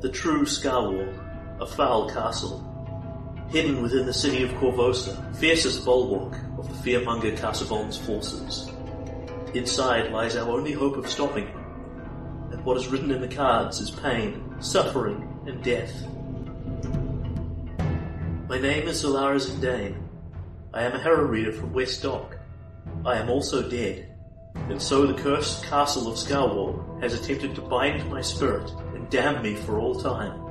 The true Scarwall, a foul castle, hidden within the city of Korvosa, fiercest bulwark of the fearmonger Kazavon's forces. Inside lies our only hope of stopping him, and what is written in the cards is pain, suffering, and death. My name is Solara Zindane. I am a harrow reader from West Dock. I am also dead, and so the cursed castle of Scarwall has attempted to bind my spirit damn me for all time.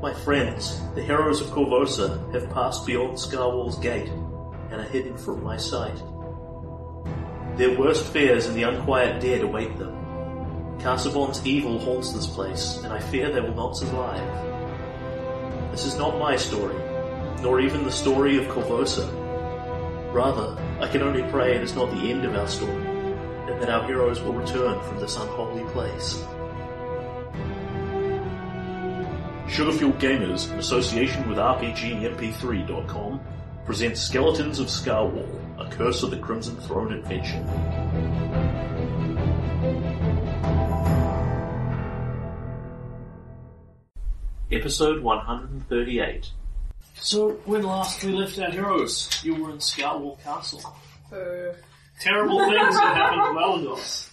My friends, the heroes of Korvosa, have passed beyond Scarwall's gate and are hidden from my sight. Their worst fears and the unquiet dead await them. Kazavon's evil haunts this place, and I fear they will not survive. This is not my story, nor even the story of Korvosa. Rather, I can only pray it is not the end of our story, and that our heroes will return from this unholy place. Sugarfuel Gamers, in association with RPGMP3.com, presents Skeletons of Scarwall, a Curse of the Crimson Throne adventure. Episode 138. So, when last we left our heroes, you were in Scarwall Castle. Uh. Terrible things have happened to Valados.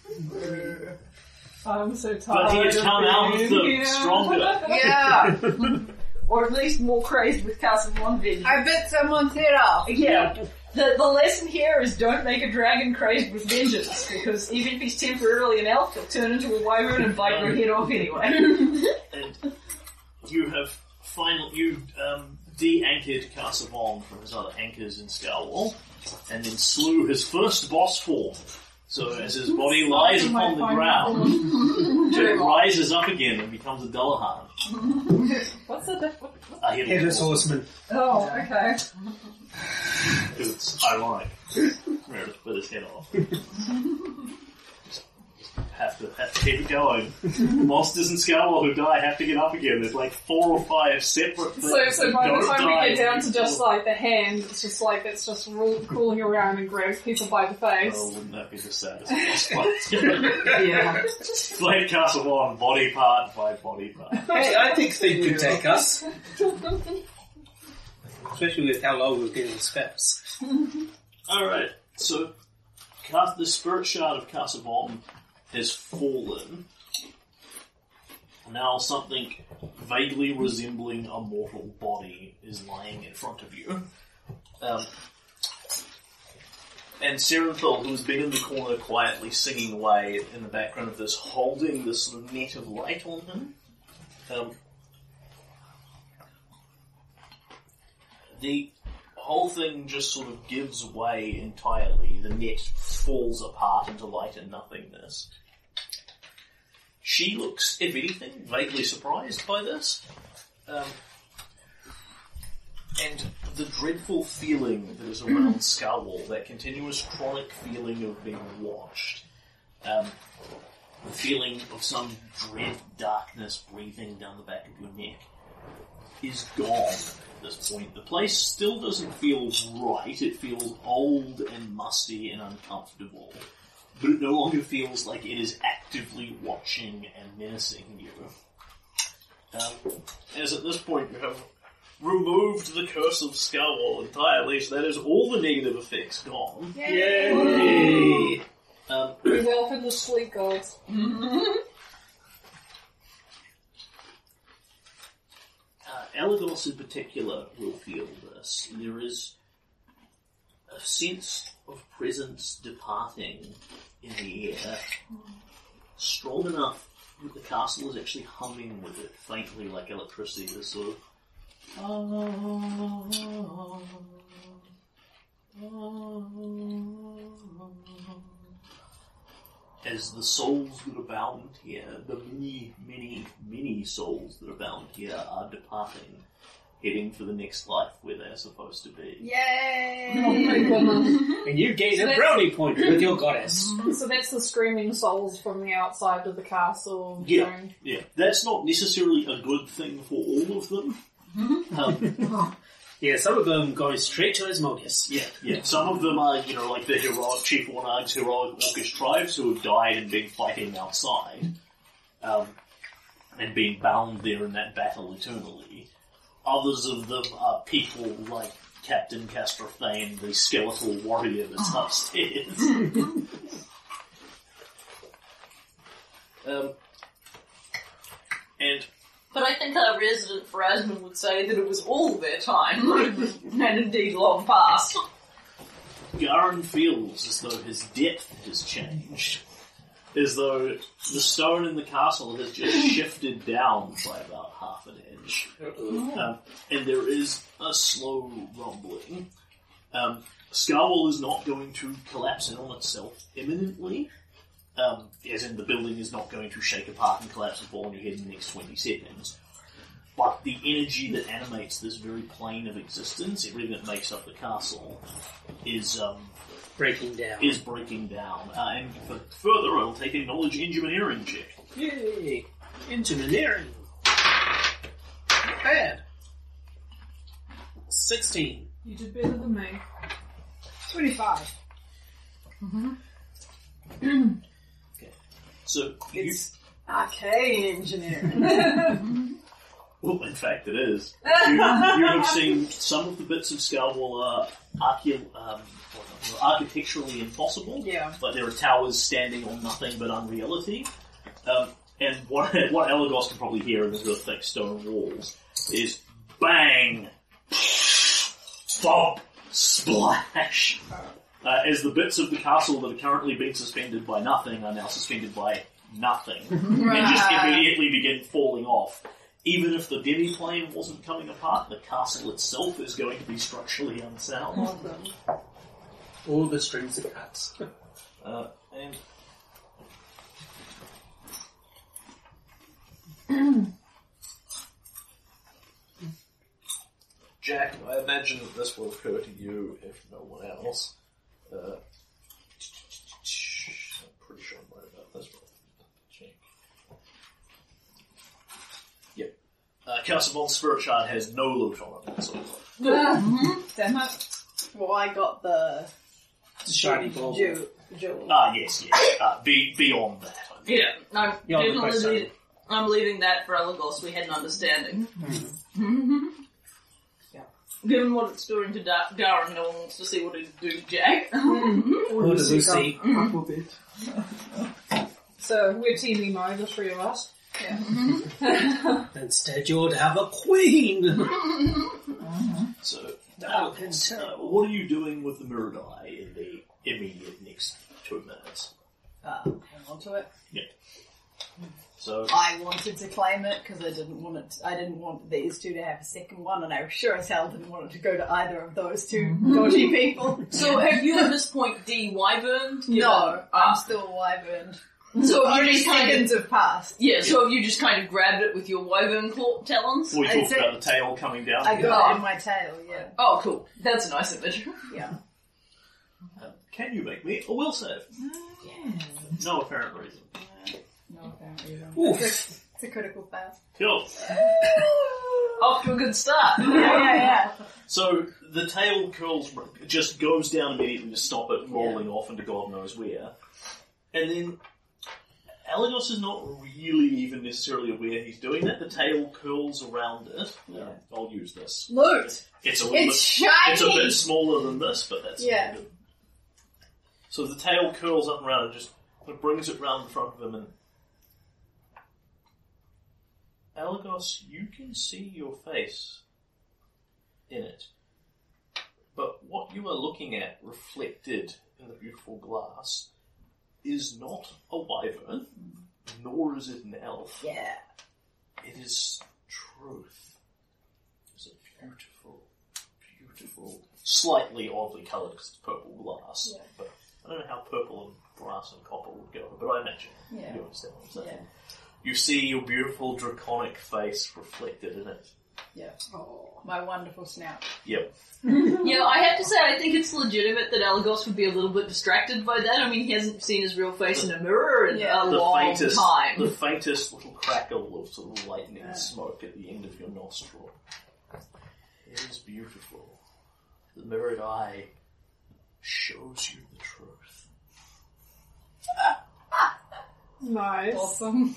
I'm so tired. But he has of come out of being here. stronger. Yeah, or at least more crazed with Castle One Vengeance. I bit someone's head off. Yeah. The, the lesson here is don't make a dragon crazed with vengeance, because even if he's temporarily an elf, he'll turn into a wyvern and bite your head off anyway. and you have finally you um, de-anchored Kazavon from his other anchors in Scarwall, and then slew his first boss form. So as his body lies upon the ground, it rises up again and becomes a Dullahan. What's the difference? A headless Headless horseman. horseman. Oh, okay. Because it's ironic. Meredith with his head off. have to have to keep it going. Monsters and Scarwall who die have to get up again. There's like four or five separate. So, so by the time we get down to before- just like the hand, it's just like it's just roll, crawling around and grabs people by the face. Oh, wouldn't that be the saddest boss? Yeah. Blade Castle One, body part by body part. Hey, I think they could take us. Especially with how low we're getting spells. Alright, so cast the spirit shard of Kazavon has fallen. Now something vaguely resembling a mortal body is lying in front of you. Um, and Serenthal, who's been in the corner quietly singing away in the background of this, holding this sort of net of light on him. Um, the whole thing just sort of gives way entirely. The net falls apart into light and nothingness. She looks, if anything, vaguely surprised by this. Um, and the dreadful feeling that is around Scarwall, that continuous chronic feeling of being watched, um, the feeling of some dread darkness breathing down the back of your neck, is gone at this point. The place still doesn't feel right. It feels old and musty and uncomfortable. But it no longer feels like it is actively watching and menacing you. Um, as at this point you have removed the curse of Scarwall entirely, so that is all the negative effects gone. Yay! Um, Be well for the sleep, gods. uh, Elagos in particular will feel this. There is a sense of presence departing in the air, strong enough that the castle is actually humming with it faintly like electricity. This sort of. As the souls that are bound here, the many, many, many souls that are bound here are departing, heading for the next life where they're supposed to be. Yay! Oh my goodness. And you gain So a that's- brownie point with your goddess. So that's the screaming souls from the outside of the castle. Yeah. going, Yeah, that's not necessarily a good thing for all of them. Um, Yeah, some of them going straight to Asmodeus. yeah, yeah. Some of them are, you know, like the heroic Chief Warnag's heroic Orcish tribes who have died and been fighting outside. Um, and being bound there in that battle eternally. Others of them are people like Captain Castrothane, the skeletal warrior that's upstairs. um, and But I think our resident Pharasmin would say that it was all their time, and indeed long past. Garin feels as though his depth has changed. As though the stone in the castle has just shifted down by about half an inch. Um, and there is a slow rumbling. Um, Scarwall is not going to collapse in on itself imminently. Um, as in, the building is not going to shake apart and collapse and fall on your head in the next 20 seconds. But the energy that animates this very plane of existence, everything that makes up the castle, is um, Breaking down. is breaking down. Uh, and for further, I'll take a knowledge engineering check. Yay! Engineering. Not bad. 16. You did better than me. 25. So, you, It's arcade engineering. well, in fact, it is. You, you have seen some of the bits of Scarwall are archae- um, architecturally impossible. Yeah. Like there are towers standing on nothing but unreality. Um, and what, what Elagos can probably hear in the real thick stone walls is bang, bump, splash. Uh, as the bits of the castle that are currently being suspended by nothing are now suspended by nothing. and just immediately begin falling off. Even if the demi-plane wasn't coming apart, the castle itself is going to be structurally unsound. All the strings are cut. Uh, and Jack, I imagine that this will occur to you if no one else. Uh, I'm pretty sure I'm right about this one. Check. Yep. Uh, Castle Bond Spirit Shard has no loot on it whatsoever. Damn it. Well, I got the Shiny ball. jewel. jewel. Ah, yes, yes. Uh, be, beyond that. I mean. Yeah, I'm You're on the definitely. side. I'm leaving that for Elagos. We had an understanding. Yeah. Given what it's doing to da- Darren, no one wants to see what it's doing to Jack. What does he see? So we're teaming Mo, the three of us. Instead, you ought to have a queen. Mm-hmm. So, That uh, is what are you doing with the mirror die in the immediate next two minutes? Uh, hang on to it. So, I wanted to claim it because I didn't want it. I didn't want these two to have a second one, and I sure as hell didn't want it to go to either of those 2 dodgy people. so have you at this point DY burned? No, I'm Ah. still wyverned. So have you Only just kind seconds of have passed. yeah. So have you just kind of grabbed it with your wyvern claw talons? we talked about the tail coming down. I got it in my tail. Yeah, Oh, cool. That's a nice image. yeah. Uh, Can you make me a will save? No apparent reason. No, apparently don't. Oof. It's, a, it's a critical fail. Cool. Off to a good start. Yeah, yeah, yeah. So, the tail curls, just goes down immediately to stop it rolling off into God knows where. And then, Elagos is not really even necessarily aware he's doing that. The tail curls around it. Uh, I'll use this. Loot. It's a little It's bit shiny. It's a bit smaller than this, but that's Yeah. good. So the tail curls up and around and just brings it round the front of him and Elagos, you can see your face in it. But what you are looking at reflected in the beautiful glass is not a wyvern, nor is it an elf. Yeah. It is truth. It's a beautiful, beautiful, slightly oddly coloured because it's purple glass. Yeah. But I don't know how purple and brass and copper would go, but I imagine Yeah. you understand what I'm saying. Yeah. You see your beautiful draconic face reflected in it. Yeah. My wonderful snout. Yep. Yeah, I have to say, I think it's legitimate that Elagos would be a little bit distracted by that. I mean, he hasn't seen his real face in a mirror in Yeah. a The long faintest, time. the faintest little crackle of sort of lightning smoke at the end of your nostril. It is beautiful. The mirrored eye shows you the truth. Nice. Awesome.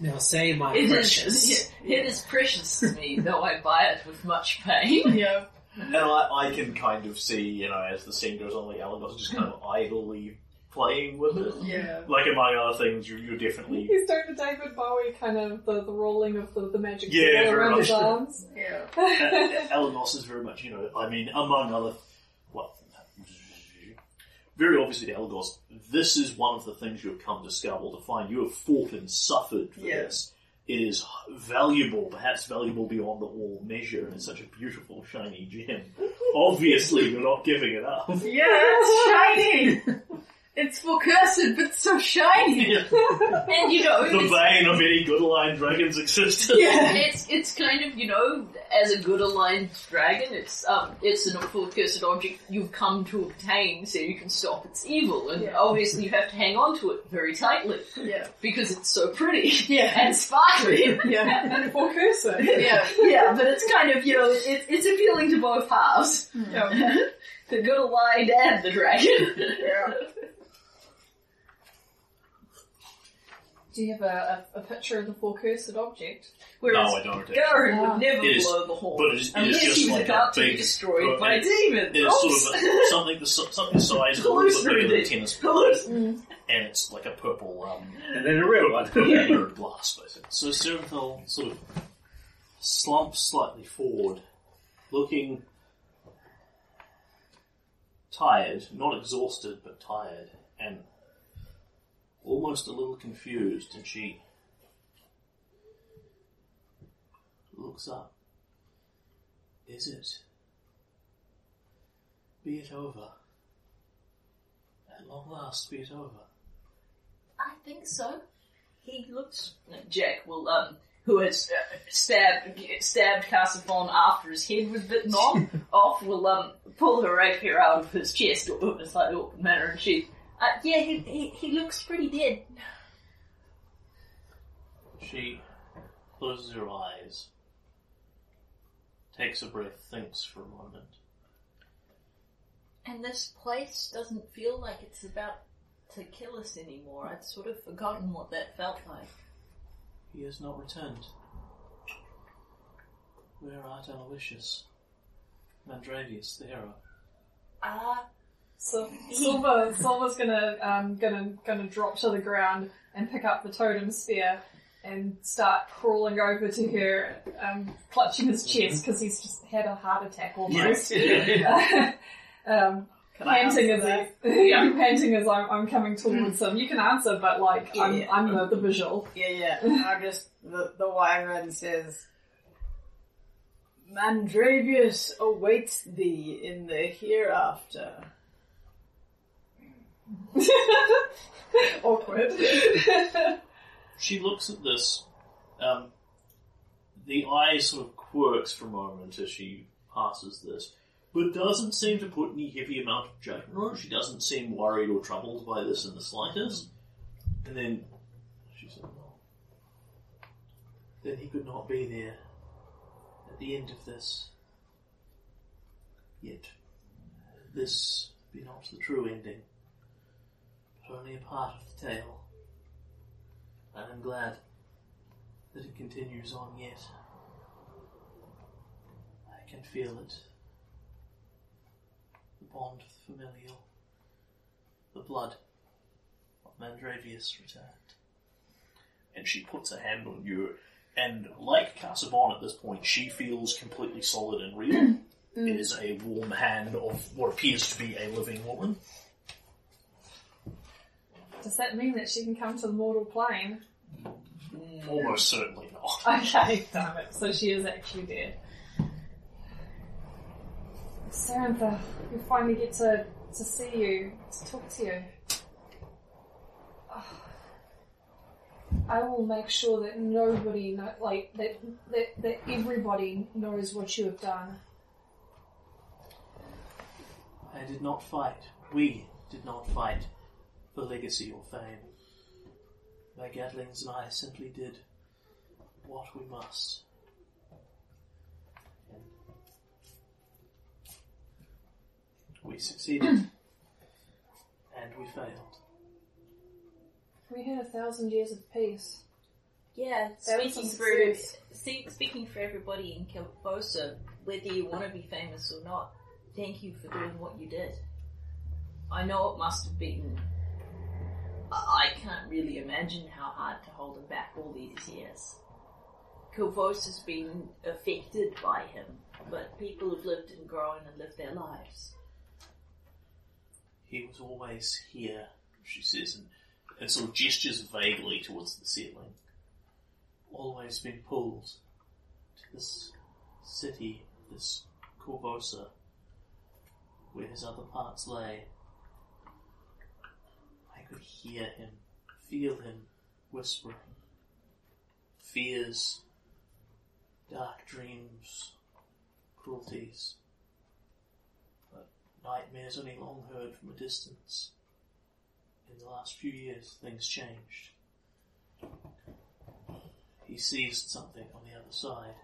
Now say my It precious. is, it is precious to me, though I buy it with much pain. Yeah. And I, I can kind of see, you know, as the scene goes on, like Elagos is just kind of idly playing with it. Yeah. Like among other things, you're, you're definitely He's doing the David Bowie kind of the, the rolling of the, the magic Yeah, ball very around his much. arms. Yeah. Elagos is very much, you know, I mean, among other, well, very obviously to Elagos, this is one of the things you have come to Scarborough to find. You have fought and suffered for Yeah. this. It is valuable, perhaps valuable beyond all measure, and it's such a beautiful, shiny gem. Obviously, you're not giving it up. Yeah, it's shiny! It's for cursed, but so shiny! And you know, the it's, bane of any good aligned dragon's existence. Yeah. it's it's kind of you know, as a good aligned dragon, it's um it's an full cursed object you've come to obtain so you can stop its evil, and Yeah. obviously you have to hang on to it very tightly Yeah. because it's so pretty Yeah. and sparkly. Yeah. And for cursor. Yeah. yeah, but it's kind of you know, it's it's appealing to both halves, Yeah. the good aligned and the dragon. Yeah. Do you have a, a, a picture of the four cursed object? Whereas No, I don't. actually. Garen Ah. would never It is- blow the horn but it is- it is unless just he was like a about to big- be destroyed uh, by it- demons. It is sort of a, something the si- something the size of a little bit bigger than a tennis ball, and it's like a purple um, And then a real one. mirrored glass, basically. So Serenthal sort of slumps slightly forward, looking tired, not exhausted, but tired, and almost a little confused, and she looks up. Is it? Be it over. At long last, be it over. I think so. He looks. Jack will, um, who has uh, stabbed stabbed Kazavon after his head was bitten off, off will um pull her rapier out of his chest or in a slightly awkward manner, and she, uh, yeah, he, he he looks pretty dead. She closes her eyes, takes a breath, thinks for a moment. And this place doesn't feel like it's about to kill us anymore. I'd sort of forgotten what that felt like. He has not returned. Where art Aloysius? Mandravius, the hero. Ah, So Silver, Silver's gonna um, gonna gonna drop to the ground and pick up the totem spear and start crawling over to her, um, clutching his chest because he's just had a heart attack almost. um, Can I panting as that? he, I'm panting as I'm, I'm coming towards him. You can answer, but like I'm, Yeah. I'm the, the visual. Yeah, yeah. I'm just the the wyvern says, "Mandravius awaits thee in the hereafter." Awkward. She looks at this. Um, the eye sort of quirks for a moment as she passes this, but doesn't seem to put any heavy amount of judgment on it. She doesn't seem worried or troubled by this in the slightest. And then she said, well, then he could not be there at the end of this. Yet, this be not the true ending, only a part of the tale. And I'm glad that it continues on yet. I can feel it. The bond of the familial. The blood of Mandravius returned. And she puts a hand on you, and like Kazavon at this point, she feels completely solid and real. Mm. It is a warm hand of what appears to be a living woman. Does that mean that she can come to the mortal plane? Mm, almost certainly not. Okay, damn it. So she is actually dead. Sarantha, we finally get to, to see you, to talk to you. I will make sure that nobody, know, like, that, that, that everybody knows what you have done. I did not fight. We did not fight for legacy or fame. My Gatlings and I simply did what we must. And we succeeded. and we failed. We had a thousand years of peace. Yeah, That was speaking a for success. see, speaking for everybody in Kilfosa, whether you want to be famous or not, thank you for doing what you did. I know it must have been. I can't really imagine how hard to hold him back all these years. Kilfosa's been affected by him, but people have lived and grown and lived their lives. He was always here, she says, and, and sort of gestures vaguely towards the ceiling. Always been pulled to this city, this Korvosa, where his other parts lay. Could hear him, feel him whispering. Fears, dark dreams, cruelties. But nightmares only long heard from a distance. In the last few years, things changed. He seized something on the other side,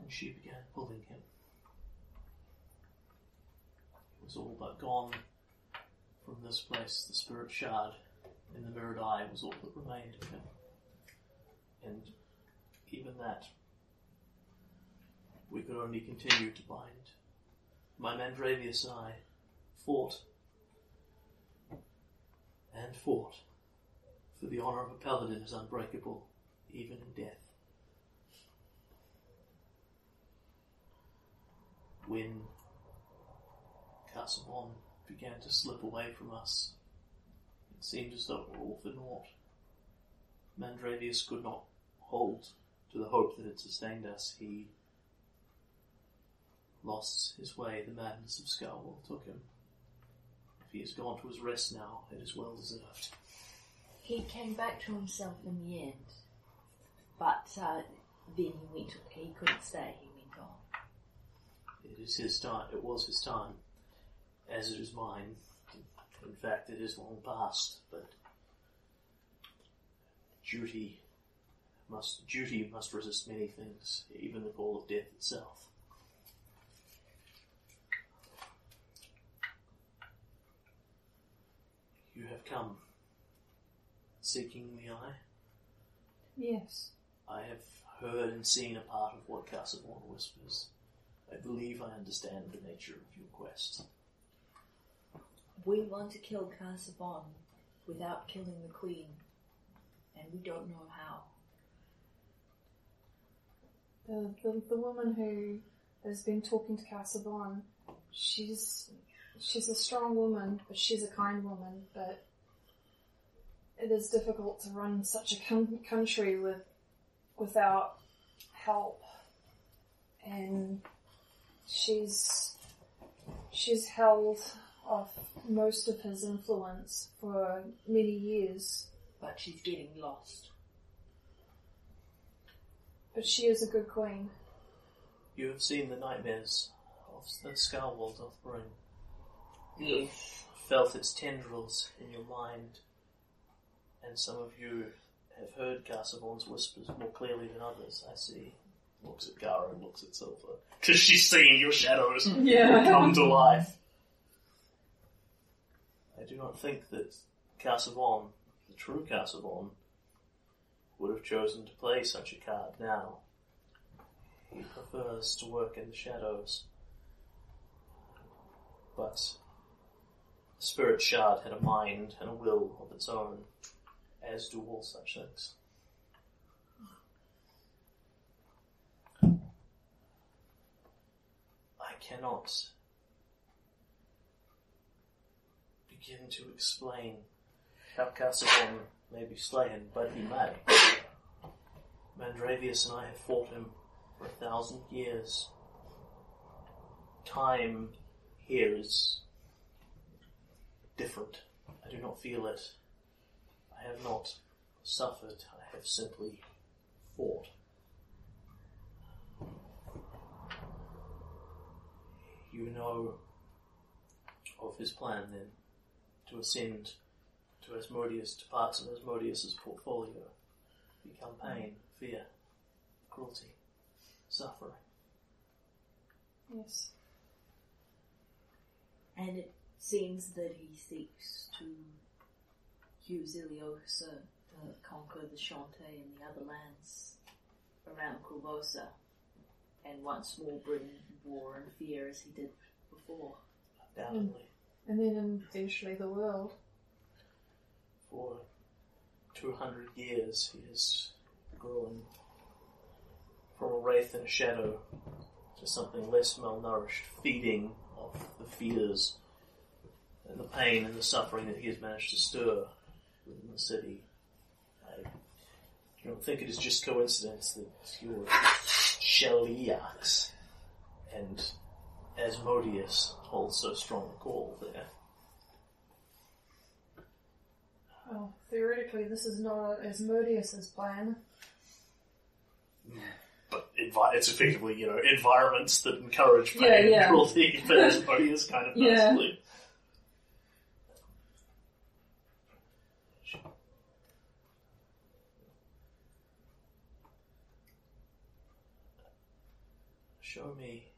and she began pulling him. It was all but gone from this place. The spirit shard in the mirrored eye was all that remained of him. And even that, we could only continue to bind. My Mandravius and I fought and fought, for the honour of a paladin is unbreakable, even in death. When Kazavon began to slip away from us, it seemed as though it were all for naught. Mandravius could not hold to the hope that had sustained us. He lost his way, the madness of Scarwall took him. If he has gone to his rest now, it is well deserved. He came back to himself in the end, but uh, then he went. He couldn't stay. He went on. It is his time, it was his time, as it is mine. In fact, it is long past, but duty must, duty must resist many things, even the call of death itself. You have come seeking the eye. Yes. I have heard and seen a part of what Kazavon whispers. I believe I understand the nature of your quest. We want to kill Kazavon without killing the Queen, and we don't know how. The, the, the woman who has been talking to Kazavon, she's she's a strong woman, but she's a kind woman. But it is difficult to run such a com- country with without help, and she's she's held off most of his influence for many years. But she's getting lost. But she is a good queen. You have seen the nightmares of the Scarwall doth bring. Yes. Felt its tendrils in your mind, and some of you have heard Kazavon's whispers more clearly than others, I see. Looks at Gara and looks at Silver. Because she's seen your shadows Yeah. come to life. I do not think that Kazavon, the true Kazavon, would have chosen to play such a card now. He prefers to work in the shadows. But Spirit Shard had a mind and a will of its own, as do all such things. I cannot begin to explain how Kazavon may be slain, but he may. Mandravius and I have fought him for a thousand years. Time here is different. I do not feel it. I have not suffered. I have simply fought. You know of his plan then to ascend to Asmodeus, to parts of Asmodeus's portfolio, become pain, fear, cruelty, suffering. Yes. And it seems that he seeks to use Ileosa to conquer the Shoanti and the other lands around Korvosa and once more bring war and fear as he did before. Undoubtedly. And then eventually the world. For 200 years, he has grown from a wraith in a shadow to something less malnourished, feeding off the fears and the pain and the suffering that he has managed to stir within the city. I don't think it is just coincidence that your Cheliax and Asmodeus holds so strong a call there. Well, theoretically, this is not Asmodeus's plan. but envi- it's effectively, you know, environments that encourage pain Yeah, and yeah. cruelty, but Asmodeus kind of Yeah. nicely. Show me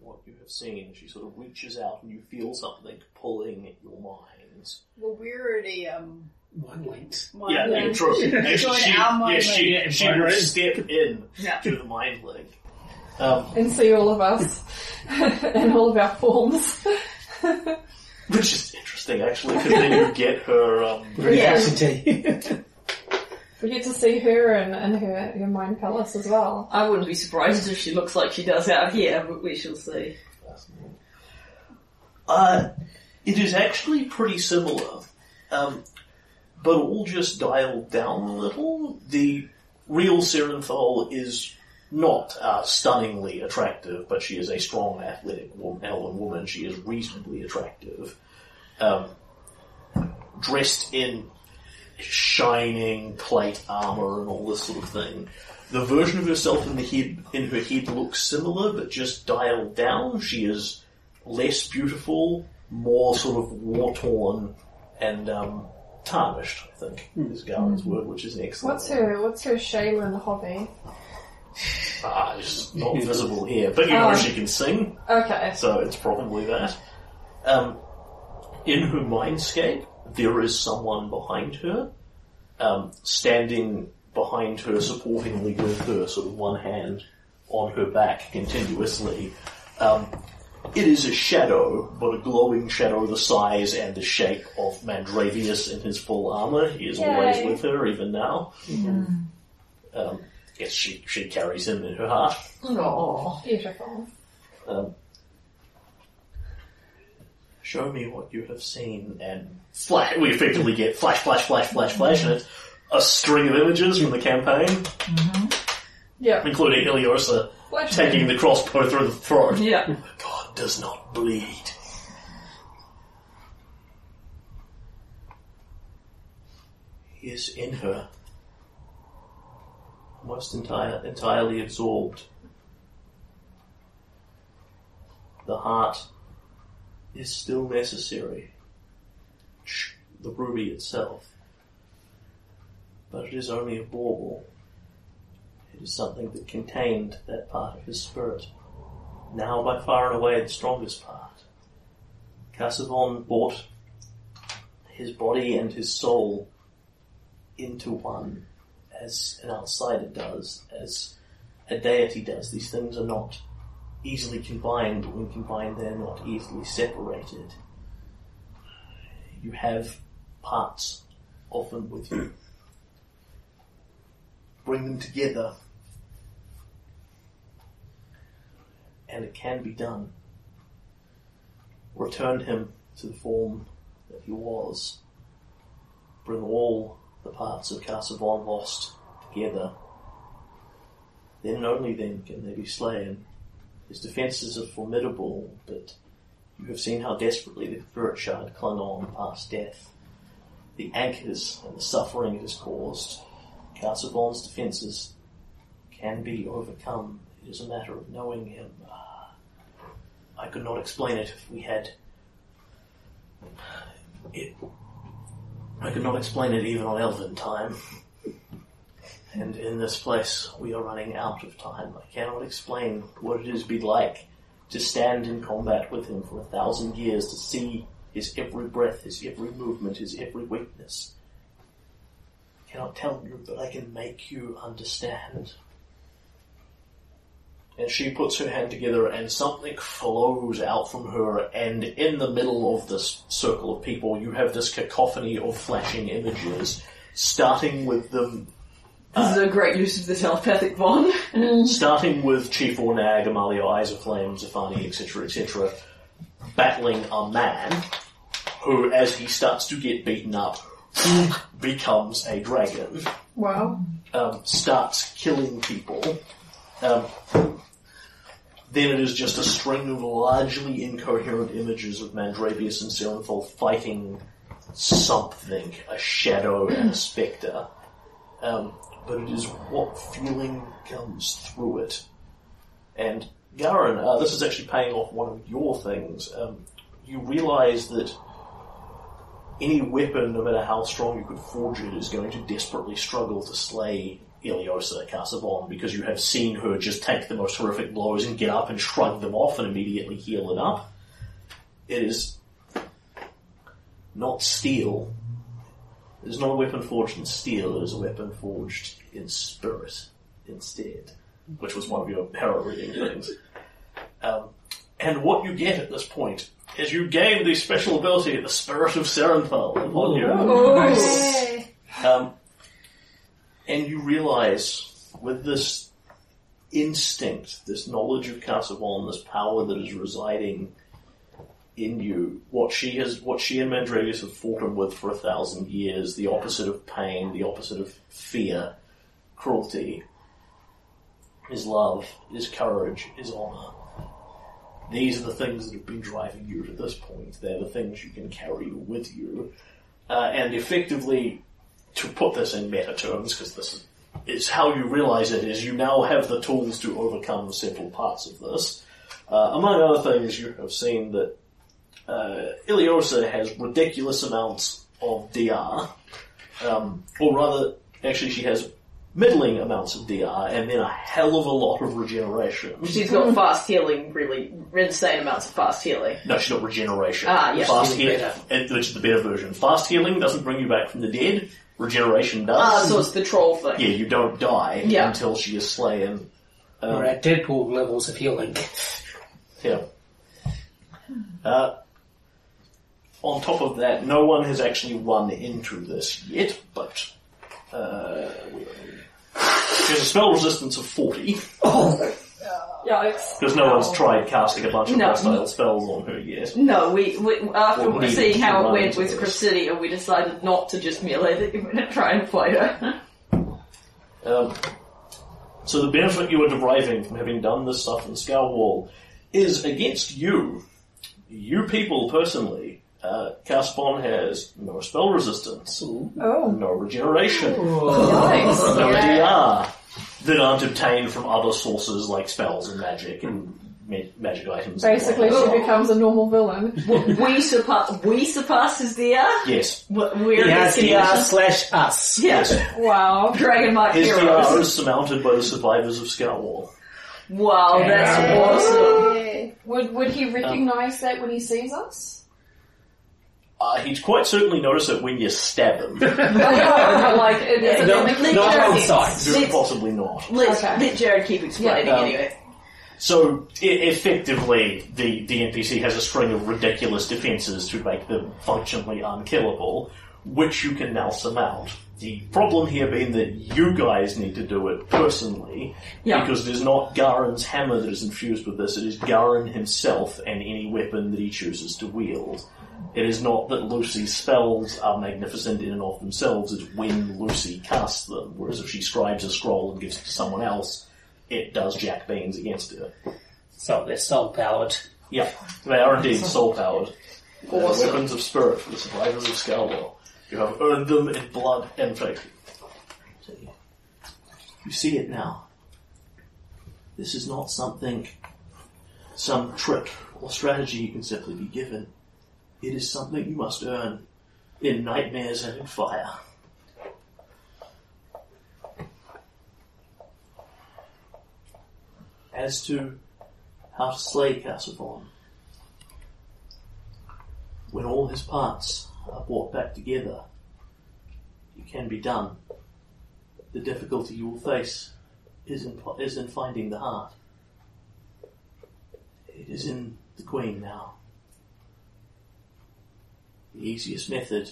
what you have seen. She sort of reaches out and you feel something pulling at your minds. Well, we already um. One linked. Mind yeah, link. yeah, true. Actually, Join she, our yeah, she, link. she will right. step in Yeah. to the mind link. Um, And see all of us. and all of our forms. which is interesting, actually, because then you get her. Um, Reciprocity. we get to see her and, and her, her mind palace as well. I wouldn't be surprised if she looks like she does out here, but we shall see. Uh, it is actually pretty similar, um, but all just dialed down a little. The real Serenthal is not uh, stunningly attractive, but she is a strong, athletic woman, elven woman. She is reasonably attractive. Um, dressed in shining plate armor and all this sort of thing. The version of herself in the head in her head looks similar, but just dialed down. She is less beautiful, more sort of war torn and um, tarnished. I think is Garen's word, which is excellent. What's her What's her Shelyn hobby? Ah, it's not visible here, but you know Oh. she can sing, Okay. so it's probably that. Um, in her mindscape, there is someone behind her, um, standing behind her, supportingly with her, sort of one hand on her back continuously. Um, it is a shadow, but a glowing shadow the size and the shape of Mandravius in his full armor. He is always with her, even now. Um, yes, she, she carries him in her heart. Oh, Beautiful. Um, show me what you have seen, and flash. We effectively get flash, flash, flash, flash, flash, and it's a string of images from the campaign, mm-hmm. Yeah. including Ileosa Flash taking the crossbow through the throat. yeah. God does not bleed. He is in her, almost entire, entirely absorbed. The heart is still necessary, the ruby itself, but it is only a bauble. It is something that contained that part of his spirit now by far and away the strongest part. Kazavon brought his body and his soul into one, as an outsider does, as a deity does. These things are not easily combined. but When combined, they're not easily separated. You have parts of them with you. Bring them together and it can be done. Return him to the form that he was. Bring all the parts of Kazavon lost together. Then and only then can they be slain. His defences are formidable, but you have seen how desperately the Shard clung on past death. The anchors and the suffering it has caused. Kazavon's defences can be overcome. It is a matter of knowing him. Ah, I could not explain it if we had. It. I could not explain it even on Elven time. And in this place, we are running out of time. I cannot explain what it is be like to stand in combat with him for a thousand years, to see his every breath, his every movement, his every weakness. I cannot tell you, but I can make you understand. And she puts her hand together and something flows out from her and in the middle of this circle of people you have this cacophony of flashing images, starting with them This is a great use of the telepathic bond. starting with Chief Ornag, Amalia Eyes of Flame, Zafani, etc., etc., battling a man who, as he starts to get beaten up, becomes a dragon, Wow. um, starts killing people. Um, then it is just a string of largely incoherent images of Mandravius and Serenthal fighting something, a shadow and a spectre. Um, but it is what feeling comes through it. And Garen, uh, this is actually paying off one of your things. Um, you realise that any weapon, no matter how strong you could forge it, is going to desperately struggle to slay Ileosa Kazavon because you have seen her just take the most horrific blows and get up and shrug them off and immediately heal it up. It is not steel. It is not a weapon forged in steel, it is a weapon forged in spirit instead, which was one of your Harrow reading things. Um, and what you get at this point is you gain the special ability, the Spirit of Serenthal, upon you. Um, and you realize with this instinct, this knowledge of Kazavon, this power that is residing in you, what she has, what she and Mandravius have fought him with for a thousand years, the opposite of pain, the opposite of fear, cruelty, is love, is courage, is honor. These are the things that have been driving you to this point. They're the things you can carry with you. Uh, and effectively, to put this in meta terms, because this is, is how you realize it, is you now have the tools to overcome several parts of this. Uh, among other things, you have seen that uh, Ileosa has ridiculous amounts of DR, um, or rather, actually, she has middling amounts of DR, and then a hell of a lot of regeneration. She's got fast healing, really insane amounts of fast healing. No, she's got regeneration. Ah, yes. Fast Healing healing, which is the better version. Fast healing doesn't bring you back from the dead. Regeneration does. Ah, so it's the troll thing. yeah, you don't die Yeah. until she is slain. Um, We're at Deadpool levels of healing. Yeah. Uh, on top of that, no one has actually run into this yet, but uh, there's a spell resistance of 40, Yikes. because no one's tried casting a bunch of No. hostile spells on her yet. No, we, we after Or seeing how it went with this. We decided not to just melee the human and try and fight her. Um, so the benefit you are deriving from having done this stuff in Scarwall is against you. You people personally. Uh, Caspon has no spell resistance, Oh. no regeneration, Nice. no DR that aren't obtained from other sources like spells and magic and ma- magic items. and Basically, whatnot. she becomes a normal villain. we surpass we surpass his DR. Yes, We're Yes, his DR DR. slash us. Yes, Wow. Dragon Mark his DR heroes. is surmounted by the survivors of Scarwall. Wow, that's awesome. Would would he recognise that when he sees us? Uh, he'd quite certainly notice it when you stab him. I know, but like, it is No, it not on Let's- sight. Very let's- possibly not. Let's Okay. let Jared keep explaining Yeah. Um, anyway. So effectively, the, the NPC has a string of ridiculous defenses to make them functionally unkillable, which you can now surmount. The problem here being that you guys need to do it personally, Yeah. because it is not Garen's hammer that is infused with this, it is Garen himself and any weapon that he chooses to wield. It is not that Lucy's spells are magnificent in and of themselves, it's when Lucy casts them, whereas if she scribes a scroll and gives it to someone else, it does jack beans against her. So they're soul powered. Yeah, they are indeed soul powered. Awesome. weapons of spirit for the survivors of Scarwall. You have earned them in blood and faith. You see it now. This is not something, some trick or strategy you can simply be given. It is something you must earn in nightmares and in fire. As to how to slay Kazavon, when all his parts are brought back together, it can be done. the difficulty you will face is in, is in finding the heart. It is in the Queen now. The easiest method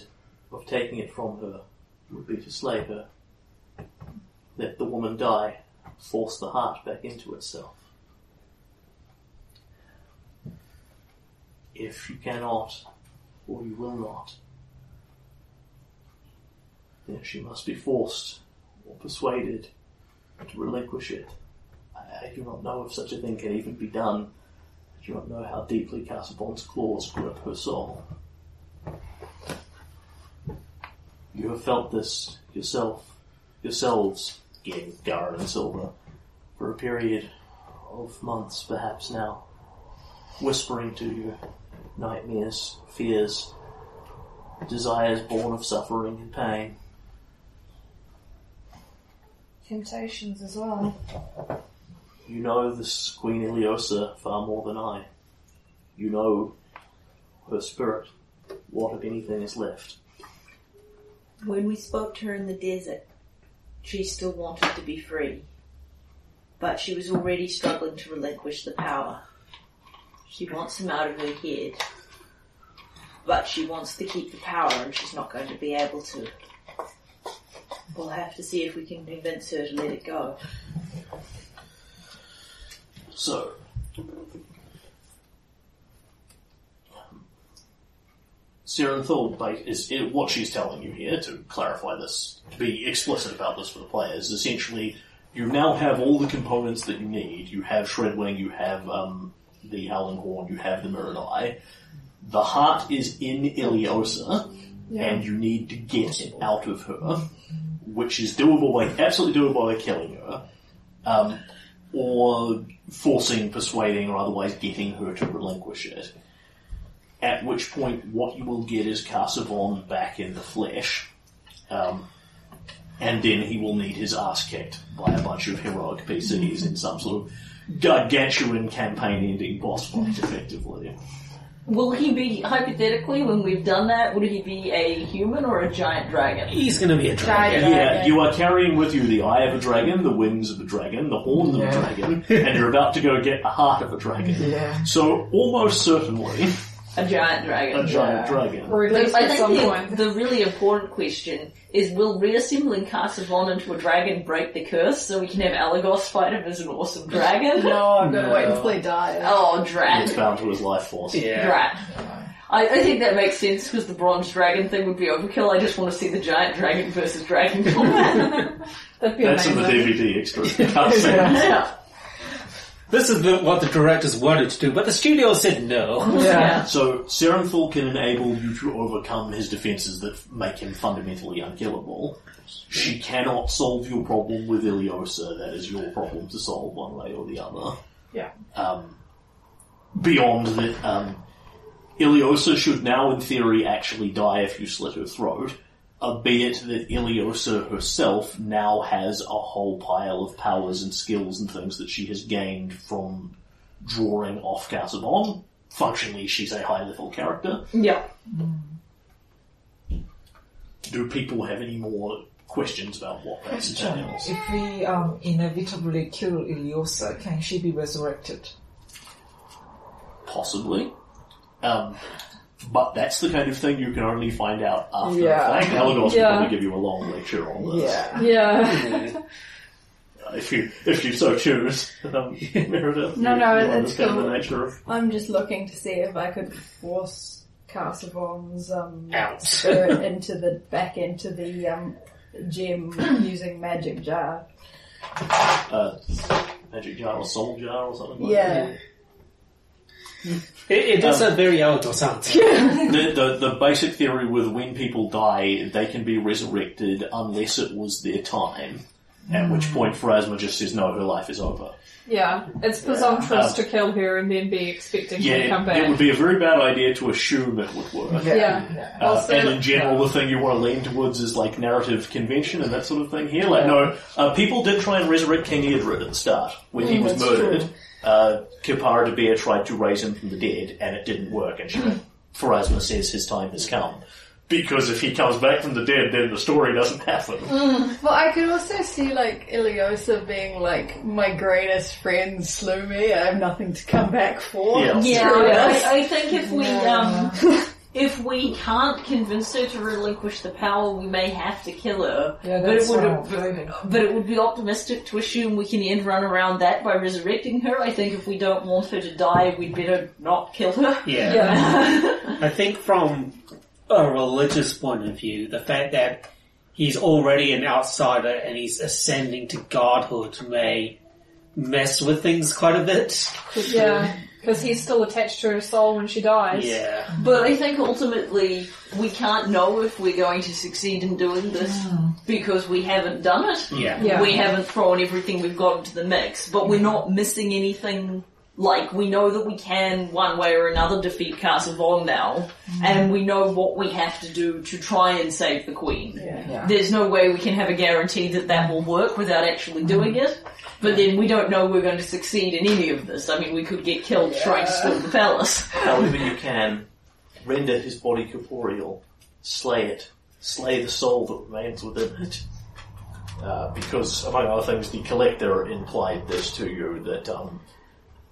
of taking it from her would be to slay her. Let the woman die, force the heart back into itself. If you cannot, or you will not, then she must be forced or persuaded to relinquish it. I, I do not know if such a thing can even be done. I do not know how deeply Kazavon's claws grip her soul. You have felt this yourself, yourselves, again, Garrett and Silver, for a period of months perhaps now, whispering to you nightmares, fears, desires born of suffering and pain. Temptations as well. You know this Queen Ileosa far more than I. You know her spirit, what if anything is left. When we spoke to her in the desert, she still wanted to be free. But she was already struggling to relinquish the power. She wants him out of her head. But she wants to keep the power and she's not going to be able to. We'll have to see if we can convince her to let it go. So, Serenthal like, is, is what she's telling you here to clarify this, to be explicit about this for the players. Essentially, you now have all the components that you need. You have Shredwing, you have um, the Howling Horn, you have the Miradai. The heart is in Ileosa, and you need to get it out of her, which is doable by absolutely doable by killing her, um, or forcing, persuading, or otherwise getting her to relinquish it. At which point, what you will get is Kazavon back in the flesh, um, and then he will need his ass kicked by a bunch of heroic PCs in some sort of gargantuan campaign-ending boss fight, effectively. Will he be, hypothetically, when we've done that, would he be a human or a giant dragon? He's gonna be a dragon. Giant. Yeah, Dragon. you are carrying with you the eye of a dragon, the wings of a dragon, the horns of a dragon, and you're about to go get the heart of a dragon. Yeah. So, almost certainly, A giant dragon. a giant dragon. Or at least I at think some the, point. the really important question is will reassembling Kazavon into a dragon break the curse so we can have Alagos fight him as an awesome dragon? No, I'm gonna No. wait until he dies. Oh, It's drat. bound to his life force. Yeah. Drat. I, I think that makes sense because the bronze dragon thing would be overkill. I just want to see the giant dragon versus dragon combat. That'd be That's in the amazing. DVD extras. yeah. This is the, what the directors wanted to do, but the studio said no. Yeah. So, Serenthal can enable you to overcome his defenses that make him fundamentally unkillable. She cannot solve your problem with Ileosa. That is your problem to solve one way or the other. Yeah. Um, beyond that, um, Ileosa should now, in theory, actually die if you slit her throat. Albeit that Ileosa herself now has a whole pile of powers and skills and things that she has gained from drawing off Kazavon. Functionally, she's a high level character. Yeah. Do people have any more questions about what that entails? If we um, inevitably kill Ileosa, can she be resurrected? Possibly. Um, but that's the kind of thing you can only find out after Yeah. the fact. Elagos Yeah. will probably give you a long lecture on this. Yeah. Yeah. Uh, if you if you so choose. Um, Meredith, No, you, no, you it's understand cool. the nature of I'm just looking to see if I could force Kazavon's um, Out. spirit into the back into the um, gem using magic jar. uh, magic jar or soul jar or something like Yeah. It, it does Um, sound very out or something. The, the, the basic theory with when people die, they can be resurrected unless it was their time. At which point Pharasma just says, no, her life is over. Yeah. It's presumptuous Um, to kill her and then be expecting Yeah, her to it, come back. it would be a very bad idea to assume it would work. Yeah. Uh, Also- and in general, the thing you want to lean towards is like narrative convention and that sort of thing here. Like, no, uh, people did try and resurrect King Eodred at the start. When he Mm, was murdered, true. Uh, Keppira d'Bear tried to raise him from the dead and it didn't work. And she, Pharasma says his time has come. Because if he comes back from the dead, then the story doesn't happen. But I could also see like Ileosa being like, my greatest friend slew me. I have nothing to come back for. Yeah. Yeah, I, I think if we um, if we can't convince her to relinquish the power, we may have to kill her. Yeah, but it that's would what I'm but it would be optimistic to assume we can end run around that by resurrecting her. I think if we don't want her to die, we'd better not kill her. Yeah. Yeah. I think from a religious point of view, the fact that he's already an outsider and he's ascending to godhood may mess with things quite a bit. Yeah, because he's still attached to her soul when she dies. Yeah. But I think ultimately we can't know if we're going to succeed in doing this because we haven't done it. Yeah. Yeah. We haven't thrown everything we've got into the mix, but we're not missing anything. Like, we know that we can, one way or another, defeat Kazavon now, and we know what we have to do to try and save the Queen. Yeah. There's no way we can have a guarantee that that will work without actually doing it, but then we don't know we're going to succeed in any of this. I mean, we could get killed trying to storm the palace. However you can, render his body corporeal, slay it, slay the soul that remains within it. Uh, because, among other things, the collector implied this to you that um,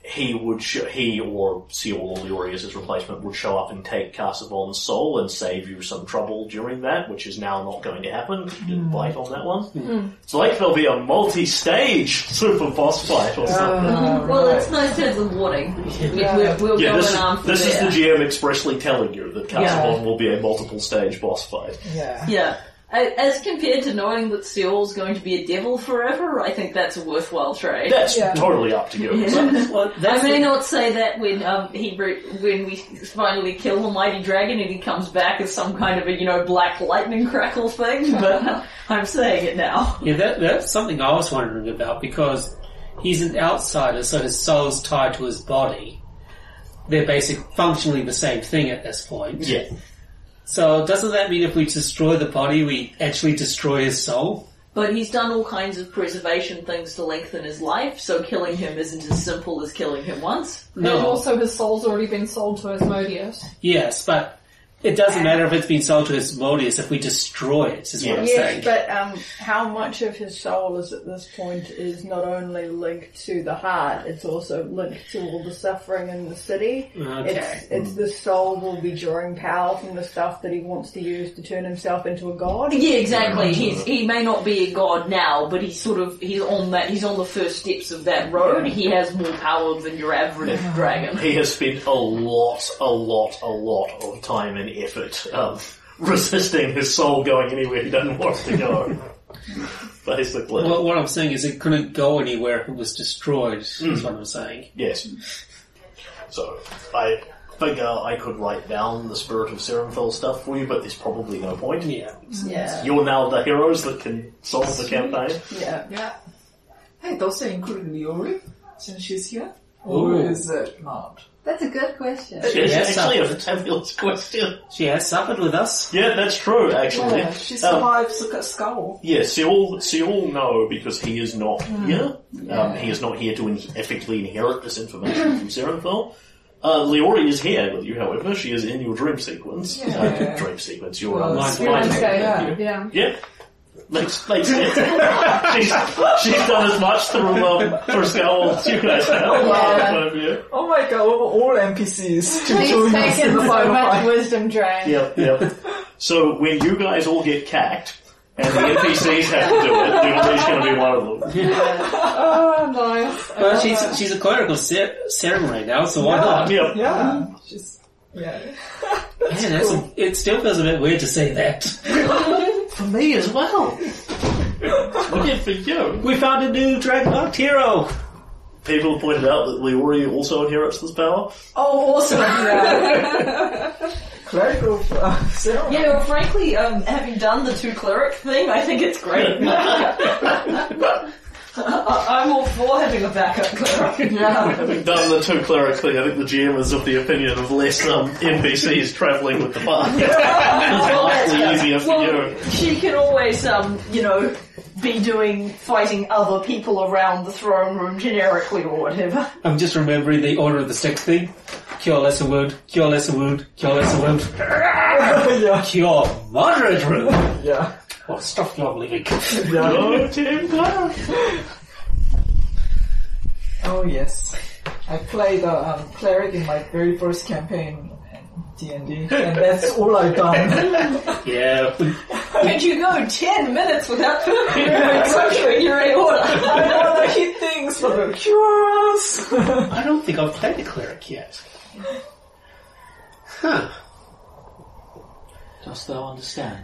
he would, sh- he or Seal or Leorius, his replacement, would show up and take Kazavon's soul and save you some trouble during that, which is now not going to happen. You didn't bite on that one. It's like there'll be a multi-stage super boss fight or something. Uh, Well, right. it's nice to have the warning. Yeah. we'll, we'll Yeah, this, is, this is the GM expressly telling you that Carsavon Yeah. will be a multiple stage boss fight. Yeah. Yeah. A- As compared to knowing that Seal's going to be a devil forever, I think that's a worthwhile trade. That's Yeah. totally up to you. Well, I may the- not say that when um, he re- when we finally kill the mighty dragon and he comes back as some kind of a you know black lightning crackle thing, but I'm saying it now. Yeah, that, that's something I was wondering about because he's an outsider, so his soul's tied to his body. They're basic, functionally the same thing at this point. Yeah. So doesn't that mean if we destroy the body, we actually destroy his soul? But he's done all kinds of preservation things to lengthen his life, so killing him isn't as simple as killing him once. No. And No. also his soul's already been sold to Asmodeus. Yes, but it doesn't matter if it's been sold to Asmodeus if we destroy it, is what I'm Yes, saying. but um, how much of his soul is at this point is not only linked to the heart, it's also linked to all the suffering in the city. Okay. It's, it's the soul will be drawing power from the stuff that he wants to use to turn himself into a god. Yeah, exactly. He's he may not be a god now, but he's sort of he's on that he's on the first steps of that road. He has more power than your average dragon. He has spent a lot, a lot, a lot of time and effort um, resisting his soul going anywhere he doesn't want to go. Basically. Well, what I'm saying is it couldn't go anywhere if it was destroyed, Hmm. is what I'm saying. yes. So, I figure I could write down the Spirit of Serenfell stuff for you, but there's probably no point. Yeah. Yeah. You're now the heroes that can solve the campaign. Yeah. Yeah. Hey, does that include Leori since she's here? Or Ooh. is it not? That's a good question. It's Yes, actually a suffered. fabulous question. She has suffered with us. Yeah, that's true, actually. Yeah, she Um, survived Sukkot Skull. Yeah, Seol, Seol know because he is not here. Um, he is not here to in- effectively inherit this information from Serenthal. Uh, Leori is here with you, however. She is in your dream sequence. Yeah. Uh, dream sequence, your Well, um, Mind mind yeah. yeah. Yeah. Makes, makes sense. she's, she's done as much through, um, through Skull as you guys have. Yeah. Yeah. Oh my god, all NPCs to He's taken so much fight. wisdom drain. Yep, yep. So when you guys all get cacked, and the NPCs have to do it, Doodle's going to be one of them. Oh, nice. Well, she's she's a clerical cer- ceremony now, so why not? Yep. Yeah, she's, yeah. Man, that's a, it still feels a bit weird to say that. For me as well. Looking for you. We found a new Dragon hero! People have pointed out that Leori also inherits this power. Oh, awesome! Clerical uh, ceremony. yeah, well, frankly, um, having done the two cleric thing, I think it's great. I- I'm all for having a backup cleric. Yeah. Having done the two cleric thing, I think the GM is of the opinion of less um, NPCs travelling with the party. it's vastly easier for Well, you. she can always, um, you know, be doing fighting other people around the throne room generically or whatever. I'm just remembering the order of the stick thing. Cure lesser wound, cure lesser wound, cure lesser wound. yeah, Cure moderate room. yeah, Oh, stop your living. yeah. Oh, Tim, Oh yes, I played the um, cleric in my very first campaign D and D, and that's all I've done. Yeah. Could you go ten minutes without structuring your order? I wanna hit things for the cures. I don't think I've played a cleric yet. Huh. Dost thou understand?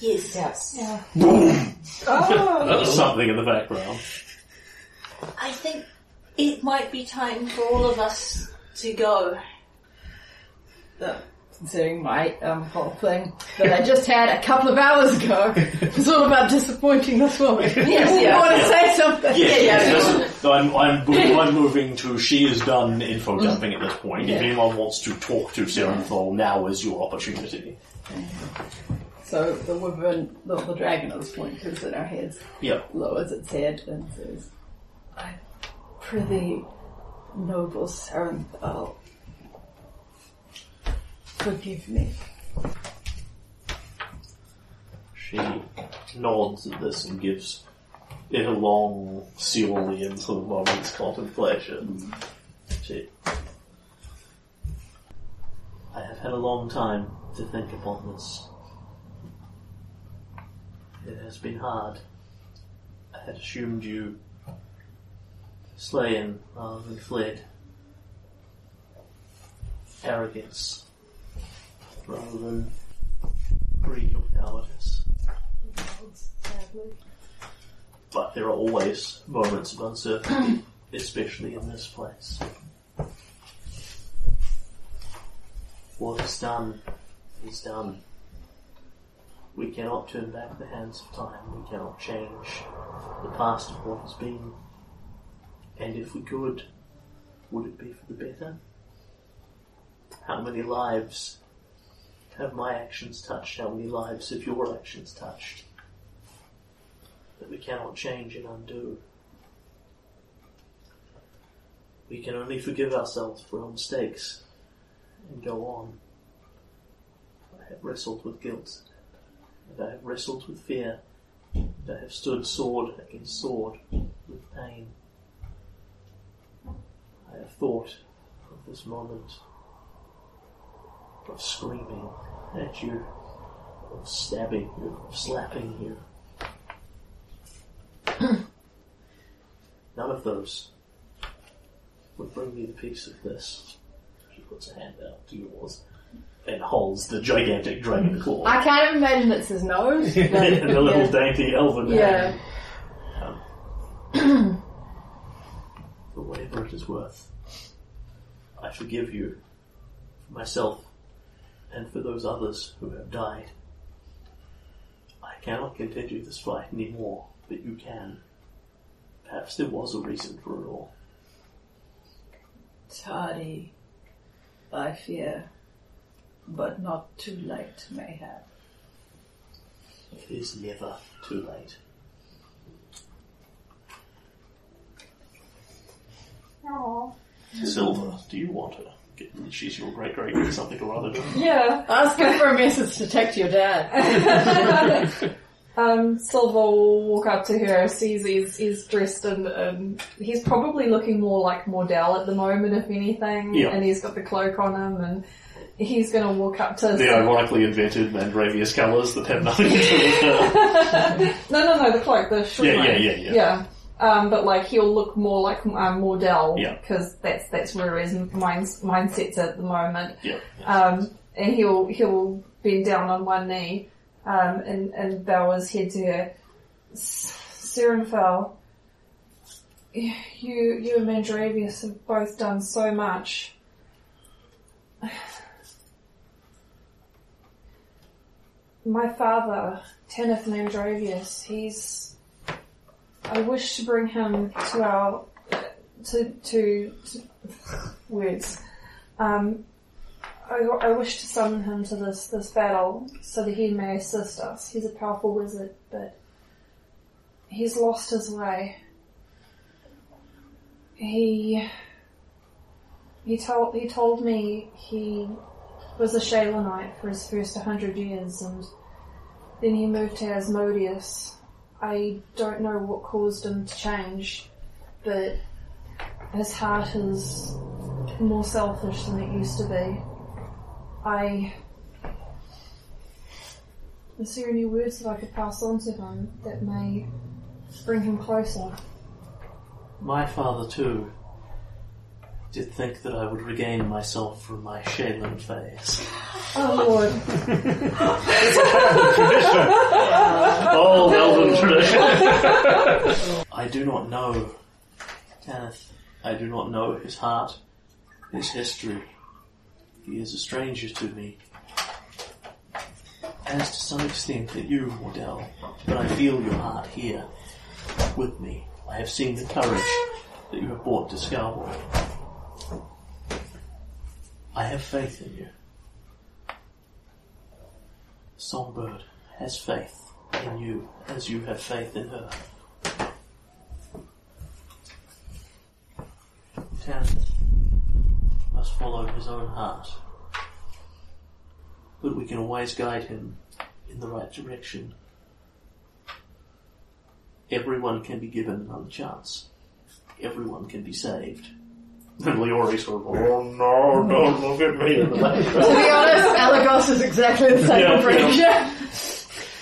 Yes. yes. was something in the background. I think it might be time for all of us to go. Uh, considering my um, whole thing that I just had a couple of hours ago. It's all about disappointing this woman. Yes, yeah. I want to say something. Yes, yeah, yes, no, I'm, I'm, I'm moving to, she is done info dumping at this point. If anyone wants to talk to Serenthal, now is your opportunity. So the woman, the, the dragon at this point, turns in our heads, Yep. lowers its head and says, I prithee, noble Sarenthal, forgive me. She nods at this and gives it a long cerulean sort of moment's contemplation. She, I have had a long time to think upon this. It has been hard. I had assumed you slain rather than fled. Arrogance rather than greed or cowardice. But there are always moments of uncertainty, especially in this place. What is done is done. We cannot turn back the hands of time. We cannot change the past of what has been. And if we could, would it be for the better? How many lives have my actions touched? How many lives have your actions touched? That we cannot change and undo. We can only forgive ourselves for our mistakes and go on. I have wrestled with guilt, and I have wrestled with fear, and I have stood sword against sword with pain. I have thought of this moment of screaming at you, of stabbing you, of slapping you. None of those would bring me the peace of this. She puts a hand out to yours and holds the gigantic dragon claw I can't imagine it's his nose. but- a little yeah. dainty elven Yeah. hand. Um, for whatever it is worth, I forgive you for myself and for those others who have died. I cannot continue this fight anymore, but you can. Perhaps there was a reason for it all. Tardy, I fear, but not too late, mayhap. It is never too late. Aww. Silver, do you want her? She's your great great great something or other. Yeah. Ask him for a message to text your dad. Um, Silver will walk up to her, sees he's, he's dressed in, um, he's probably looking more like Mordell at the moment, if anything, Yeah. and he's got the cloak on him, and he's gonna walk up to... The ironically invented Mandravius colours that have nothing to do with her. no, no, no, the cloak, the short Yeah, yeah, yeah, yeah. Yeah. Um, but like he'll look more like um, Mordell Yeah. because that's that's where his mind, mindset's at the moment. Yeah. Um, and he'll he'll bend down on one knee um, and and bow his head to her. Serenfell, you you and Mandravius have both done so much. My father, Teneth Mandravius, he's. I wish to bring him to our to to, to words. Um, I, I wish to summon him to this, this battle so that he may assist us. He's a powerful wizard, but he's lost his way. He he told he told me he was a Shayla Knight for his first 100 years, and then he moved to Asmodeus. I don't know what caused him to change, but his heart is more selfish than it used to be. I. Is there any words that I could pass on to him that may bring him closer? My father, too, did think that I would regain myself from my Shaylin phase. Oh Lord. Old elven tradition. I do not know Tanith. I do not know his heart, his history. He is a stranger to me. As to some extent that you, Wardell, but I feel your heart here with me. I have seen the courage that you have brought to Scarborough. I have faith in you. Songbird has faith in you as you have faith in her. Tanith must follow his own heart. But we can always guide him in the right direction. Everyone can be given another chance. Everyone can be saved. And Leori sort of, oh no, don't look at me. in the background. To be honest, Alagos is exactly the same Yeah, impression.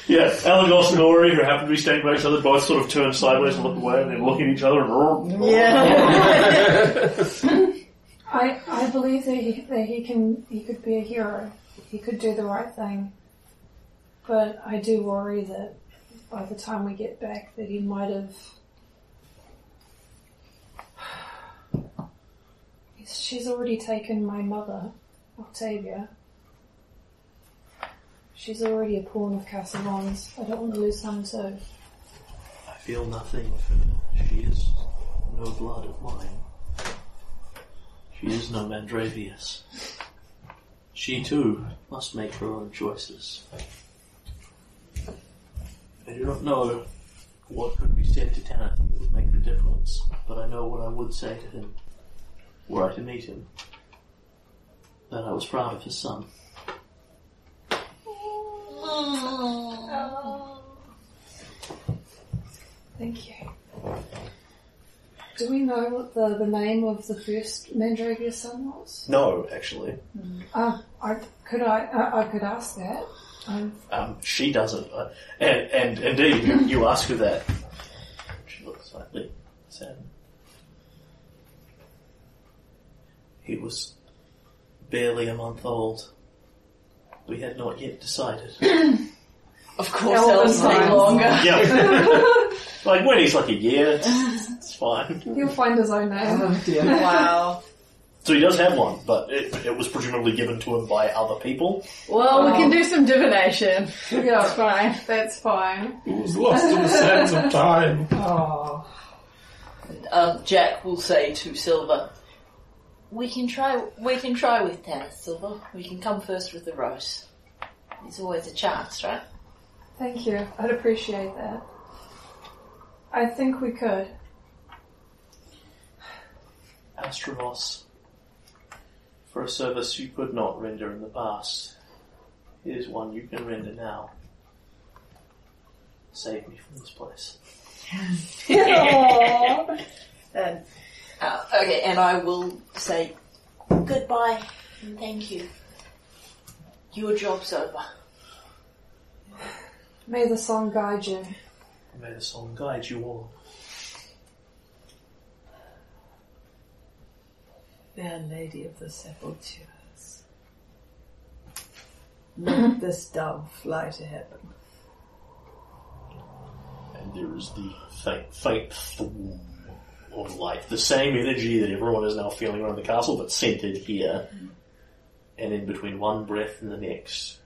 Yeah, Alagos and Ori, who happen to be standing by each other, both sort of turn sideways and look away, and then look at each other and. Oh, yeah. I, I believe that he, that he can he could be a hero. He could do the right thing. But I do worry that by the time we get back that he might have She's already taken my mother, Octavia. She's already a pawn of Kazavon's. I don't want to lose him too. I feel nothing for her. She is no blood of mine. She is no Mandravius. She too must make her own choices. I do not know what could be said to Tanith that would make the difference, but I know what I would say to him were I to meet him. That I was proud of his son. Thank you. Do we know what the, the name of the first Mandragora's son was? No, actually. Uh, I, could I, I, I could ask that. Um, Um, she doesn't. Uh, and, and indeed, you, you ask her that. She looks slightly sad. He was barely a month old. We had not yet decided. Of course, Elvis that'll take times. longer. yeah. like when he's like a year, it's, it's fine. he'll find his own name. Oh dear. wow. So he does have one, but it, it was presumably given to him by other people. Well, we can do some divination. Yeah, It's fine. that's fine. It was lost in the sands of time. Oh. Um, Jack will say to Silver, "We can try. We can try with Tannis, Silver. We can come first with the rose. There's always a chance, right?" Thank you. I'd appreciate that. I think we could. Astrovos, for a service you could not render in the past, here's one you can render now. Save me from this place. And, uh, okay, and I will say goodbye and thank you. Your job's over. May the song guide you. May the song guide you all. Fair Lady of the Sepulchres. Let this dove fly to heaven. And there is the faint, faint thum of light. The same energy that everyone is now feeling around the castle, but centered here. And in between one breath and the next,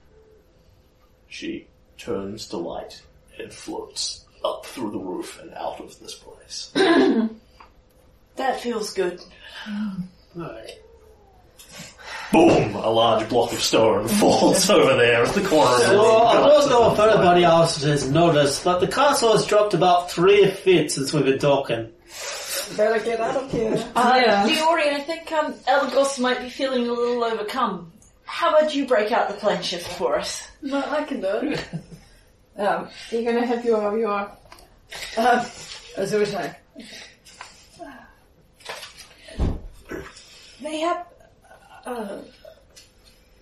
she turns to light and floats up through the roof and out of this place. That feels good. Right. Boom! A large block of stone falls over there at the corner of the So, I don't know if anybody else has noticed, but the castle has dropped about three feet since we've been talking. Better get out of here. Uh, Yeah. Diori, I think um, Elagos might be feeling a little overcome. How about you break out the plane shift for us? No, I can do it. Um, You're gonna have your your so which one? They have. Uh,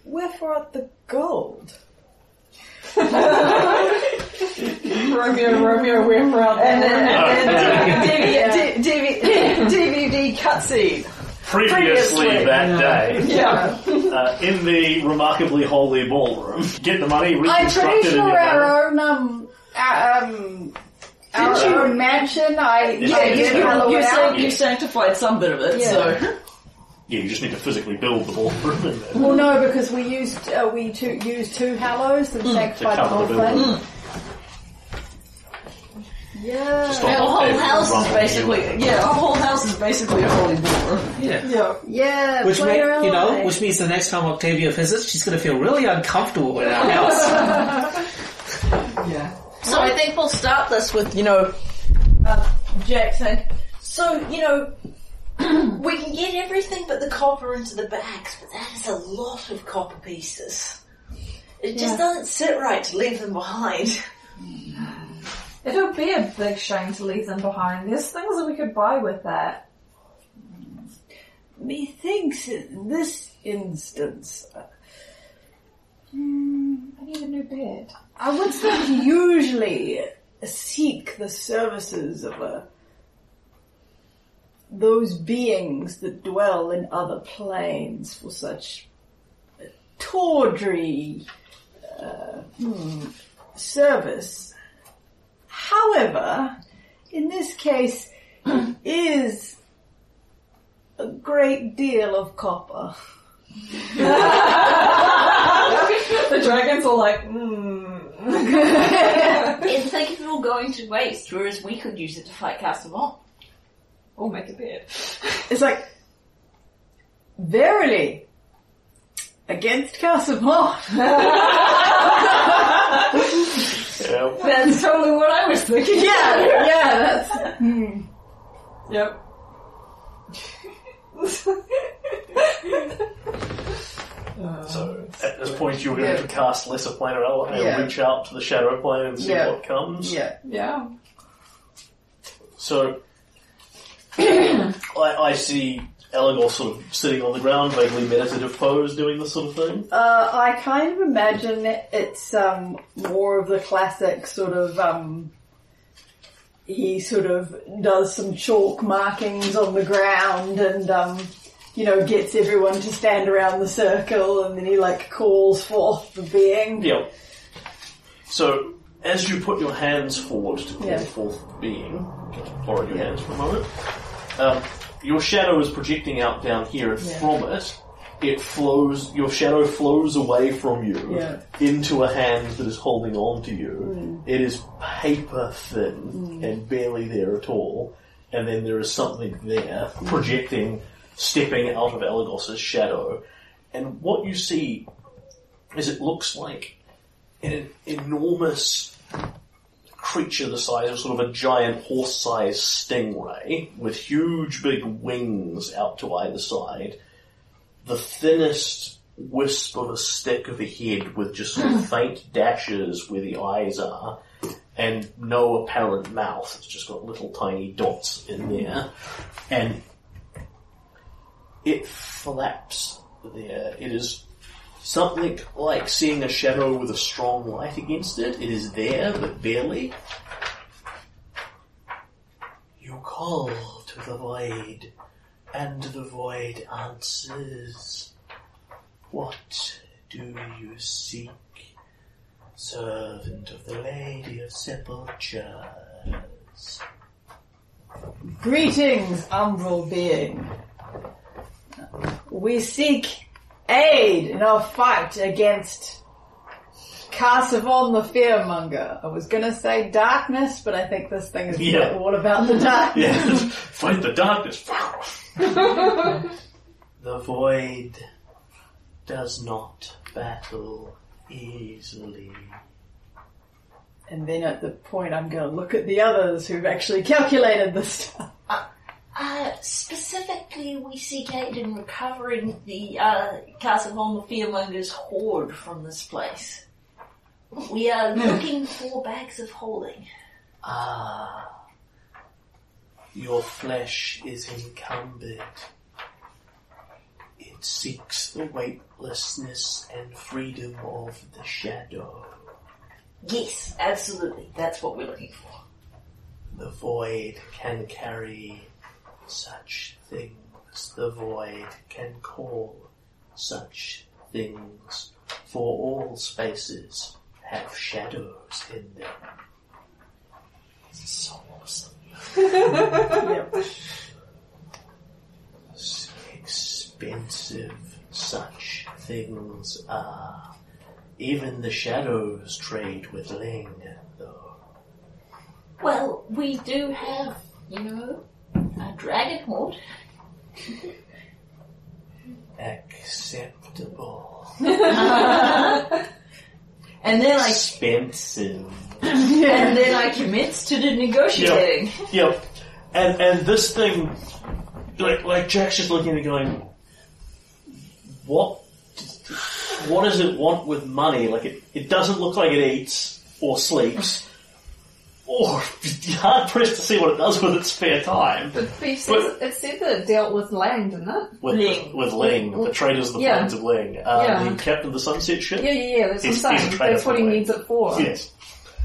wherefore art the gold? Romeo Romeo we're proud. And then, and then DVD, DVD cutscene. Previously, Previously. that day, Yeah. uh, in the remarkably holy ballroom, get the money I'm pretty sure our own, um, uh, um, our own mansion, I, Yeah, I you- you- you, it you sanctified some bit of it, Yeah. so. Yeah, you just need to physically build the ballroom and then Well, no, because we used, uh, we two, used two hallows and sanctified to the whole cover the building. Thing. Yeah. Stop Yeah, the whole house is basically, yeah, our whole house is basically a holy ballroom. Yeah. Yeah. Yeah, Which may, you know, way. which means the next time Octavia visits, she's going to feel really uncomfortable in our house. Yeah. So I think we'll start this with, you know, uh, Jack saying, so, you know, we can get everything but the copper into the bags, but that is a lot of copper pieces. It just doesn't sit right to leave them behind. It would be a big shame to leave them behind. There's things that we could buy with that. Methinks in this instance, uh, I need a new bed. I would not usually seek the services of a, those beings that dwell in other planes for such tawdry uh, hmm, service. However, in this case, is a great deal of copper. The dragons are like, hmm. And think if it all going to waste, whereas we could use it to fight Castamont. We'll make a bed. It's like, verily, against Casablanca. Yeah. That's totally what I was thinking. yeah, yeah, that's. hmm. Yep. So at this point, you're going to cast lesser planar element and Yeah. reach out to the shadow plane and see Yeah. what comes. Yeah. Yeah. So I, I see Elagor sort of sitting on the ground, vaguely meditative pose, doing this sort of thing. Uh, I kind of imagine it's um, more of the classic sort of. Um, he sort of does some chalk markings on the ground and, um, you know, gets everyone to stand around the circle and then he like calls forth the being. Yeah. So as you put your hands forward to call Yeah. forth being, borrow your hands for a moment. Um, your shadow is projecting out down here, and Yeah. from it, it flows. Your shadow flows away from you Yeah. into a hand that is holding on to you. Mm. It is paper thin and barely there at all, and then there is something there Mm. projecting, stepping out of Elagos's shadow, and what you see is it looks like an enormous creature the size of sort of a giant horse-sized stingray with huge big wings out to either side. The thinnest wisp of a stick of a head with just sort of hmm. faint dashes where the eyes are and no apparent mouth. It's just got little tiny dots in there. And it flaps there. It is Something like seeing a shadow with a strong light against it. It is there, but barely. You call to the void, and the void answers. What do you seek, servant of the Lady of Sepulchres? Greetings, umbral being. We seek aid in our fight against Kazavon the Fearmonger. I was gonna say darkness, but I think this thing is Yeah. all about the darkness. Yes, fight the darkness. the void does not battle easily. And then at the point I'm gonna look at the others who've actually calculated this stuff. Uh, specifically, we seek aid in recovering the uh, Castle Home of Fearmonger's hoard from this place. We are looking for bags of holding. Ah. Your flesh is encumbered. It seeks the weightlessness and freedom of the shadow. Yes, absolutely. That's what we're looking for. The void can carry such things. The void can call such things. For all spaces have shadows in them. This is so awesome. S- Expensive such things are. Even the shadows trade with Leng, though. Well, we do have, you know, a dragon hoard. Acceptable. And then I Expensive. and then I commenced to the negotiating. Yep. And and this thing, like like Jack's just looking at it going, what what does it want with money? Like it, it doesn't look like it eats or sleeps. Or hard pressed to see what it does with its spare time. But Beef says it said that it dealt with land, didn't it? With Leng. with Leng, the traders of the Yeah. plains of Leng, uh, Yeah. the captain of the sunset ship. Yeah, yeah, yeah. That's He's- what I'm he's a saying. That's what he for needs it for. Yes.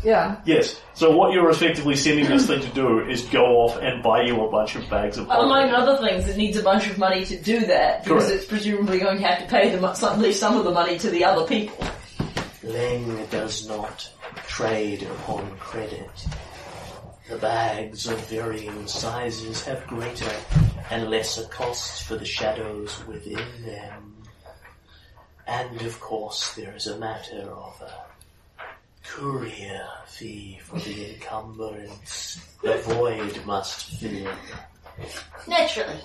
Yeah. Yes. So what you're effectively sending this thing to do is go off and buy you a bunch of bags of Among other things, it needs a bunch of money to do that because Correct. it's presumably going to have to pay them some, leave some of the money to the other people. Leng does not trade upon credit. The bags of varying sizes have greater and lesser costs for the shadows within them. And of course, there is a matter of a courier fee for the encumbrance the void must fill. Naturally.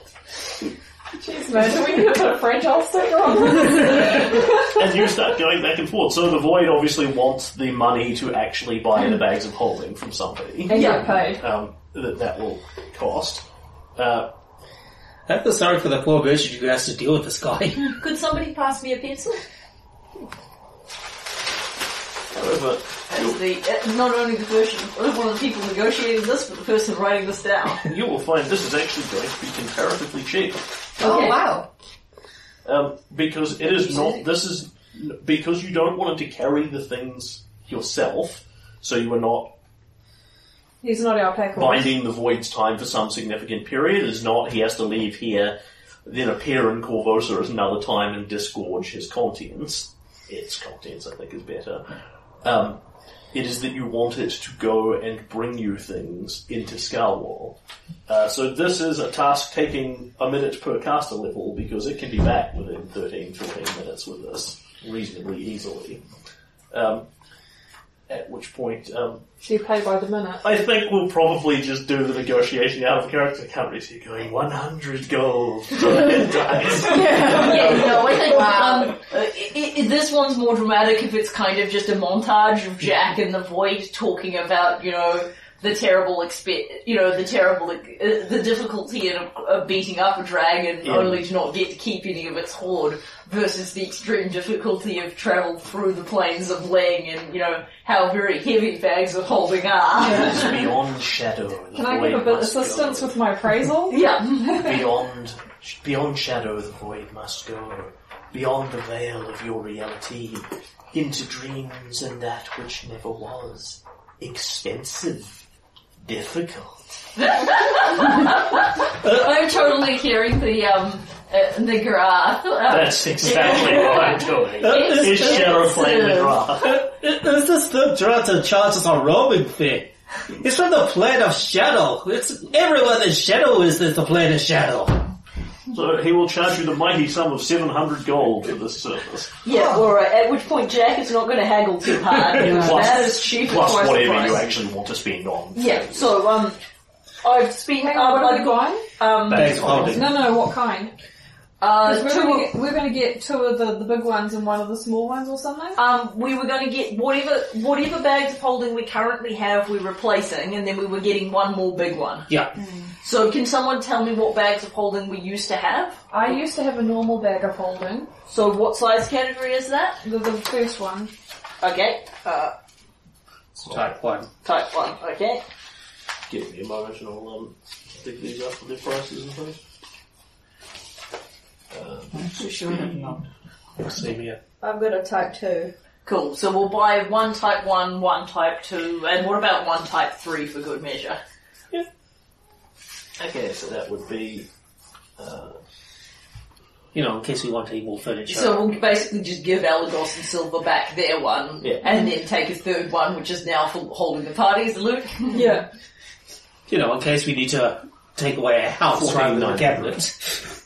Jeez, man, do we need to put a fragile sticker on this? and you start going back and forth. So the void obviously wants the money to actually buy the bags of holding from somebody. And get paid. um, that that will cost. Uh, I feel sorry for the poor bitch who has to deal with this guy. Could somebody pass me a pencil? However, As the, uh, not only the person, one of the people negotiating this, but the person writing this down. you will find this is actually going to be comparatively cheap Oh Okay. wow. um, because it is not. This is because you don't want him to carry the things yourself, so you are not He's not our pack horse. binding the void's time for some significant period. Is not he has to leave here, then appear in Korvosa at another time and disgorge his contents. Its contents, I think, is better. Um, it is that you want it to go and bring you things into Scarwall. Uh, so this is a task taking a minute per caster level because it can be back within 13, 14 minutes with this reasonably easily. Um, at which point, um, So you pay by the minute. I think we'll probably just do the negotiation out of character. Can't really see it going 100 gold. Dice. yeah, no, I think Wow. um, uh, i i this one's more dramatic if it's kind of just a montage of Jack and the Void talking about, you know, the terrible expe- you know, the terrible, uh, the difficulty in of beating up a dragon Yeah. only to not get to keep any of its hoard versus the extreme difficulty of travel through the plains of Leng and, you know, how very heavy bags of holding are. It's beyond shadow. Can I void give a bit must assistance go. with my appraisal? Yeah. Beyond, beyond shadow, the void must go. Beyond the veil of your reality, into dreams and that which never was. Expensive. Difficult. I'm totally hearing the, um, uh, the gra. That's exactly what I'm doing. It's It's shadow playing the expensive. drama. Is this the Drata charges a roaming fee? It's from the plane of shadow. It's everyone in shadow is this the plane of shadow. So he will charge you the mighty sum of 700 gold for this service. Yeah, alright, at which point Jack is not going to haggle too hard. Plus- that is cheap Plus twice the whatever price. you actually want to spend on. Yeah, so, um, I've spent, Hang on, what um, are we buying? um, Bags of holding. No, no, what kind? Uh, 'Cause we're, two, gonna get, we're gonna get two of the, the big ones and one of the small ones or something. um, we were going to get whatever whatever bags of holding we currently have. We're replacing, and then we were getting one more big one. Yeah. So, can someone tell me what bags of holding we used to have? I used to have a normal bag of holding, So, what size category is that? the, the first one. Okay, uh, Type 1. type one. Okay. Give me a moment and I'll um, dig these up for their prices and things. I'm pretty sure I have not. Same here. I've got a type two. Cool. So we'll buy one type one, one type two, and what about one type three for good measure? Okay, so that would be. Uh, You know, in case we want any more furniture. So we'll basically just give Elagos and Silver back their one, Yeah. and then take a third one, which is now for holding the party as a loot. Yeah. you know, in case we need to take away a house rather than a 14,900. cabinet.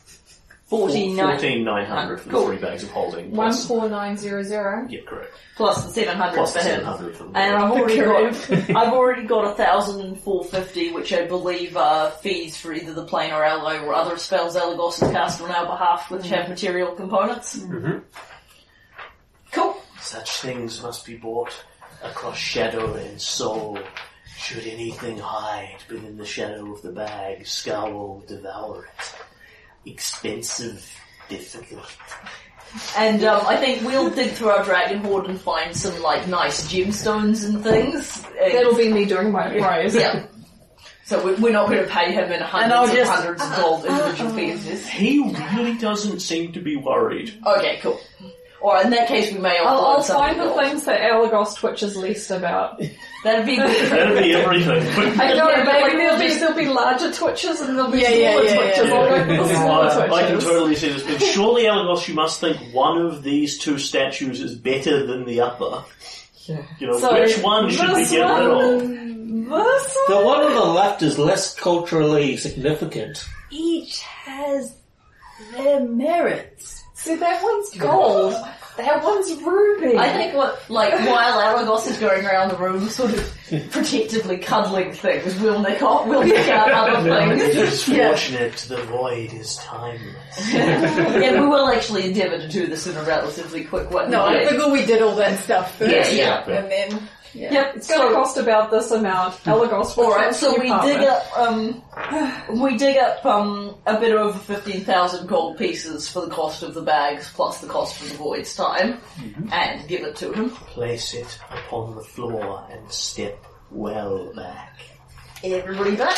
Fourteen nine 14900 for the Cool. three bags of holding. One Plus, four nine zero zero. yeah, correct. plus the seven hundred Plus for the him. 700 for the And I've already got, I've already got a thousand and four fifty, which I believe are fees for either the plane or alloy or other spells Elagos has cast on our behalf, which have material components. Mhm. Cool. Such things must be bought across shadow and soul. Should anything hide within the shadow of the bag, Scar will devour it. Expensive, difficult. And um, I think we'll dig through our dragon hoard and find some like nice gemstones and things. That'll be me doing my prize. yeah. So we- we're not going to pay him in And I'll hundreds and just- hundreds of gold individual fees. He really doesn't seem to be worried. Okay, cool. Or in that case, we may I'll, I'll find the gold. things that Elagos twitches least about. That'd be good. That'd be everything. I know, Yeah, but like, maybe there'll we'll be, there'll be larger twitches and there'll be Yeah, smaller yeah, yeah, twitches. yeah. I'll go for the smaller I, I can twitches. totally see this. But surely, Elagos, you must think one of these two statues is better than the other. Yeah. You know, So, which one should we this get rid of? one, The one on the left is less culturally significant. Each has their merits. See, that one's gold. That one's ruby. I think what, like, while Aragos is going around the room, sort of protectively cuddling things, we'll nick off, we'll nick out other It things. is fortunate the void is timeless. yeah, we will actually endeavour to do this in a relatively quick one. No, I Yeah. figure we did all that stuff first. Yeah, yeah. And then, yeah. Yep, it's going to so, cost about this amount. Elagos will alright, cost so we dig up, um, we dig up, um, a bit over 15,000 gold pieces for the cost of the bags, plus the cost of the void's time, and give it to him. Place it upon the floor and step well back. Everybody back.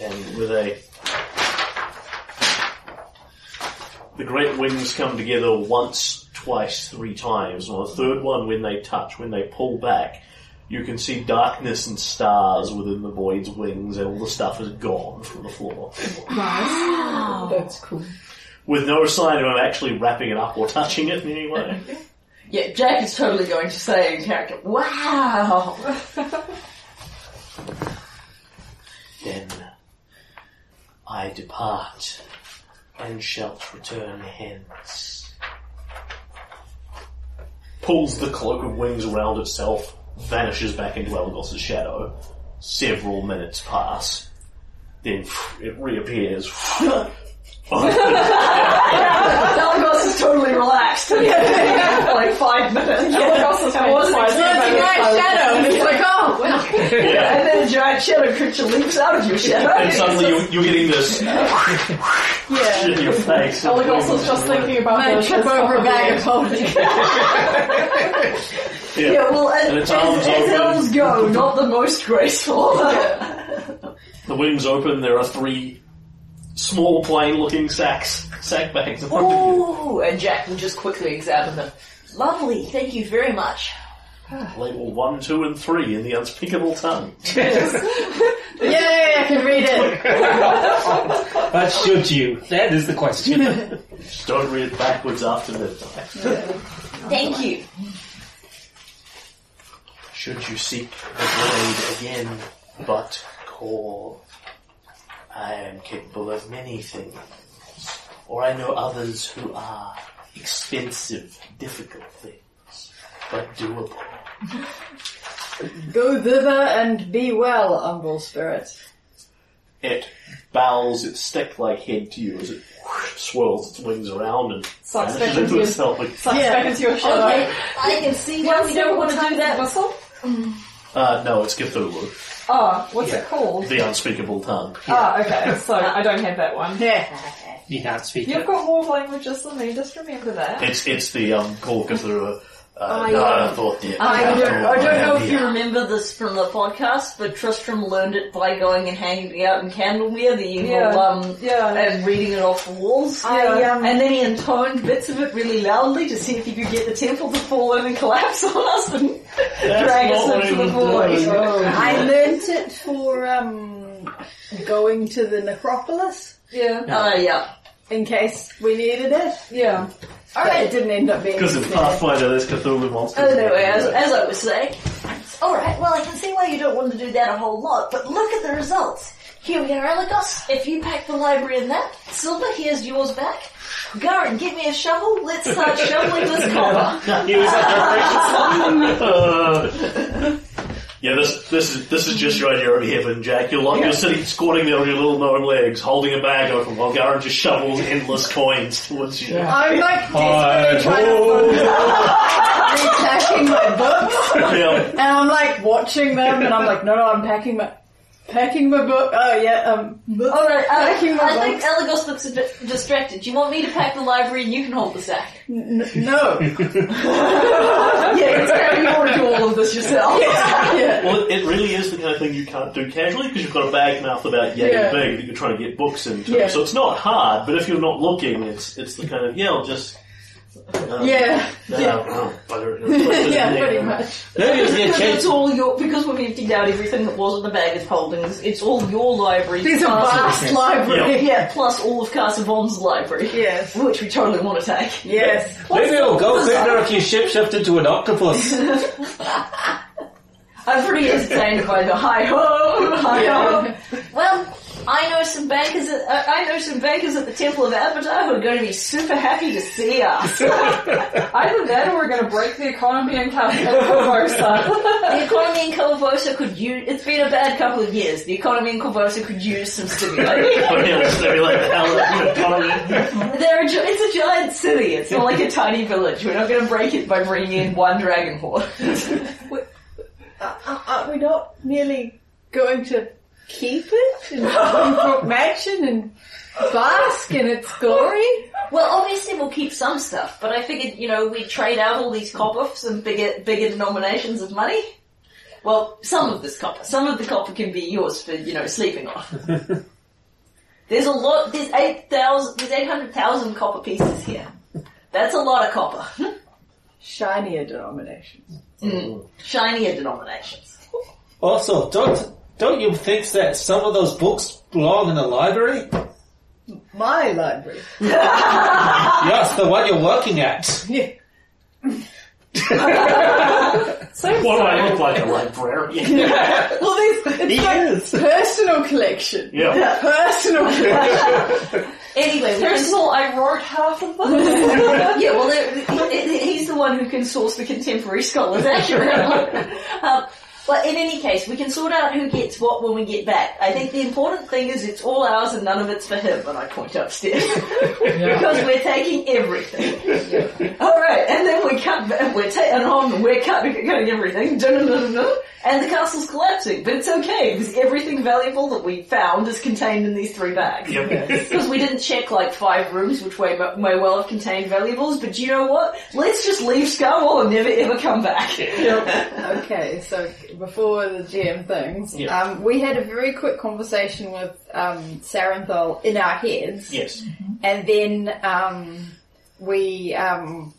And with a the great wings come together once, twice, three times. On the third one, when they touch, when they pull back, you can see darkness and stars within the void's wings, and all the stuff is gone from the floor, Wow, That's cool. with no sign of him actually wrapping it up or touching it in any way. Yeah, Jack is totally going to say in character, wow! Then I depart, and shalt return hence. Pulls the cloak of wings around itself, vanishes back into Elagos' shadow. Several minutes pass. Then it reappears. Elagos is totally relaxed. for like five minutes. Elagos is I wasn't fine. expecting Giant shadow, and it's like, oh, well. yeah. And then a giant shadow creature leaps out of your shadow. And suddenly you're, you're getting this Yeah. in your face. Elagos was just thinking about Man, this. trip over a bag of holding. Yeah. Yeah, well, And and its as, as open. elves go, not the most graceful. The wings open, there are three small plain looking sacks, sack bags in front of you. Ooh, and Jack will just quickly examine them. Lovely, thank you very much. Label 1, 2, and 3 in the unspeakable tongue. Yes. Yay, I can read it. But should you? That is the question. Just don't read it backwards after midnight. Thank you. Should you seek the blade again, but call. I am capable of many things. Or I know others who are expensive, difficult things, but doable. Go thither and be well, humble Spirit. it bows its stick-like head to you as it whoosh, swirls its wings around and Sucks back vanishes into into your, itself. sucks Yeah. back into your shadow. Okay, I can see why we don't want to do that. Whistle? Uh, no, it's Cthulhu, Oh, what's it called? the unspeakable tongue. Ah, okay, so I don't have that one. Yeah. You can't speak You've it. got more languages than me, just remember that. It's it's the um, Call of Cthulhu. Uh, Oh, no. I thought the. I don't, I don't know if you remember this from the podcast, but Tristram learned it by going and hanging out in Candlemere, the evil, Yeah. um, Yeah. and reading it off the walls. I, um, And then he intoned bits of it really loudly to see if he could get the temple to fall in and collapse on us and drag us into the was void. doing. I learnt it for um, going to the necropolis Yeah. Uh, yeah. in case we needed it. Yeah. But it didn't end up being Because in there. Pathfinder, there's Cthulhu monsters. Anyway, as, as I was saying, alright, well I can see why you don't want to do that a whole lot, but look at the results. Here we are, Elagos. If you pack the library in that, Silver, here's yours back. Garen, get me a shovel. Let's start shoveling this copper. Use that Uh, yeah, this this is this is just your idea of heaven, Jack. You're like you're sitting squatting there on your little gnome legs, holding a bag open while Garen just shovels endless coins towards you. I'm like Hi, desperately trying to focus on repacking my books, Yeah. and I'm like watching them, and I'm like, no, no, I'm packing my packing my book. Oh yeah, um, Alright, uh, Packing my I think books. Elagos looks a bit distracted. Do you want me to pack the library and you can hold the sack? n- no. Yeah, it's kind you want to do all of this yourself. yeah. Well, it really is the kind of thing you can't do casually because you've got a bag mouth about yay Yeah. big that you're trying to get books into. Yeah. So it's not hard, but if you're not looking, it's it's the kind of yeah, I'll just. Uh, Yeah. uh, Yeah. bugger it. Yeah, pretty much. Maybe it's the Because it's all your, because we've emptied out everything that was in the bag of holdings, it's all your library. There's a vast library. Yeah, plus all of Kazavon's library. Yes. Which we totally want to take. Yes. Maybe it'll go quicker if you shapeshift into an octopus. I'm pretty entertained by the hi ho, hi ho. Well, I know some bankers. At, uh, I know some bankers at the Temple of Abadar who are going to be super happy to see us. Either that or we're going to break the economy in Korvosa. the economy in Korvosa could use. It's been a bad couple of years. The economy in Korvosa could use some stimulating. But yeah, it's very like the hell out of economy. They're a, it's a giant city. It's not like a tiny village. We're not going to break it by bringing in one dragon horde. Are, are we uh, uh, uh, not merely going to keep it in Brook Mansion and bask in its glory? well, obviously we'll keep some stuff, but I figured, you know, we'd trade out all these copper for some bigger, bigger denominations of money. Well, some of this copper. Some of the copper can be yours for, you know, sleeping on. there's a lot, there's 8,000, there's 800,000 copper pieces here. That's a lot of copper. Shinier denominations. Mm. Shinier denominations. Also, don't don't you think that some of those books belong in the library? My library. Yes, the one you're working at. Yeah. Seems What do I look like? A librarian? Well, there's, it's He my is. personal collection. Yeah. Personal collection. Anyway, we can Personal, I wrote half of them. yeah, well, there- he- he- he's the one who can source the contemporary scholars accurately. um, but in any case, we can sort out who gets what when we get back. I think the important thing is it's all ours and none of it's for him. And I point upstairs because we're taking everything. all right, and then we cut. back- We're taking on. We're cutting, cutting everything. Dun, dun, dun, dun, dun, and the castle's collapsing, but it's okay because everything valuable that we found is contained in these three bags. Yep. Because we didn't check like five rooms, which may, may well have contained valuables, but you know what? Let's just leave Scarwall and never ever come back. Okay, so before the GM things, Yeah. um, we had a very quick conversation with um, Saranthal in our heads, Yes. and then um, we um,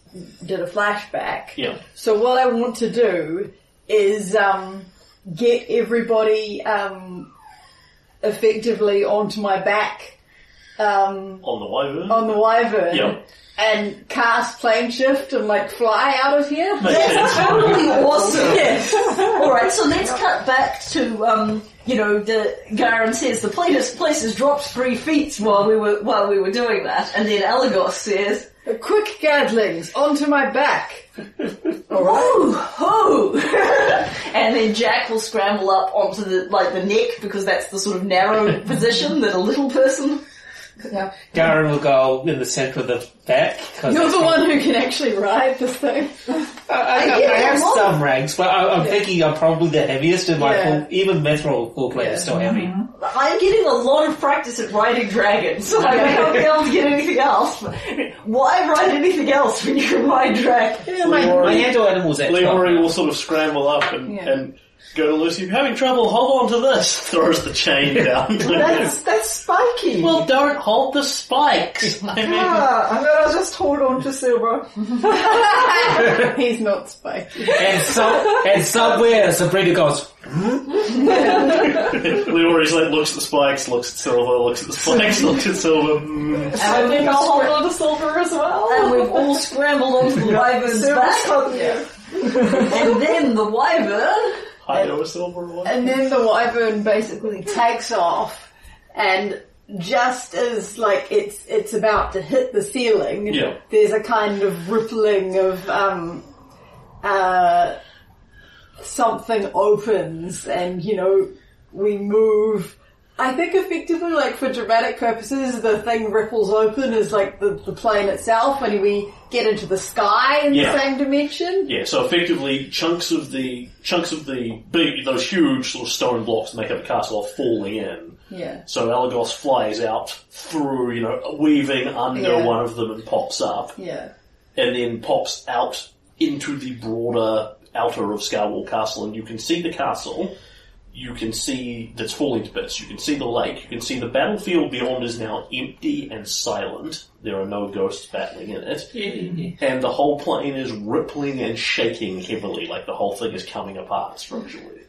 did a flashback. Yeah. So what I want to do is um, get everybody um, effectively onto my back um, On the wyvern. on the wyvern Yeah. and cast plane shift and like fly out of here. Makes sense. Totally awesome. Yes. Alright, so let's cut back to, um, you know, the, Garen says the place, place has dropped three feet while we were, while we were doing that, and then Elagos says, Quick, gadlings, onto my back. Ooh, hoo! and and then Jack will scramble up onto the like the neck because that's the sort of narrow position that a little person. Yeah. Garen will go in the center of the back. 'cause You're the what- one who can actually ride this thing. I, I, get I have a some ranks, but I, I'm thinking I'm probably the heaviest in my Yeah. full, even Mithril full plate is still heavy. Mm-hmm. I'm getting a lot of practice at riding dragons, so I may not be able to get anything else. But why ride anything else when you can ride dragons? Yeah, my, My handle animals at 12 Leroy will sort of scramble up and, Yeah. and go to Lucy. If you're having trouble, hold on to this. Throws the chain down. That's that's spiky. well, don't hold the spikes. I mean, yeah, I'm gonna just hold on to silver. he's not spiky. And so, and somewhere Sabrina goes, Leroy's like looks at the spikes, looks at silver, looks at the spikes, looks at silver. Mm. And I think I'll hold on to silver as well. And we've all scrambled onto the wyvern's back, got you. and then the wyvern. Silver. What? And then the wyvern basically takes off, and just as like it's it's about to hit the ceiling, Yeah. there's a kind of rippling of um, uh, something opens, and you know we move. I think effectively, like for dramatic purposes, the thing ripples open as like the, the plane itself, and we get into the sky in Yeah. the same dimension. Yeah, so effectively, chunks of the chunks of the big, those huge sort of stone blocks that make up the castle are falling in. Yeah. So Elagos flies out through, you know, weaving under Yeah. one of them and pops up, Yeah. and then pops out into the broader outer of Scarwall Castle, and you can see the castle. You can see that's falling to bits. You can see the lake. You can see the battlefield beyond is now empty and silent. There are no ghosts battling in it. And the whole plane is rippling and shaking heavily, like the whole thing is coming apart structurally.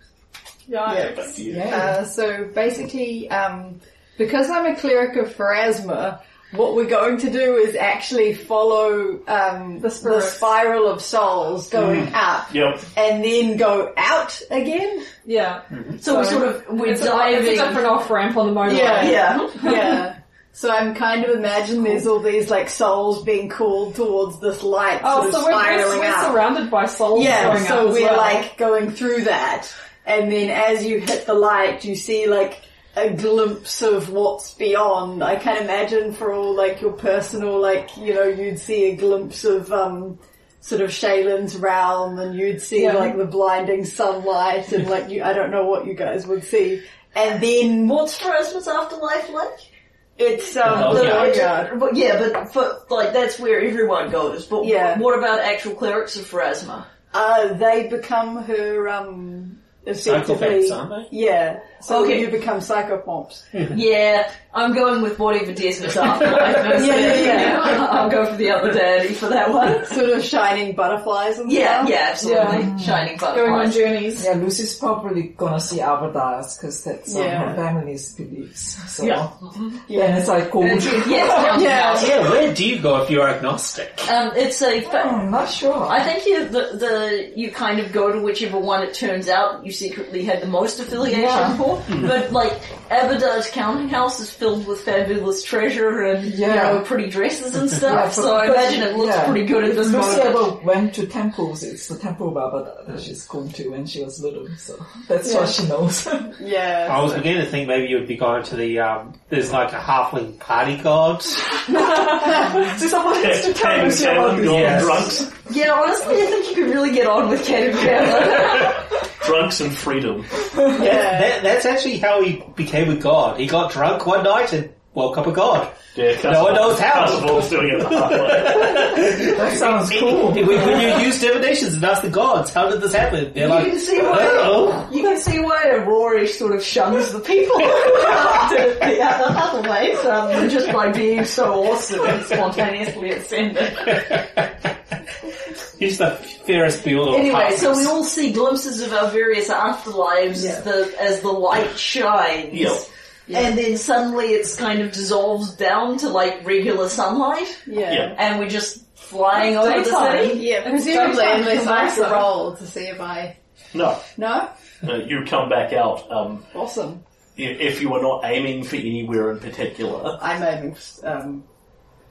Yeah. Back to you. Uh, so basically, um, because I'm a cleric of Pharasma, what we're going to do is actually follow um, the, spirits. spiral of souls going up Yep. and then go out again. Yeah. So we're sort of we're It's a, it's a diving. different off ramp on the motorway. Yeah. Yeah. Yeah. So I'm kind of imagine there's all these like souls being called towards this light, Oh, sort so of we're, we're, we're out. surrounded by souls Yeah, going so up we're well. like going through that, and then as you hit the light, you see like a glimpse of what's beyond. I can imagine for all like your personal, like you know, you'd see a glimpse of um sort of Shelyn's realm, and you'd see Yeah. like the blinding sunlight, and like you, I don't know what you guys would see, and then What's Pharasma's afterlife like? it's um Oh, the yeah. courtyard. But yeah, but for like that's where everyone goes. But Yeah. what about actual clerics of Pharasma? Uh, they become her um effectively. Psychopaths, aren't they? Yeah, so Okay. you become psychopomps. Yeah, I'm going with whatever Desmond's afterlife is. Yeah, yeah, yeah. I'll go for the other deity for that one. sort of shining butterflies and Yeah, stuff. yeah, absolutely. Shining butterflies. going on butterflies. journeys. Yeah, Lucy's probably gonna see Abadar's because that's um, Yeah. her family's beliefs. So Yeah. then it's like gold. And it's- yeah, it's down Yeah. yeah, where do you go if you're agnostic? Um, it's a. Oh, I'm not sure. I think you the, the you kind of go to whichever one it turns out you secretly had the most affiliation Yeah. For. But like Abadar's counting house is filled with fabulous treasure and Yeah. you know pretty dresses and stuff. Yeah, so I imagine it looks yeah. pretty good at If this Lucy moment. ever went to temples, it's the temple of Abadar that she's going to when she was little, so that's what she knows. Yeah. I was beginning to think maybe you would be going to the, um, there's like a halfling party god. so someone has to tell Came Lucy about Cam this. drunks, Yeah, honestly, I think you could really get on with Cat and Cam. drunks and freedom. Yeah. That, that's actually how he became a god. He got drunk one night and woke up a god. Yeah, No one knows how. Castleball's doing it the hard way. That sounds cool. When, when you use divinations and ask the gods, how did this happen? They're You like, can see why oh. you can see why Aurora sort of shuns the people after the other Hufflepuffs, um, just by being so awesome and spontaneously ascended. He's the fairest beholder of Anyway, so we all see glimpses of our various afterlives as the as the light shines. Yep. And then suddenly it's kind of dissolves down to like regular sunlight, Yeah. Yeah. and we're just flying over the city. Yeah, presumably, daytime unless I have to also. roll to see if I... No, No? uh, you come back out. Um, Awesome. if you were not aiming for anywhere in particular, I'm aiming, um,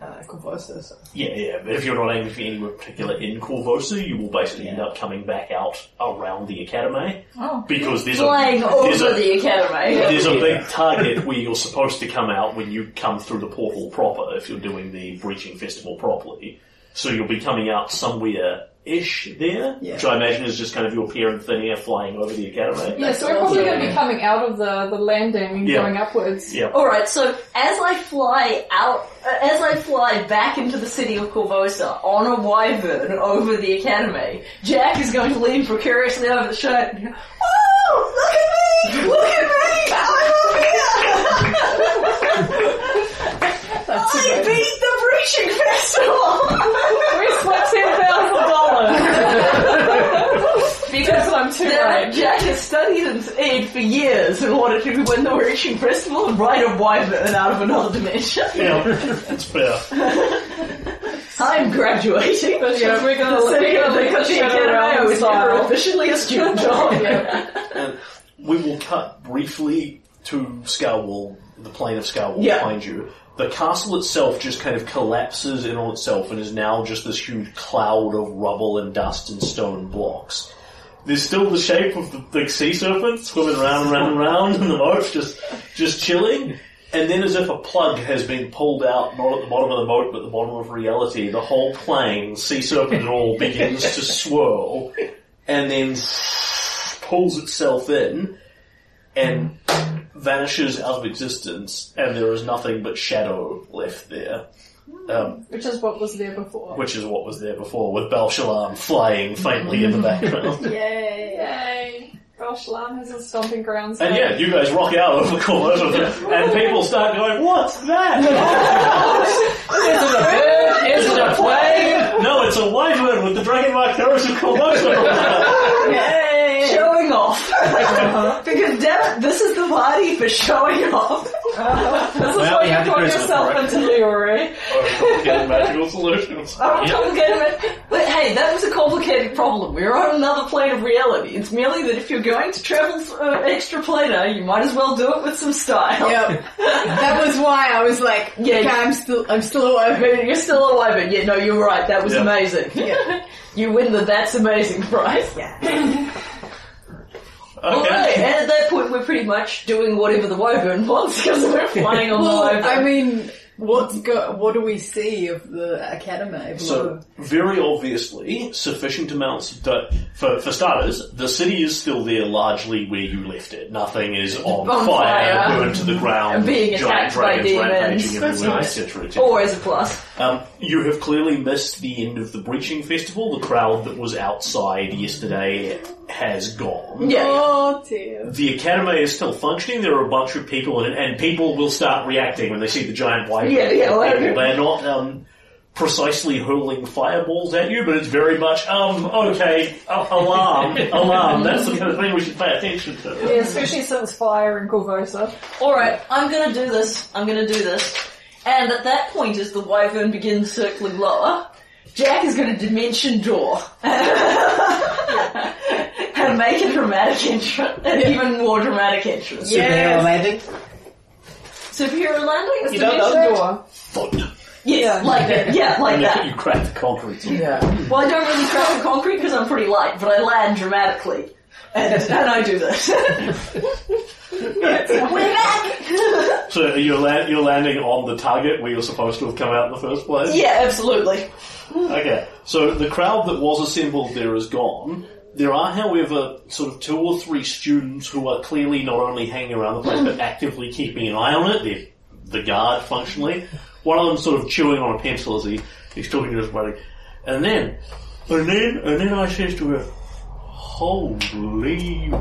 uh, Korvosa. So. Yeah, yeah, but if you're not aiming for anywhere particular in Korvosa, you will basically end up coming back out around the Academy. Oh. Because there's Flying a, over a, the academy. there's a big target where you're supposed to come out when you come through the portal proper, if you're doing the Breaching Festival properly. So you'll be coming out somewhere ish there, Yeah. which I imagine is just kind of your peer and thin air flying over the Academy. Yeah, so we're probably going to be coming out of the, the landing and Yeah. going upwards. Yeah. Alright, so as I fly out, uh, as I fly back into the city of Korvosa on a wyvern over the academy, Jack is going to lean precariously over the shoulder and go, Oh, look at me! Look at me! I'm over here! I beat the breaching festival! We spent $10,000! Because I'm too Damn it, late. Jack has studied and studied for years in order to win the breaching festival and ride a wyvern out of another dimension. Yeah, that's fair. I'm graduating. But yeah, we're going to So we're yeah, gonna they leave got the the academy. I around was never style. officially a student job. And we will cut briefly to Scarwall, the plane of Scarwall Yeah. behind you. The castle itself just kind of collapses in on itself and is now just this huge cloud of rubble and dust and stone blocks. There's still the shape of the big sea serpent swimming around and around and around in the moat, just just chilling. And then as if a plug has been pulled out, not at the bottom of the moat, but the bottom of reality, the whole plane, sea serpent and all, begins to swirl and then pulls itself in and vanishes out of existence, and there is nothing but shadow left there. Um, Which is what was there before. which is what was there before, with Bel Shalom flying faintly in the background. Yay! Yay! Bel Shalom has his stomping grounds. And yeah, you guys rock out over corners of it, and people start going, "What's that?" Is it a plane? no, it's a wyvern with the dragon mark arrows of Korvosa. Yay! Showing off. because damn it, this is the party for showing off. This is Well, what we you have to put cruise yourself for it. into Leroy. Getting magical solutions. I'm complicated. But hey, that was a complicated problem. We're on another plane of reality. It's merely that if you're going to travel uh, extra planar, you might as well do it with some style. Yep. that was why I was like, Yeah. okay, I'm still, I'm still alive. You're still alive, but yeah, no, you're right. That was Yeah. amazing. you win the that's amazing prize. Alright, Okay. and at that point we're pretty much doing whatever the wyvern wants because we're flying on the Well, wyvern. I mean, what's go- what do we see of the academy? So, very obviously, sufficient amounts of dirt. For, for starters, the city is still there largely where you left it. Nothing is on, On fire, fire. burned to the ground, being giant attacked by dragons demons. rampaging That's everywhere, nice. etc. etc. Always a plus. Um, you have clearly missed the end of the breaching festival. The crowd that was outside yesterday has gone. Yeah. oh dear. The academy is still functioning. There are a bunch of people, in it, and people will start reacting when they see the giant white Yeah, yeah, people. well, They're not um, precisely hurling fireballs at you, but it's very much um okay, a- alarm, alarm. That's the kind of thing we should pay attention to. Yeah, especially since fire and Korvosa. Alright, I'm gonna do this. I'm gonna do this. And at that point, as the wyvern begins circling lower, Jack is gonna dimension door. and make a dramatic entrance. An even more dramatic entrance. Superhero landing? Superhero landing? You don't know Dimension that? door. Thud. Yes, like that. Yeah, like And you, that. you crack the concrete. Yeah. Well, I don't really crack the concrete because I'm pretty light, but I land dramatically. And, and I do this. We're back! So you're, la- you're landing on the target where you're supposed to have come out in the first place. yeah, absolutely. Okay, so the crowd that was assembled there is gone. There are, however, sort of two or three students who are clearly not only hanging around the place but actively keeping an eye on it. They're the guard, functionally. One of them sort of chewing on a pencil as he, he's talking to his buddy. And then, and then, and then I says to her, Holy... Ought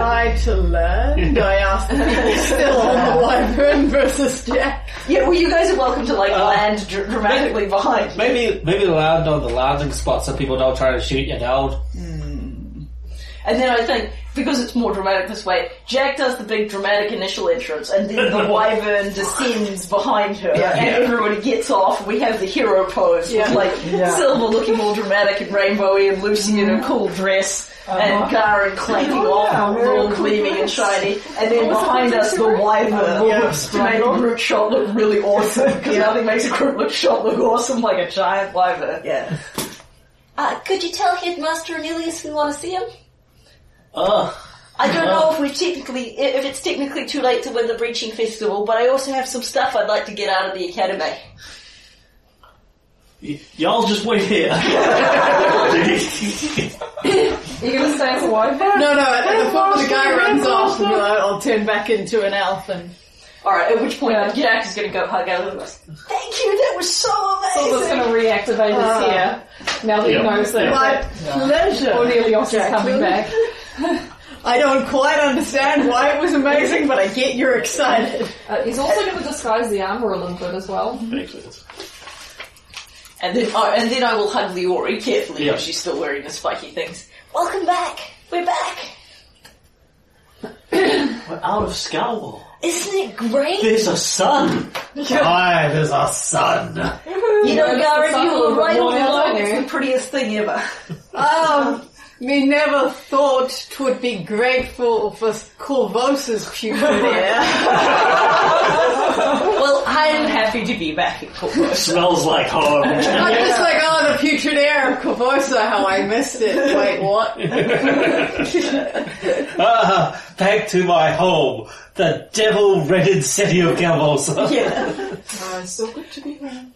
I to learn? I asked the people still on the wyvern versus Jack. Yeah, well, you guys are welcome to like uh, land dr- dramatically behind. Maybe maybe land on the landing spot so people don't try to shoot you down. Hmm. And then I think, because it's more dramatic this way, Jack does the big dramatic initial entrance, and then the wyvern descends behind her, and everybody gets off. We have the hero pose with like Yeah. Silver looking all dramatic and rainbowy, and Lucy in a cool dress. And Garen clanking Oh, yeah, off, very all cool gleaming and dress. shiny, and then behind us the wyvern Yeah. to make a group shot look really awesome, because nothing makes a group look shot look awesome like a giant wyvern. Yeah. Uh, could you tell Headmaster Aurelius we want to see him? I don't know if we technically, if it's technically too late to win the Breaching Festival, but I also have some stuff I'd like to get out of the Academy. y- y'all just wait here. Are you going to stay as a wife? No, no, at the point when the guy runs off, and I'll, I'll turn back into an elf and... Alright, at which point Yeah. Jack is going to go hug Elizabeth. Thank you, that was so Silver's amazing! going to reactivate Ah. his hair now that Yeah. he knows that, My that pleasure. Cornelius is Jacqueline. coming back. I don't quite understand why it was amazing, but I get you're excited. Uh, he's also going to disguise the armor a little bit as well. Makes sense. And then, oh, and then I will hug Leori carefully Yeah. because she's still wearing the spiky things. Welcome back! We're back! We're out of Scarwall. Isn't it great? There's a sun. Aye, there's a sun. You know, Notice Garen, you a were right all more along. It's the prettiest thing ever. Um, me never thought 'twould be grateful for Korvosa's putrid air. well, I'm happy to be back at Corvus. Smells like home. I'm just like, oh, the putrid air of Korvosa, how I missed it. Wait, what? Ah, back to my home, the devil-redded city of Korvosa. yeah. Oh, it's so good to be here.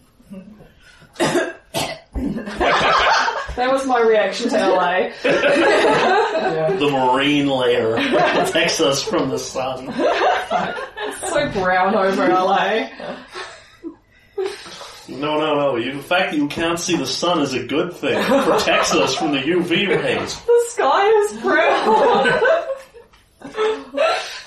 That was my reaction to LA. the marine layer protects us from the sun. It's so brown over LA. No, no, no. You, the fact that you can't see the sun is a good thing. It protects us from the UV rays. The sky is brown.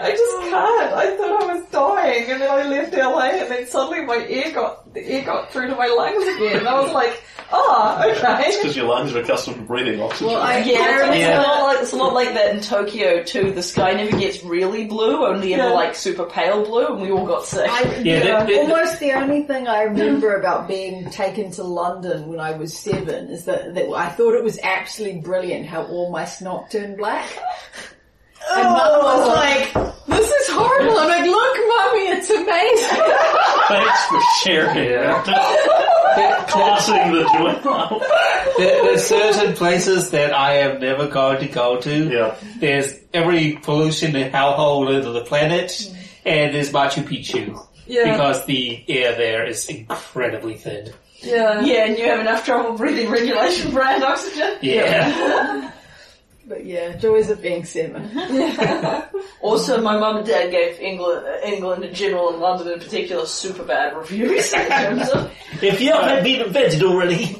I just oh. can't. I thought I was dying, and then I left LA, and then suddenly my air got the air got through to my lungs again. And I was like, oh, okay. Because your lungs are accustomed to breathing oxygen. Well, I Yeah, it's, Yeah. A lot like, it's a lot like that in Tokyo too. The sky never gets really blue, only ever Yeah. like super pale blue, and we all got sick. I, Yeah, that- that- almost the only thing I mm. remember about being taken to London when I was seven is that, that I thought it was absolutely brilliant how all my snot turned black. And mum was oh. like, this is horrible. I'm like, look mummy, it's amazing. Thanks for sharing it. Classing the joint. There, there's certain places that I am never going to go to. Yeah. There's every pollution and hellhole of the planet, and there's Machu Picchu. Yeah. Because the air there is incredibly thin. Yeah. yeah, and you have enough trouble breathing regulation brand oxygen. Yeah. But yeah, joys of being seven. Also, my mum and dad gave England, uh, England in general and London in particular super bad reviews in terms of if you haven't been invented already.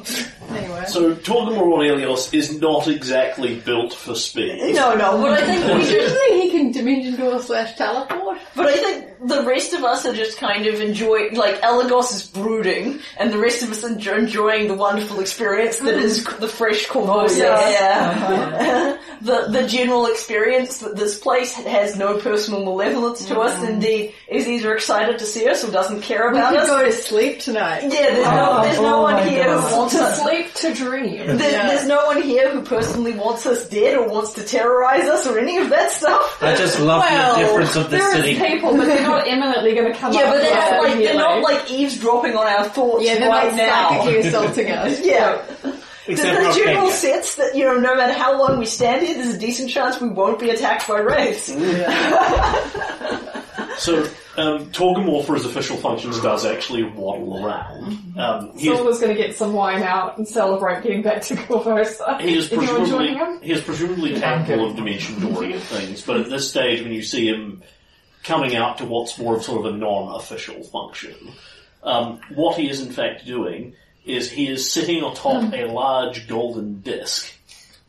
Anyway. So Torgum Aurelius is not exactly built for speed. no, no. But I think we just, Usually he can dimension door slash teleport. but I think the rest of us are just kind of enjoying. Like Elagos is brooding, and the rest of us are enjoying the wonderful experience that is the fresh Korvosa air. The the general experience that this place has no personal malevolence to us. Mm-hmm. Indeed, is either excited to see us or doesn't care We about could us. go to sleep tonight. Yeah, there's no, oh, there's no Oh one my here God. who wants To us. sleep to dream. There's, there's no one here who personally wants us dead or wants to terrorize us or any of that stuff. I just love Well, the difference of the There is city. people, but they're not imminently going to come Yeah, up but they're not like they're not like eavesdropping on our thoughts Yeah, they're right not now. psychically assaulting us. Yeah, Except the for general Kenya. sense that you know, no matter how long we stand here, there's a decent chance we won't be attacked by wraiths. So um, Torgum for his official functions does actually waddle around. Um, he is Silver's going to get some wine out and celebrate getting back to Korvosa. He is if you want to join presumably he is presumably capable of dimension dooring and things, but at this stage, when you see him coming out to what's more of sort of a non-official function, um, what he is in fact doing is he is sitting atop a large golden disc.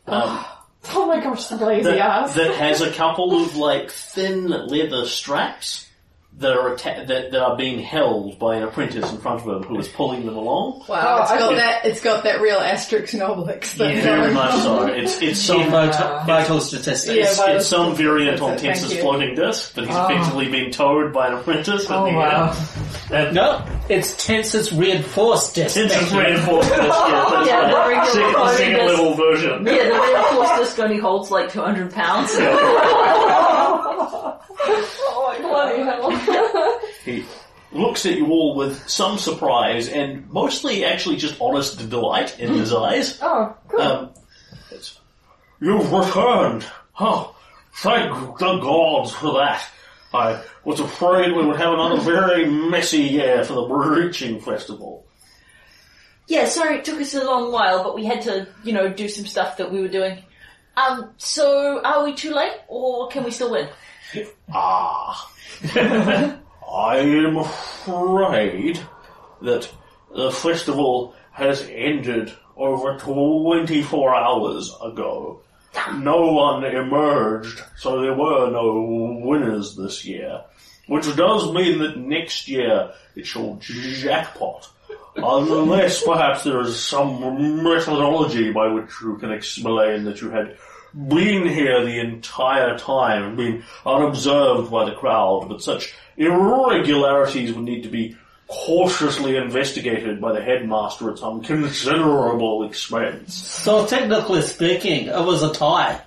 Um, Oh my gosh, the lazy that, ass. that has a couple of like thin leather straps that are atta- that, that are being held by an apprentice in front of him who is pulling them along. Wow, Oh, it's I got that. It's got that real Asterix and Obelix thing. Very going much on. so. It's it's Yeah, some vital, vital statistics. Yeah, it's, vital it's some variant on statistics, Tenser's you. floating disc, but he's Oh. Ah. effectively being towed by an apprentice. in Oh the wow. air. And No, it's Tenser's reinforced disc. Tenser's reinforced disc. Yeah, that's Yeah, the right. regular second, the floating second disc. level version. Yeah, the reinforced disc only holds like 200 pounds. Oh, bloody hell. He looks at you all with some surprise and mostly actually just honest delight in his eyes. Oh, good. Um, it's, You've returned! Oh, thank the gods for that. I was afraid we would have another very messy year for the Breaching Festival. Yeah, sorry it took us a long while, but we had to, you know, do some stuff that we were doing. Um, so are we too late, or can we still win? Ah. I am afraid that the festival has ended over 24 hours ago. No one emerged, so there were no winners this year. Which does mean that next year it shall jackpot. Unless perhaps there is some methodology by which you can explain that you had been here the entire time and been unobserved by the crowd, but such irregularities would need to be cautiously investigated by the headmaster at some considerable expense. So technically speaking, it was a tie.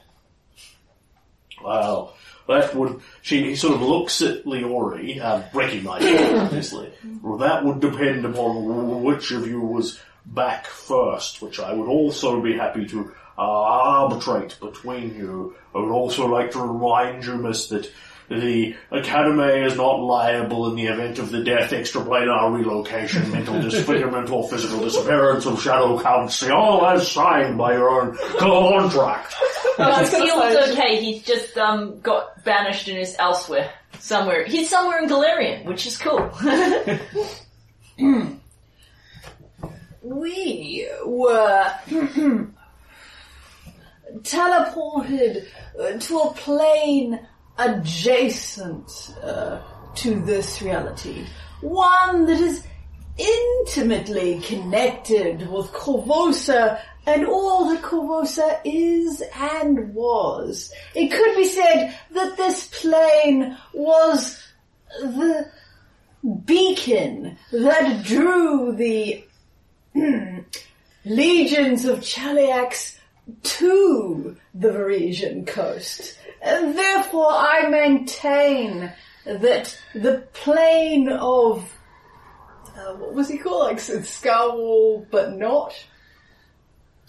Well, that would, she he sort of looks at Leori, uh, recognizing her, obviously. Well, that would depend upon which of you was back first, which I would also be happy to uh, arbitrate between you. I would also like to remind you, miss, that the Academy is not liable in the event of the death, extraplanar relocation, mental disfigurement, or physical disappearance of Shadow Council, all as signed by your own contract. I was gonna Seal's okay, he's just, um, got banished and is elsewhere. Somewhere. He's somewhere in Galarian, which is cool. We were teleported uh, to a plane adjacent uh, to this reality. One that is intimately connected with Korvosa and all that Korvosa is and was. It could be said that this plane was the beacon that drew the legions of Cheliax to the Varisian coast. And therefore I maintain that the plane of, uh, what was he called? Like Skywall, but not?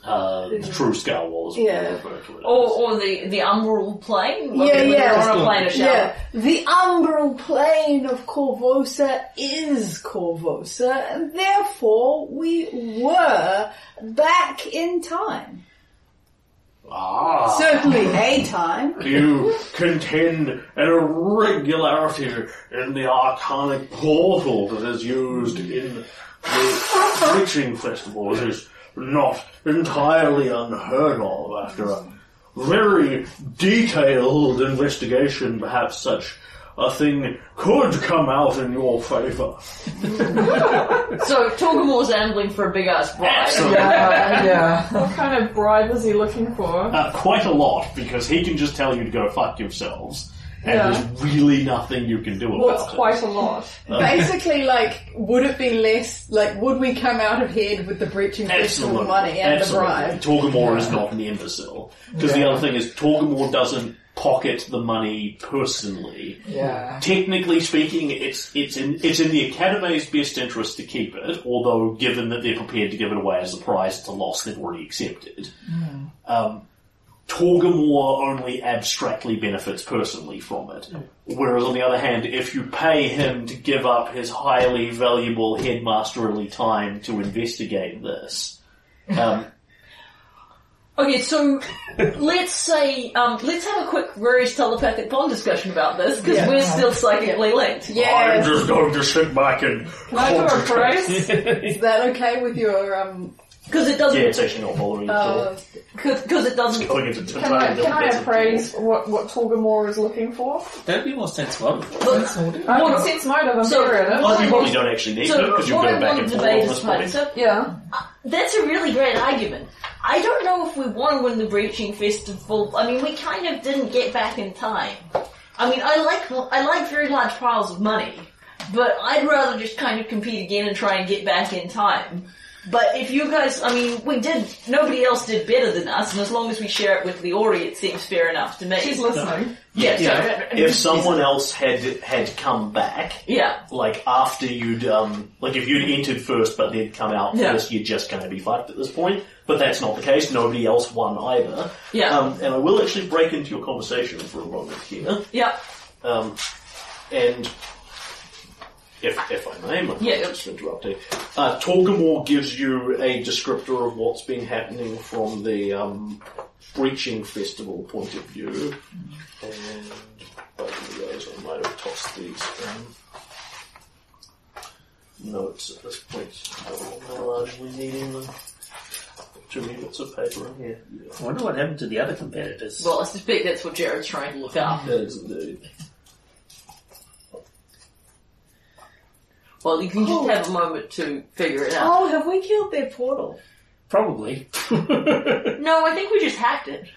Uh, the true scale walls. Yeah. refer to it as. or, or the, the umbral plane. Yeah, yeah. We're a plane of shadow. Yeah, the umbral plane of Korvosa is Korvosa, and therefore we were back in time. Ah. Certainly a time. You contend an irregularity in the arcanic portal that is used in the breaching festival. It is not entirely unheard of after a very detailed investigation. Perhaps such a thing could come out in your favour. So Torgamor's ambling for a big ass bride. Absolutely. Yeah, yeah. What kind of bribe is he looking for? Uh, quite a lot, because he can just tell you to go fuck yourselves, and Yeah. there's really nothing you can do about What's it. quite a lot? Basically, like, would it be less, like, would we come out ahead with the breaching festival Absolutely. money and Absolutely. the bribe? Torgamore is not an imbecile. Because the other thing is, Torgamore doesn't pocket the money personally. Yeah. Technically speaking, it's it's in it's in the Academy's best interest to keep it. Although, given that they're prepared to give it away as a prize, it's a loss they've already accepted. Um, Torgamore only abstractly benefits personally from it. Whereas on the other hand, if you pay him to give up his highly valuable headmasterly time to investigate this, um, Okay, so let's say, um, let's have a quick various telepathic bond discussion about this, because Yeah. we're still psychically linked. I'm Yeah, just going to sit back and Can I do a concentrate. brace? is that okay with your, um, Because it doesn't. Yeah, it's actually not bothering you at all. Uh, Because it doesn't. I think it's a Can I, totally can I different appraise what, what Torgamore is looking for? That'd be more sensible. Look, I can sense motive, I'm So- better at it. Oh, you probably don't actually need to so because you'll what go I back want and to forth on debate is fine. point. So Yeah. That's a really great argument. I don't know if we want to win the Breaching Festival. I mean, we kind of didn't get back in time. I mean, I like I like very large piles of money, but I'd rather just kind of compete again and try and get back in time. But if you guys, I mean, we did. Nobody else did better than us, and as long as we share it with Leori, it seems fair enough to me. She's listening. yeah, so- if someone else had had come back, yeah, like after you'd um like if you'd entered first but they'd come out Yeah. first, you're just going to be fucked at this point. But that's not the case. Nobody else won either. yeah, Um, and I will actually break into your conversation for a moment here. yeah. Um, and if if I may, my Yeah. just interrupting. Uh, Torgamore gives you a descriptor of what's been happening from the um, breaching festival point of view. And both of you guys, I might have tossed these um, notes at this point. I'm not largely needing them. Too many bits of paper in here. Yeah. I wonder what happened to the other competitors. Well, I suspect that's what Jared's trying to look up. That is indeed. Well, you can just have a moment to figure it out. oh, have we killed their portal? Probably. No, I think we just hacked it.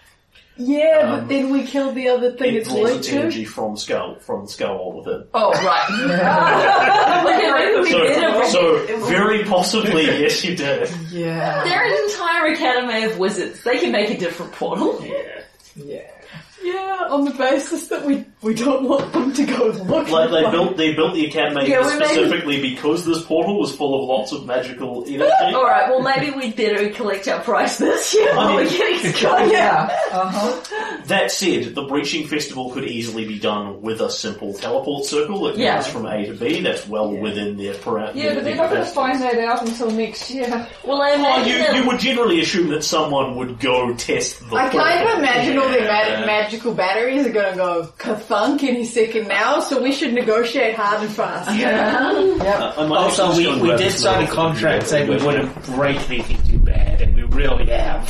Yeah, Um, but then we killed the other thing It it's draws linked its to. energy from the skull from skull all within. Oh, right. okay, maybe we did it. So, so very possibly, yes, you did. Yeah. They're an entire academy of wizards. They can make a different portal. Yeah. Yeah. Yeah, on the basis that we we don't want them to go look. Like they built, they built the academy Yeah, we made- specifically because this portal was full of lots of magical energy. Alright, well maybe we'd better collect our price this year while mean- we're getting started. Yeah. Uh-huh. That said, the breaching festival could easily be done with a simple teleport circle that Yeah. goes from A to B. That's well within their parameters. Yeah, but they're not going to find that out until next year. Well, I Oh, imagine you, that- you would generally assume that someone would go test the I kind of portal. imagine all their Yeah. Ma- magical batteries are going to go kathunk any second now, so we should negotiate hard and fast. Uh, I might Also, we, just go and we did this sign a contract saying we wouldn't break anything too bad, and we really have.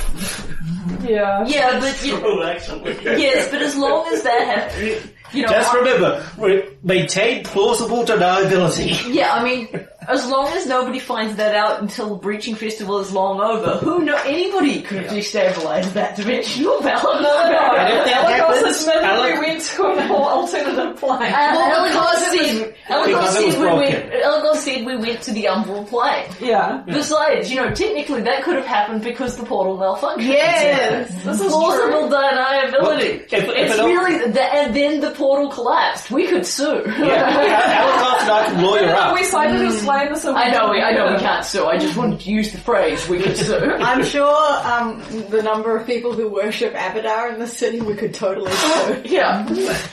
Yeah. Yeah, but you Oh, actually. yes, but as long as that happens, you know, Just I- remember, re- maintain plausible deniability. yeah, I mean, as long as nobody finds that out until the breaching festival is long over, who know anybody could have destabilized that dimensional balance. And if that Because happens, meant Alec- we went to an alternative plane. Uh, well, because Elagos it said, Elagos because it was said we went. Elagos said we went to the umbral plane. Yeah. Besides, you know, technically that could have happened because the portal malfunctioned. Yes! This is Plausible true. deniability. If- if it's it all- really, the, and then the portal collapsed. We could sue. Yeah, Alakov and I can lawyer up. We decided to explain this. I know, we, I know we can't sue. I just wanted to use the phrase we could sue. I'm sure um, the number of people who worship Abadar in the city we could totally sue. Yeah.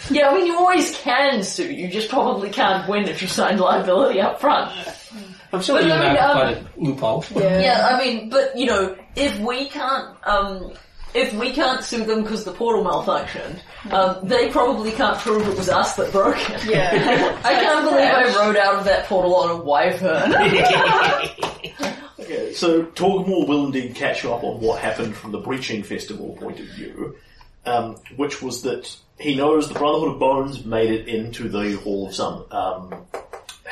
Yeah, I mean, you always can sue. You just probably can't win if you sign liability up front. I'm sure But you I know mean, um, quite a loophole. Yeah, I mean, but you know, if we can't, um, if we can't sue them because the portal malfunctioned, um, they probably can't prove it was us that broke it. Yeah. I can't believe I rode out of that portal on a wyvern. Okay, so Torgamore will indeed catch you up on what happened from the breaching festival point of view, um, which was that he knows the Brotherhood of Bones made it into the Hall of Sun, um,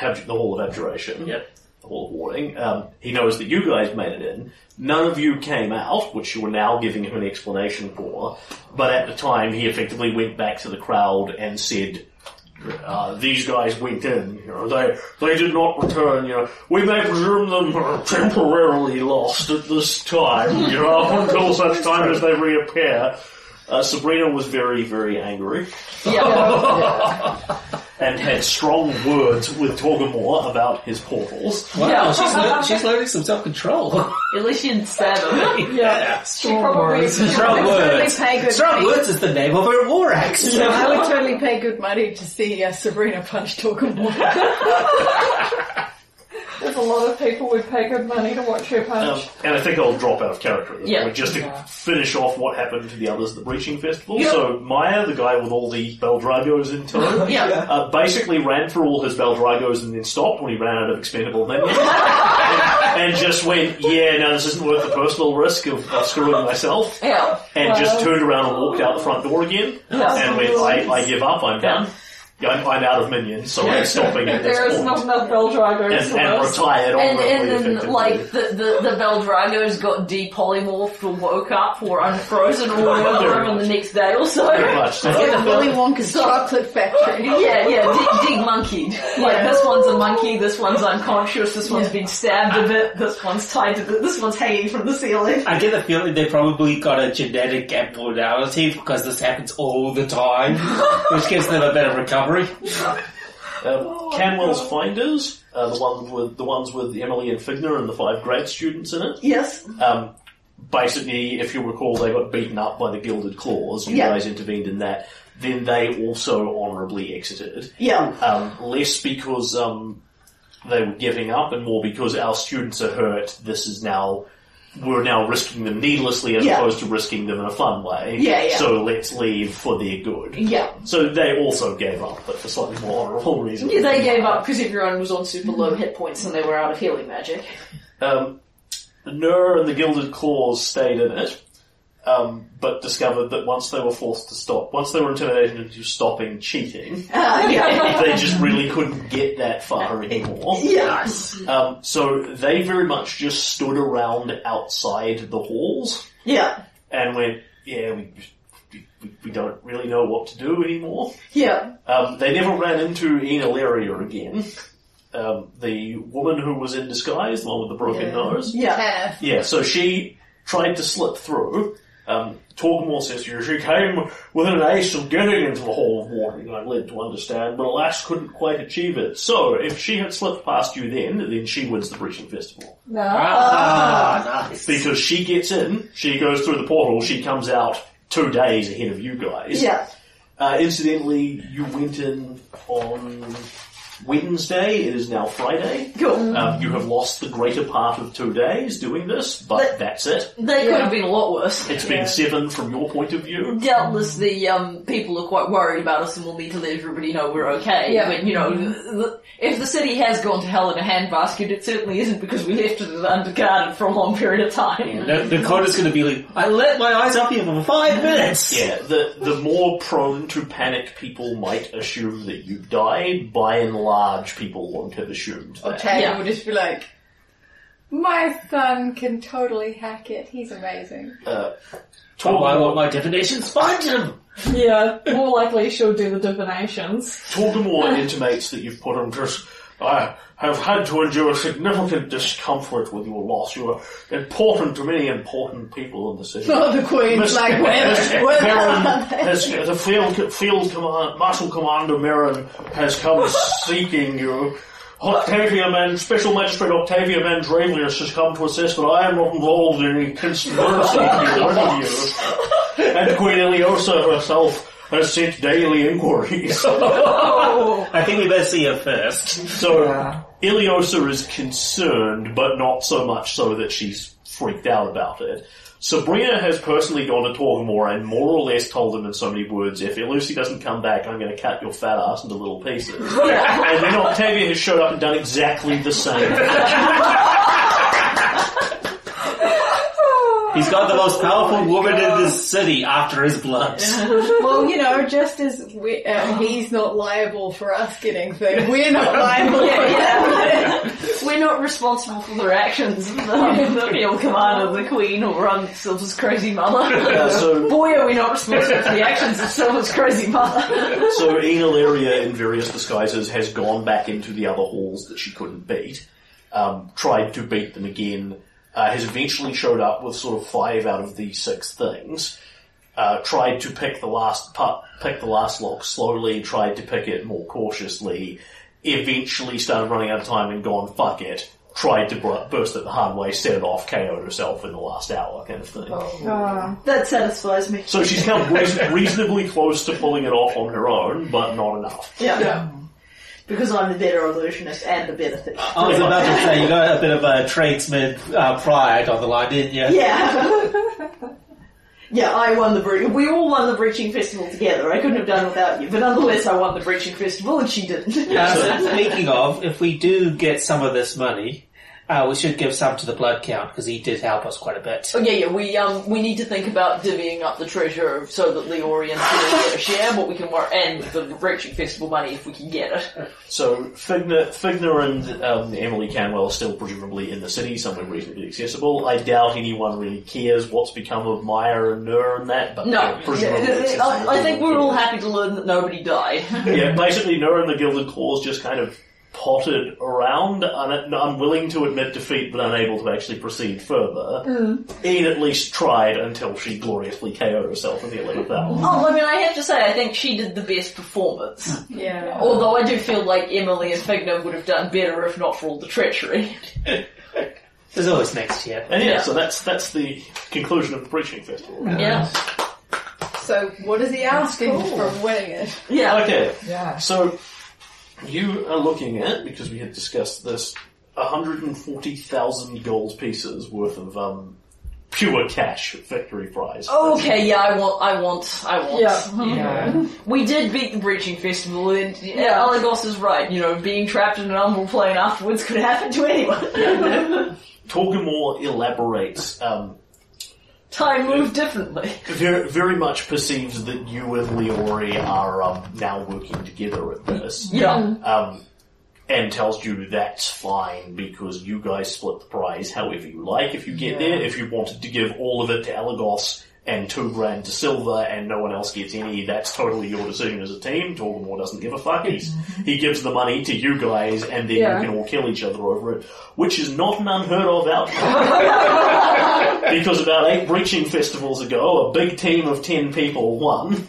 Ab- the Hall of Abjuration, Yep. The Hall of Warding. Um, he knows that you guys made it in. None of you came out, which you were now giving him an explanation for. But at the time, he effectively went back to the crowd and said, uh, these guys went in, you know, they, they did not return, you know, we may presume them are temporarily lost at this time, you know, until such time as they reappear. Uh, Sabrina was very, very angry yeah. and had strong words with Torgamore about his portals. Wow, Yeah. she's, lear- she's learning some self-control. At least you didn't stab him. yeah. She probably Strong words. pay good Strong money. words is the name of her war axe. I would totally pay good money to see uh, Sabrina punch Torgamore. There's a lot of people would pay good money to watch her Um, punch. and I think I'll drop out of character at this Yeah. point, just to Yeah. finish off what happened to the others at the Breaching Festival. Yeah. So Maya, the guy with all the Beldragos in tow, Yeah. uh, basically ran for all his Beldragos and then stopped when he ran out of expendable minions. and, and just went, yeah, no, this isn't worth the personal risk of, of screwing myself, Yeah. and just Well- turned around and walked out the front door again, and went, I, I give up, I'm done. Yeah, I'm, I'm out of minions, so I'm stopping at this There is point. not enough Beldragos and, for and this. retired And, honorably, and then, effectively. like, the, the, the Beldragos got depolymorphed or woke up or unfrozen or whatever on the next day or so. Pretty much. So, Like Willy Wonka's chocolate factory. Yeah, yeah, dig, dig monkeyed. Like, this one's a monkey, this one's unconscious, this one's been stabbed a bit, this one's tied to the, this one's hanging from the ceiling. I get the feeling they probably got a genetic abnormality because this happens all the time, which gives them a better recovery. Um, Canwell's Finders, uh, the ones with the ones with Emily and Figner and the five grad students in it. Yes. Um, basically, if you recall, they got beaten up by the Gilded Claws. You Yeah. guys intervened in that. Then they also honourably exited. Yeah. Um, less because um, they were giving up, and more because our students are hurt. This is now we're now risking them needlessly as Yeah. opposed to risking them in a fun way. Yeah, yeah. So let's leave for their good. Yeah. So they also gave up, but for slightly more honourable reasons. Yeah, they gave up because everyone was on super low hit points and they were out of healing magic. Um, Nur and the Gilded Claws stayed in it, um, but discovered that once they were forced to stop, once they were intimidated into stopping cheating, Uh, yeah. they just really couldn't get that far anymore. Yes. Um, so they very much just stood around outside the halls Yeah. and went, yeah, we, we, we- we don't really know what to do anymore. Yeah. Um, they never ran into Enalaria again. Um, the woman who was in disguise, the one with the broken nose. Yeah. Yeah, so she tried to slip through. Um, Torgamore says to you, she came within an ace of getting into the Hall of Warding, I'm led to understand, but alas couldn't quite achieve it. So, if she had slipped past you then, then she wins the Breaching Festival. No. Ah, nice. Because she gets in, she goes through the portal, she comes out two days ahead of you guys. Yeah. Uh, incidentally, you went in on Wednesday, it is now Friday. Cool. Um, you have lost the greater part of two days doing this, but But- that's it. They could have been a lot worse. It's been seven from your point of view. Doubtless the um, people are quite worried about us and will need to let everybody know we're okay. Yeah. When, you know, the, if the city has gone to hell in a handbasket, it certainly isn't because we left it underguarded for a long period of time. The, the coda's going to be like, I let my eyes up here for five minutes. Yeah, the the more prone to panic people might assume that you died, by and large people won't have assumed that. Tanya Yeah. would just be like, My son can totally hack it. He's amazing. Uh, Oh, I want Torgamore, my divination sponge. Yeah, more likely she'll do the divinations. Torgamore intimates that you've put him just. I have had to endure significant discomfort with your loss. You are important to many important people in the city. oh, the Queen's Miss- like, where, Miss where Merrin has, the field, field command, Marshal Commander Merrin has come seeking you. Octavia Man, Special Magistrate Octavia Mandravius has come to assess that I am not involved in any conspiracy to murder you. And Queen Ileosa herself has sent daily inquiries. Oh. I think we better see her first. So, Yeah. Ileosa is concerned, but not so much so that she's freaked out about it. Sabrina has personally gone to Torgamore and more or less told him in so many words, if Lucy doesn't come back, I'm going to cut your fat ass into little pieces. and then Octavia has showed up and done exactly the same. He's got the most powerful woman in this city after his blood. Well, you know, just as we, uh, he's not liable for us getting things, we're not liable for him. We're not responsible for the actions of the, the commander, the queen, or um, Silver's crazy mother. Uh, so, Boy, are we not responsible for the actions of Silver's crazy mother. so Enalaria, in various disguises, has gone back into the other halls that she couldn't beat, um, tried to beat them again, uh, has eventually showed up with sort of five out of these six things, uh, tried to pick the last pu- pick the last lock slowly, tried to pick it more cautiously, eventually started running out of time and gone, fuck it, tried to bur- burst it the hard way, set it off, KO'd herself in the last hour kind of thing. Uh, That satisfies me. So she's come reas- reasonably close to pulling it off on her own, but not enough. Yeah. yeah. Because I'm the better illusionist and the better thief. I was about to say, you got a bit of a tradesman uh, pride on the line, didn't you? Yeah. yeah, I won the bre- We all won the breaching festival together. I couldn't have done without you, but nonetheless, I won the breaching festival, and she didn't. Uh, so speaking of, if we do get some of this money, Uh, we should give some to the blood count because he did help us quite a bit. Oh yeah, yeah. We um we need to think about divvying up the treasure so that Leorians can get a share, but we can work and the Breaching Festival money if we can get it. So Figner, Figner and um, Emily Canwell are still presumably in the city, somewhere reasonably accessible. I doubt anyone really cares what's become of Maya and Nur and that, but No, presumably accessible. I, I think we're all happy to learn that nobody died. yeah, basically Nur and the Gilded Claws just kind of potted around, un- unwilling to admit defeat but unable to actually proceed further. Mm. Ian at least tried until she gloriously KO'd herself in the 11th hour. Oh, I mean, I have to say, I think she did the best performance. Yeah. Although I do feel like Emily and Figner would have done better if not for all the treachery. There's always next year. And yeah, Yeah. so that's that's the conclusion of the Breaching Festival. Yeah. So what is he asking for winning it? Yeah. Okay, Yeah. so you are looking at, because we had discussed this, 140,000 gold pieces worth of um, pure cash victory prize. Okay, yeah, I want, I want, I want. Yeah. Yeah. We did beat the Breaching Festival, and yeah. Alagos is right. You know, being trapped in an umbral plane afterwards could happen to anyone. Torgamore elaborates, um, Time moved differently. very, very much perceives that you and Leori are um, now working together at this. Yeah. Um, and tells you that's fine because you guys split the prize however you like if you get there. If you wanted to give all of it to Elagos and two grand to Silver and no one else gets any, that's totally your decision as a team. Torgamore doesn't give a fuck. He's, mm-hmm. he gives the money to you guys and then Yeah. you can all kill each other over it, which is not an unheard of outcome. because about eight breaching festivals ago, a big team of ten people won.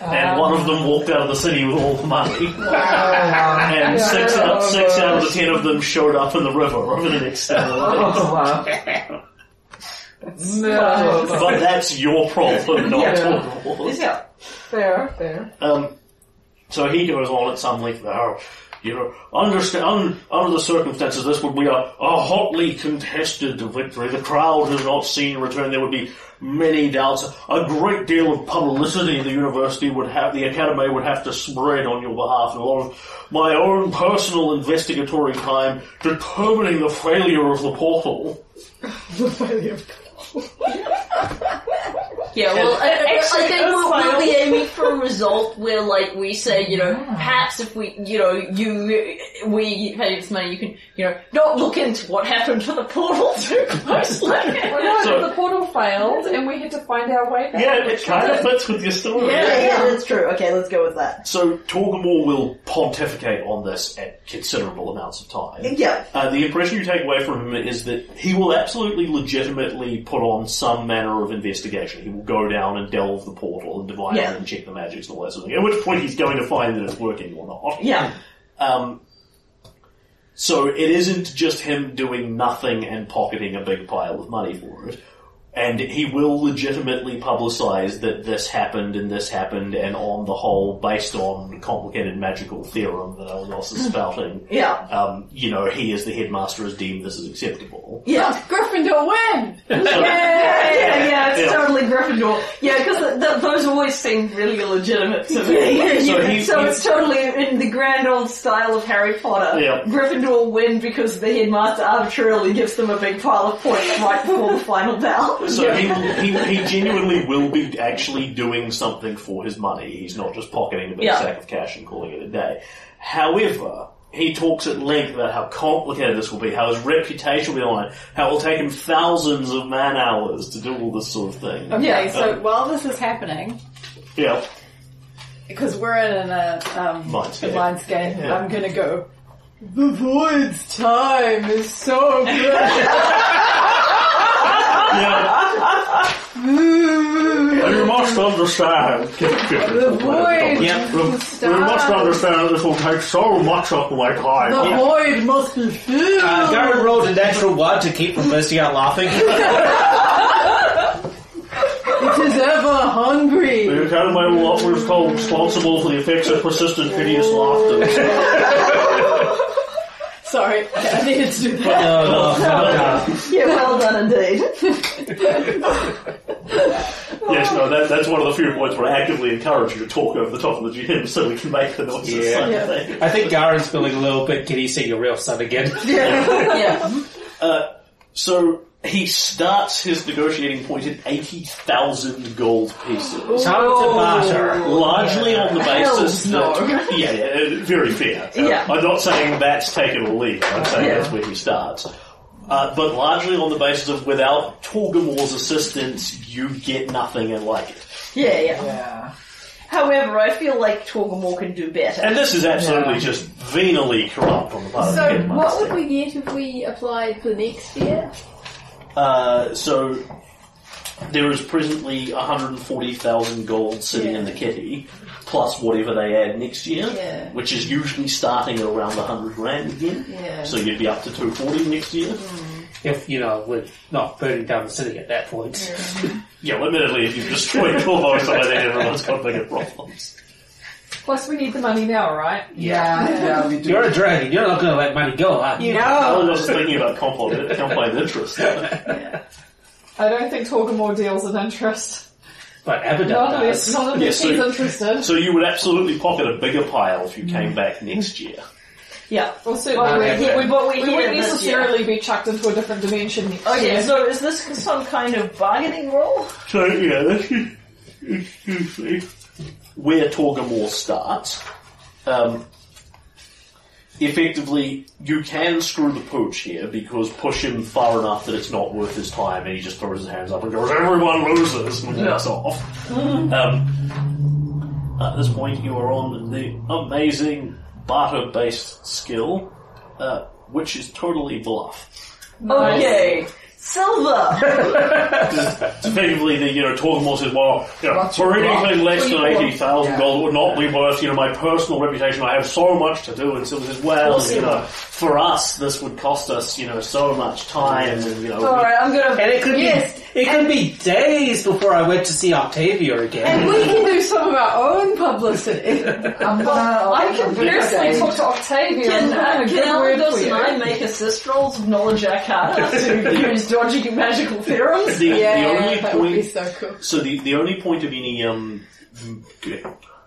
And one of them walked out of the city with all the money. And six, out, six out of the ten of them showed up in the river over the next several oh, days. Oh, wow. No. But that's your problem, not Yeah. Torgal's. Yeah. Fair, fair. Um, so he goes on at some length there. You know, understand, un, under the circumstances, this would be a, a hotly contested victory. The crowd has not seen a return. There would be many doubts. A great deal of publicity the university would have, the academy would have to spread on your behalf. And a lot of my own personal investigatory time determining the failure of the portal. the failure of the portal. Yeah, well, I, I, I Actually, think we'll, we'll be aiming for a result where, like, we say, you know, perhaps if we, you know, you, we pay this money, you can, you know, not look into what happened to the portal too closely. Well, no, So- the portal failed, and we had to find our way back. Yeah, it kind of fits with your story. Yeah, yeah, that's true. Okay, let's go with that. So Torgamore will pontificate on this at considerable amounts of time. Yeah. Uh, the impression you take away from him is that he will absolutely legitimately put on some manner of investigation. He will go down and delve the portal and divine Yeah. it and check the magics and all that sort of thing. At which point he's going to find that it's working or not. Yeah. Um, so it isn't just him doing nothing and pocketing a big pile of money for it. And he will legitimately publicize that this happened and this happened and on the whole, based on complicated magical theorem that Elgos is spouting, Yeah. um, you know, he as the headmaster has deemed this as acceptable. Yeah. Gryffindor win! Yeah, yeah, yeah, it's Yeah. totally Gryffindor. Yeah, because th- those always seem really illegitimate to me. So so he- he- it's totally in the grand old style of Harry Potter. Yeah. Gryffindor win because the headmaster arbitrarily gives them a big pile of points right before the final bell. So he, he, he genuinely will be actually doing something for his money. He's not just pocketing a big Yeah. sack of cash and calling it a day. However, he talks at length about how complicated this will be, how his reputation will be on it, how it will take him thousands of man hours to do all this sort of thing. Okay, Yeah. so while this is happening, Yeah. because we're in a um, Mindscape. a mindscape, Yeah. I'm gonna go. The void's time is so good. You must understand. The void. Yep. You must understand that this will take so much of my time. The time. void must be filled. Uh, Garen rolled a natural one to keep from bursting out laughing. It is ever hungry. The Academy will offer is called responsible for the effects of persistent hideous laughter. Sorry, I needed to do that. no, no, no, no. Yeah, well done indeed. Yes, no, that, that's one of the few points where I actively encourage you to talk over the top of the GM so we can make the noises. Yeah. Yeah. I think Garen's feeling a little bit giddy seeing your real son again. yeah. Uh, so he starts his negotiating point at 80,000 gold pieces. Time to barter. Largely on the basis Hells that, yeah, yeah, very fair. Yeah. I'm not saying that's taken or leave. I'm saying Yeah. that's where he starts. Uh, but largely on the basis of without Torgamore's assistance, you get nothing and like it. Yeah, yeah. Yeah. However, I feel like Torgamore can do better. And this is absolutely Yeah. just venally corrupt on the part of the So, what would we get if we applied for next year? Uh, so there is presently 140,000 gold sitting in the kitty, plus whatever they add next year, Yeah. which is usually starting at around 100 grand again. Yeah. So you'd be up to 240 next year. If, you know, we're not burning down the city at that point. Yeah, well, admittedly, if you've destroyed Corvo, so then everyone's got bigger problems. Plus, we need the money now, right? Yeah, yeah, we do. You're a dragon, you're not gonna let money go, are you? I was just thinking about compound, compound interest. I don't think Torgamore deals in interest. But Abadar Not unless, does. not unless Yeah, so- he's interested. So you would absolutely pocket a bigger pile if you came back next year. yeah. Well, certainly, Okay. we, We, but we, we hit wouldn't it year. necessarily be chucked into a different dimension next oh, Okay, year. so is this some kind of bargaining role? So yeah, this is, excuse me, where Torgamore starts. Um, effectively, you can screw the pooch here because push him far enough that it's not worth his time, and he just throws his hands up and goes, "Everyone loses," and walks off. Um, at this point, you are on the amazing barter-based skill, uh, which is totally bluff. Okay. Silver! It's effectively the, you know, Torgamore says, well, you know, What's for anything less than What do you 80,000 want? gold would not be worth, you know, my personal reputation. I have so much to do. And Silver says, well, you know, for us, this would cost us, you know, so much time and, you know, Alright, I'm gonna... And it could Yes. be it could be days before I went to see Octavia again. And we can do some of our own publicity. I'm gonna. I can personally talk to Octavia Can, and uh, have a can good word Alagos for and. I make assist rolls of knowledge arcana to use dodging magical theorems? the, the yeah, only that would be point, so cool. so the, the only point of any, um,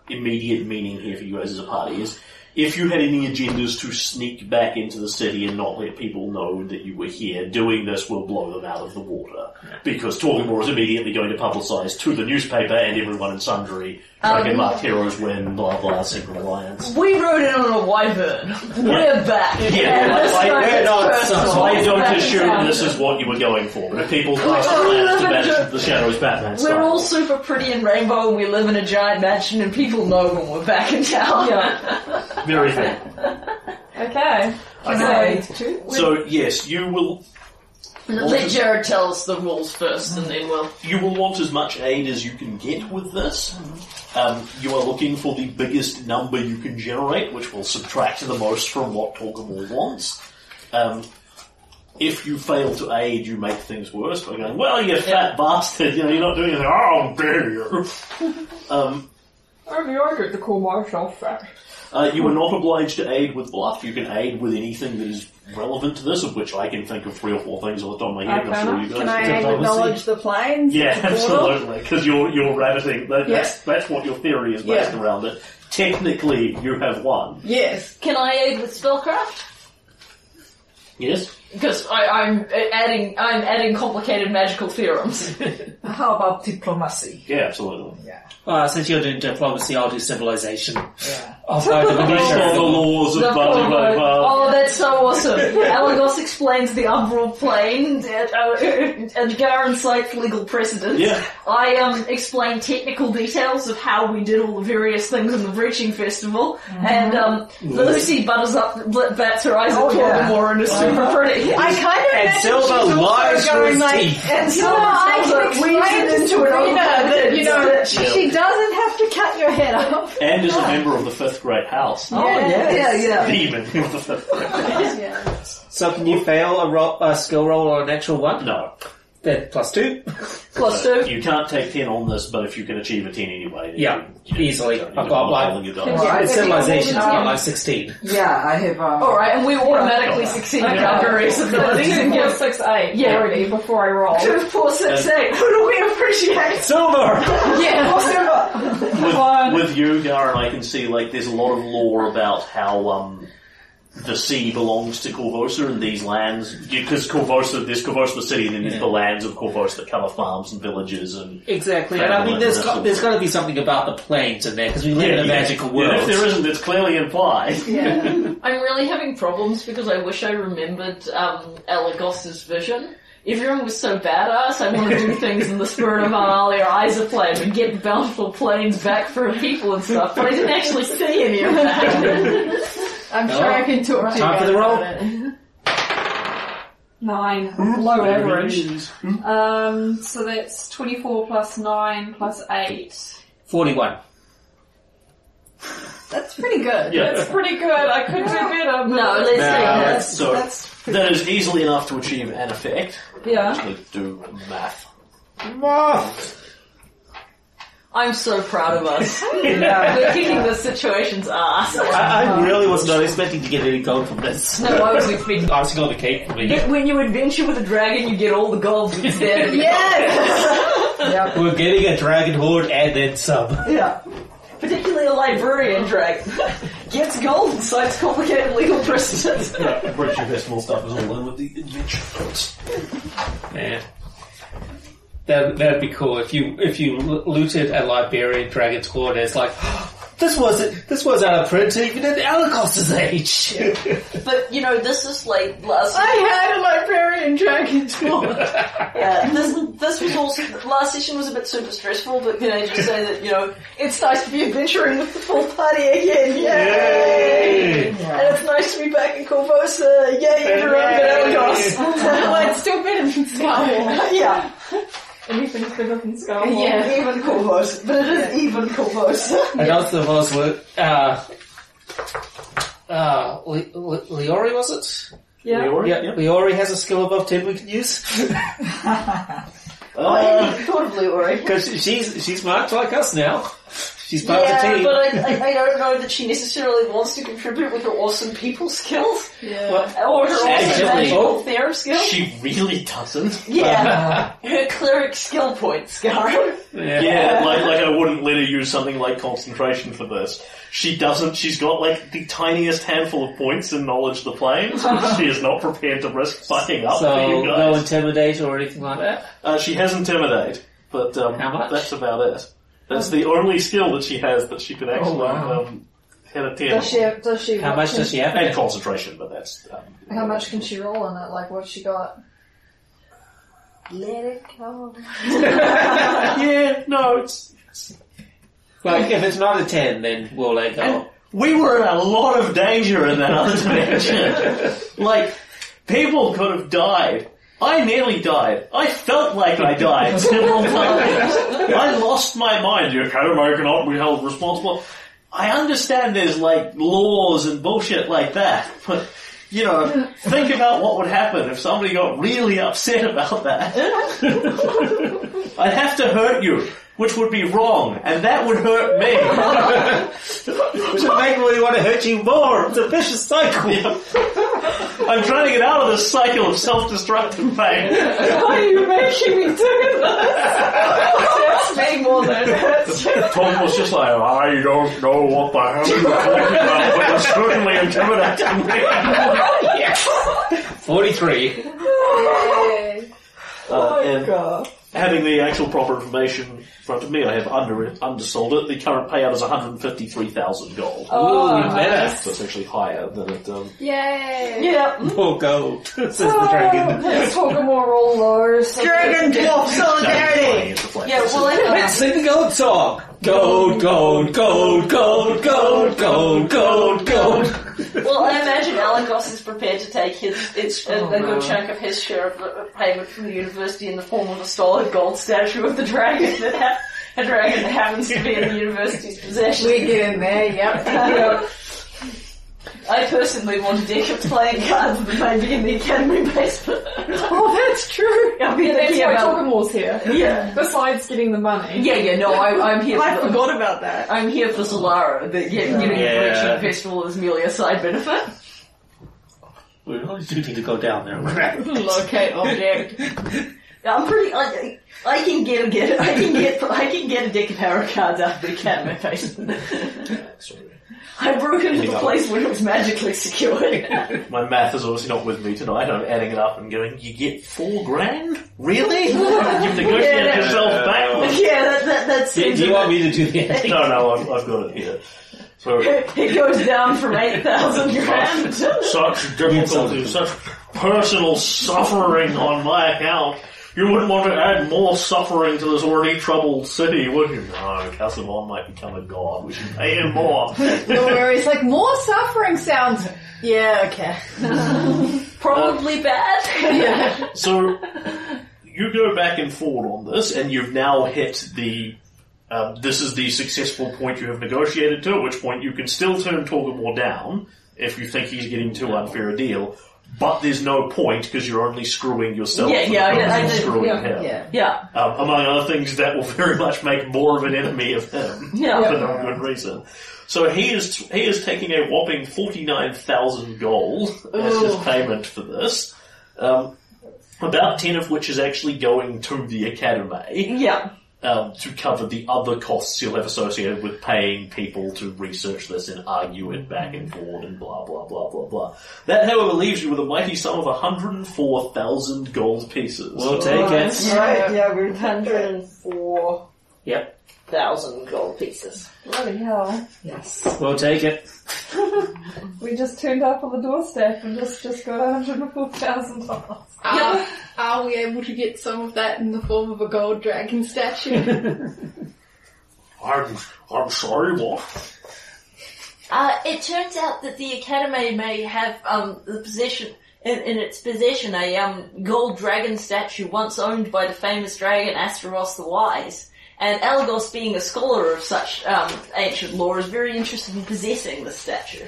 immediate meaning here for you guys as a party is if you had any agendas to sneak back into the city and not let people know that you were here, doing this will blow them out of the water. Because Torgamore is immediately going to publicise to the newspaper and everyone in Sundry, Dragon Um, Mark Heroes win, blah blah, Secret Alliance. We rode in on a wyvern. We're back. Yeah, And this I- time I- it's not personal. So I don't Back assume town. this is what you were going for, but if people ask plans to manage the Shadows Batman We're style. all super pretty and rainbow and we live in a giant mansion and people know when we're back in town. Yeah. very fair. Okay. Okay. So, So yes, you will Let Jared tell us the rules first and then we'll... you will want as much aid as you can get with this. Um, you are looking for the biggest number you can generate, which will subtract the most from what Torgamore wants. Um, if you fail to aid, you make things worse by going, "Well, you fat bastard! You know, you're not doing anything. Oh, dare you!" um, only I get to call myself fat. Uh, you are not obliged to aid with bluff. You can aid with anything that is relevant to this, of which I can think of three or four things off the top of my head. and I'm sure you guys Can I can. acknowledge the planes? Yeah, It's absolutely. Because you're you're rabbiting. That, That's that's what your theory is based Yeah. around it. Technically, you have won. Yes. Can I aid with spellcraft? Yes. Because I'm adding, I'm adding complicated magical theorems. How about diplomacy? Yeah, absolutely. Uh, since you're doing diplomacy, I'll do civilization. Yeah. I'll find a Based the laws of blah blah blah. blah. Oh, that's so awesome. Alagos explains the umbral plane, and, uh, and Gar cites legal precedents. Yeah. I um, explain technical details of how we did all the various things in the Breaching Festival, and um, Lucy butters up, bl- bats her eyes Oh, at yeah. Torgamore and is super pretty. I kind of And imagine Silver she's lies through going his like, teeth. And you so, I can so weaves explain it to into an that, you know, Yeah. she doesn't have to cut your head off. And as a member of the fifth grade house. Oh, yeah, yeah, yeah. Demon of the fifth grade. yeah. So can you fail a, ro- a skill roll or a natural one? No. Then plus two. Plus two. You can't take 10 on this, but if you can achieve a 10 anyway. then Yeah, you, you easily. I've got don't like- roll your dice. Alright. In civilization, I've got like 16. Yeah, I have. Um, Alright, and we automatically succeed in our various abilities. Using your six eight Yeah. already before I roll. Two, four, six, eight. Who do we appreciate? Silver. yeah, silver! with, with you, Garen, I can see like there's a lot of lore about how um the sea belongs to Korvosa and these lands, because Korvosa, there's Korvosa City, and then there's Yeah. the lands of Korvosa that cover farms and villages and Exactly, and I mean, there's got, there's got to be something about the plains in there because we live in a magical Yeah, world. if there isn't, it's clearly implied. Yeah. I'm really having problems because I wish I remembered um, Elagos's vision. Everyone was so badass, I want to do things in the spirit of Amalia Isoplan and get the bountiful planes back for people and stuff, but I didn't actually see any of that. I'm sure I can talk to you Time for guys the roll. about it. Nine, below average. Um, so that's 24 plus 9 plus 8. Forty-one. That's pretty good. Yeah. That's pretty good. I could do better. But no, let's No, take that. that's, so that's that is easily enough to achieve an effect. yeah. Actually, do math. math. I'm so proud of us. We're kicking the situation's ass. I, I really was not expecting to get any gold from this. No, I was expecting. I was going to cake for me. When you adventure with a dragon, you get all the gold instead. Yes! yep. We're getting a dragon horde and then some. Yeah. Particularly a librarian dragon. Gets gold and cites complicated legal precedents. Yeah, Breaching Festival stuff is all in with the adventure notes. Yeah. That that'd be cool if you if you looted a Liberian dragon's horde. It's like this wasn't this was out of print even in Alakos's age. But, you know, this is like last I had a librarian dragon's sword. Yeah, this this was also last session was a bit super stressful, but can I just say that you know it's nice to be adventuring with the full party again, yay! And it's nice to be back in Korvosa, yay! Everyone but Elagos. well, it's still better than Scarwall. yeah, Anything's better than Skull. Yeah. even Korvosa, but it is even Korvosa. and also was with uh uh Le- Le- Leori was it? Yeah. Leori? Yeah, Leori has a skill above ten we can use I hadn't thought of Leori. because she's she's marked like us now. She's part of the team. but I, I, I don't know that she necessarily wants to contribute with her awesome people skills Yeah. or her awesome Actually- magical theorem skills. She really doesn't. Yeah, her cleric skill points, Scar. Yeah, like like I wouldn't let her use something like concentration for this. She doesn't. She's got like the tiniest handful of points in knowledge of the planes. she is not prepared to risk fucking up So for you no intimidate or anything like that. Uh, she has intimidate, but um, How much? that's about it. That's the only skill that she has that she could actually wow. um, hit a ten. Does she? on. Does she? How much can- does she have? And concentration, but that's um, How much can she roll on it? Like, what's she got? Let it go. yeah, no, it's Like if it's not a ten, then we'll let go. we were in a lot of danger in that other dimension. like, people could have died. I nearly died. I felt like I died several times. I lost my mind. You Academy cannot be held responsible. I understand there's like laws and bullshit like that, but you know, think about what would happen if somebody got really upset about that. I'd have to hurt you, which would be wrong, and that would hurt me. Which would make me want to hurt you more. It's a vicious cycle. I'm trying to get out of this cycle of self-destructive pain. Why are you making me do this? That's me more than it hurts you. Tom was just like, I don't know what the hell you're talking about, but you're certainly intimidating me. Forty-three. Uh, and God. Having the actual proper information in front of me, I have under undersold it. The current payout is 153,000 gold. Oh, Ooh, better. So it's actually higher than it, um, Yay! Yeah. More gold, says the dragon. Let's talk more roll lows. Dragon Dwarf Solidarity! it's reflected. Yeah, well, I, Let's sing the gold song. Gold, gold, gold, gold, gold, gold, gold, gold. well, I imagine Alagos is prepared to take his it's a, Oh, a no. good chunk of his share of the uh, payment from the university in the form of a solid gold statue of the dragon that ha- a dragon that happens to be in the university's possession. We get in there, yep. I personally want a deck of playing cards that may be in the academy basement. oh, that's true. I'll be Yeah, that's thinking why about. Torgamore's here. Yeah. Besides getting the money. Yeah, yeah, no, I, I'm here. I for, forgot about that. I'm here for Solara. That yeah, getting Yeah. a breaching festival is merely a side benefit. We really do need to go down there. Locate object. I'm pretty. I, I can get a get. I can get. I can get a deck of tarot cards out of the academy basement. I broke into Ending the place where it was magically secured. My math is obviously not with me tonight. I'm adding it up and going, you get four grand? Really? You've negotiated Yeah. yourself backwards. yeah, that, that, that Do, seems do you want me to do the ending? No, no, I've, I've got it here. So, It goes down from 8,000 grand. such difficulty, such personal suffering on my account. You wouldn't want to add more suffering to this already troubled city, would you? No, Kazavon might become a god. We should pay him more. No worries. Like more suffering sounds. Yeah. Okay. Probably bad. yeah. So you go back and forward on this, and you've now hit the. Um, this is the successful point you have negotiated to. At which point you can still turn Torgamore down if you think he's getting too unfair a deal. But there's no point because you're only screwing yourself. Yeah, yeah, yeah, I did, screwing yeah, him. Yeah. Yeah, Um, among other things, that will very much make more of an enemy of him Yeah. for no good reason. So he is he is taking a whopping forty nine thousand gold as his payment for this. Um, about ten of which is actually going to the academy yeah. Um, to cover the other costs you'll have associated with paying people to research this and argue it back and forward and blah blah blah blah blah. That, however, leaves you with a mighty sum of hundred and four thousand gold pieces. We'll take it. Right. Yeah. We're 104,000 Yep, gold pieces. Bloody hell. Yes. we'll take it. We just turned up on the doorstep and just, just got $104,000. Are, are we able to get some of that in the form of a gold dragon statue? I'm I'm sorry, what? Uh, it turns out that the Academy may have um, the possession in, in its possession a um, gold dragon statue once owned by the famous dragon Asteros the Wise. And Elagos, being a scholar of such um, ancient lore, is very interested in possessing the statue.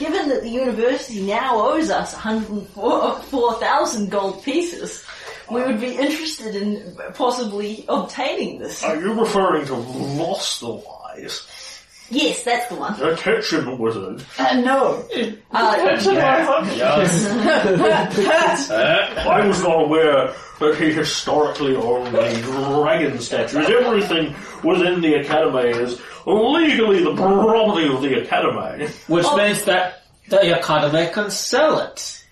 Given that the university now owes us 104,000 gold pieces, we would be interested in possibly obtaining this. Are you referring to Lost the Wise? Yes, that's the one. The kitchen wizard. Uh, no. Uh, Yes. I was not aware that he historically owned a dragon statue. Everything within the academy is legally the property of the academy. Which Oh. means that the Academy can sell it.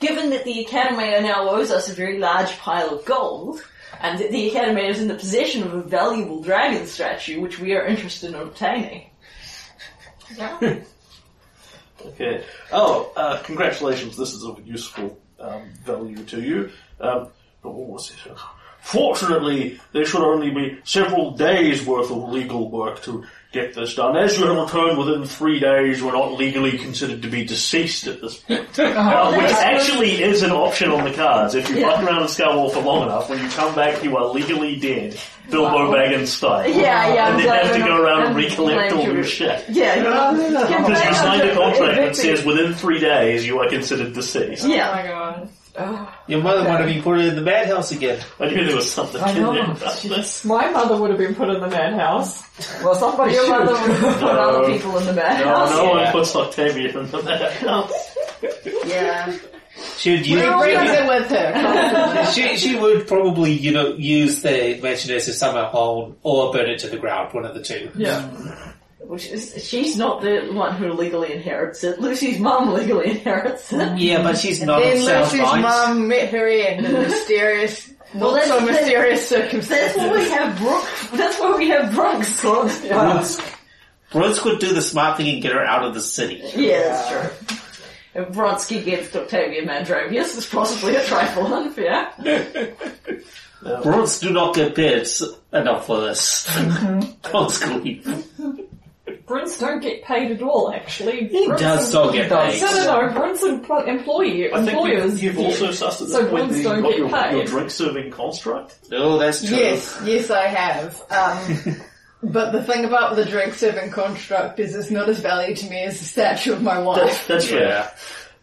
Given that the Academy now owes us a very large pile of gold, and that the Academy is in the possession of a valuable dragon statue, which we are interested in obtaining. Okay. Oh, uh, congratulations. This is of useful um, value to you. Um, what was it? Fortunately, there should only be several days worth of legal work to get this done. As you have returned within three days, we're not legally considered to be deceased at this point. Uh, which actually is an option on the cards. If you Yeah. fuck around in Scarwall for long enough, when you come back, you are legally dead. Bilbo Baggins style. Yeah, yeah, And I'm then have to go around and I'm recollect all your shit. Yeah, Because you signed a contract that says within three days you are considered deceased. Yeah. Oh my god. Oh, your mother might have been put in the madhouse again. I knew there was something I in know. there about this. My mother would have been put in the madhouse. Well, somebody Your mother would have put other people in the No, madhouse. no one Yeah. puts Octavia in the madhouse. Yeah. She would She use, brings it with her. she, she would probably, you know, use the Mansioness as summer home or burn it to the ground, one of the two. Yeah. Mm. Which is, she's not the one who legally inherits it. Lucy's mum legally inherits it. Yeah, but she's not then of sound Lucy's mind. mum met her end in mysterious, Well, not so that's- mysterious That's circumstances. why we have Brooke. That's why we have Brooks. Brunsk. Brunsk would do the smart thing and get her out of the city. Yeah, that's true. If Vronsky against Octavia Mandravius it's possibly a trifle unfair. Brunsk do not get paid enough for this. Mm-hmm. Brunsk leave. Brunts don't get paid at all, actually. He Brunts does are- still get paid. No, no, no. Brunts empl- employee, I think employers. you've, you've also sussed at this So point that you've don't got get your, paid. your drink serving construct. Oh, that's true. Yes, yes, I have. Um, but the thing about the drink serving construct is it's not as valued to me as the statue of my wife. That's, that's fair. Yeah.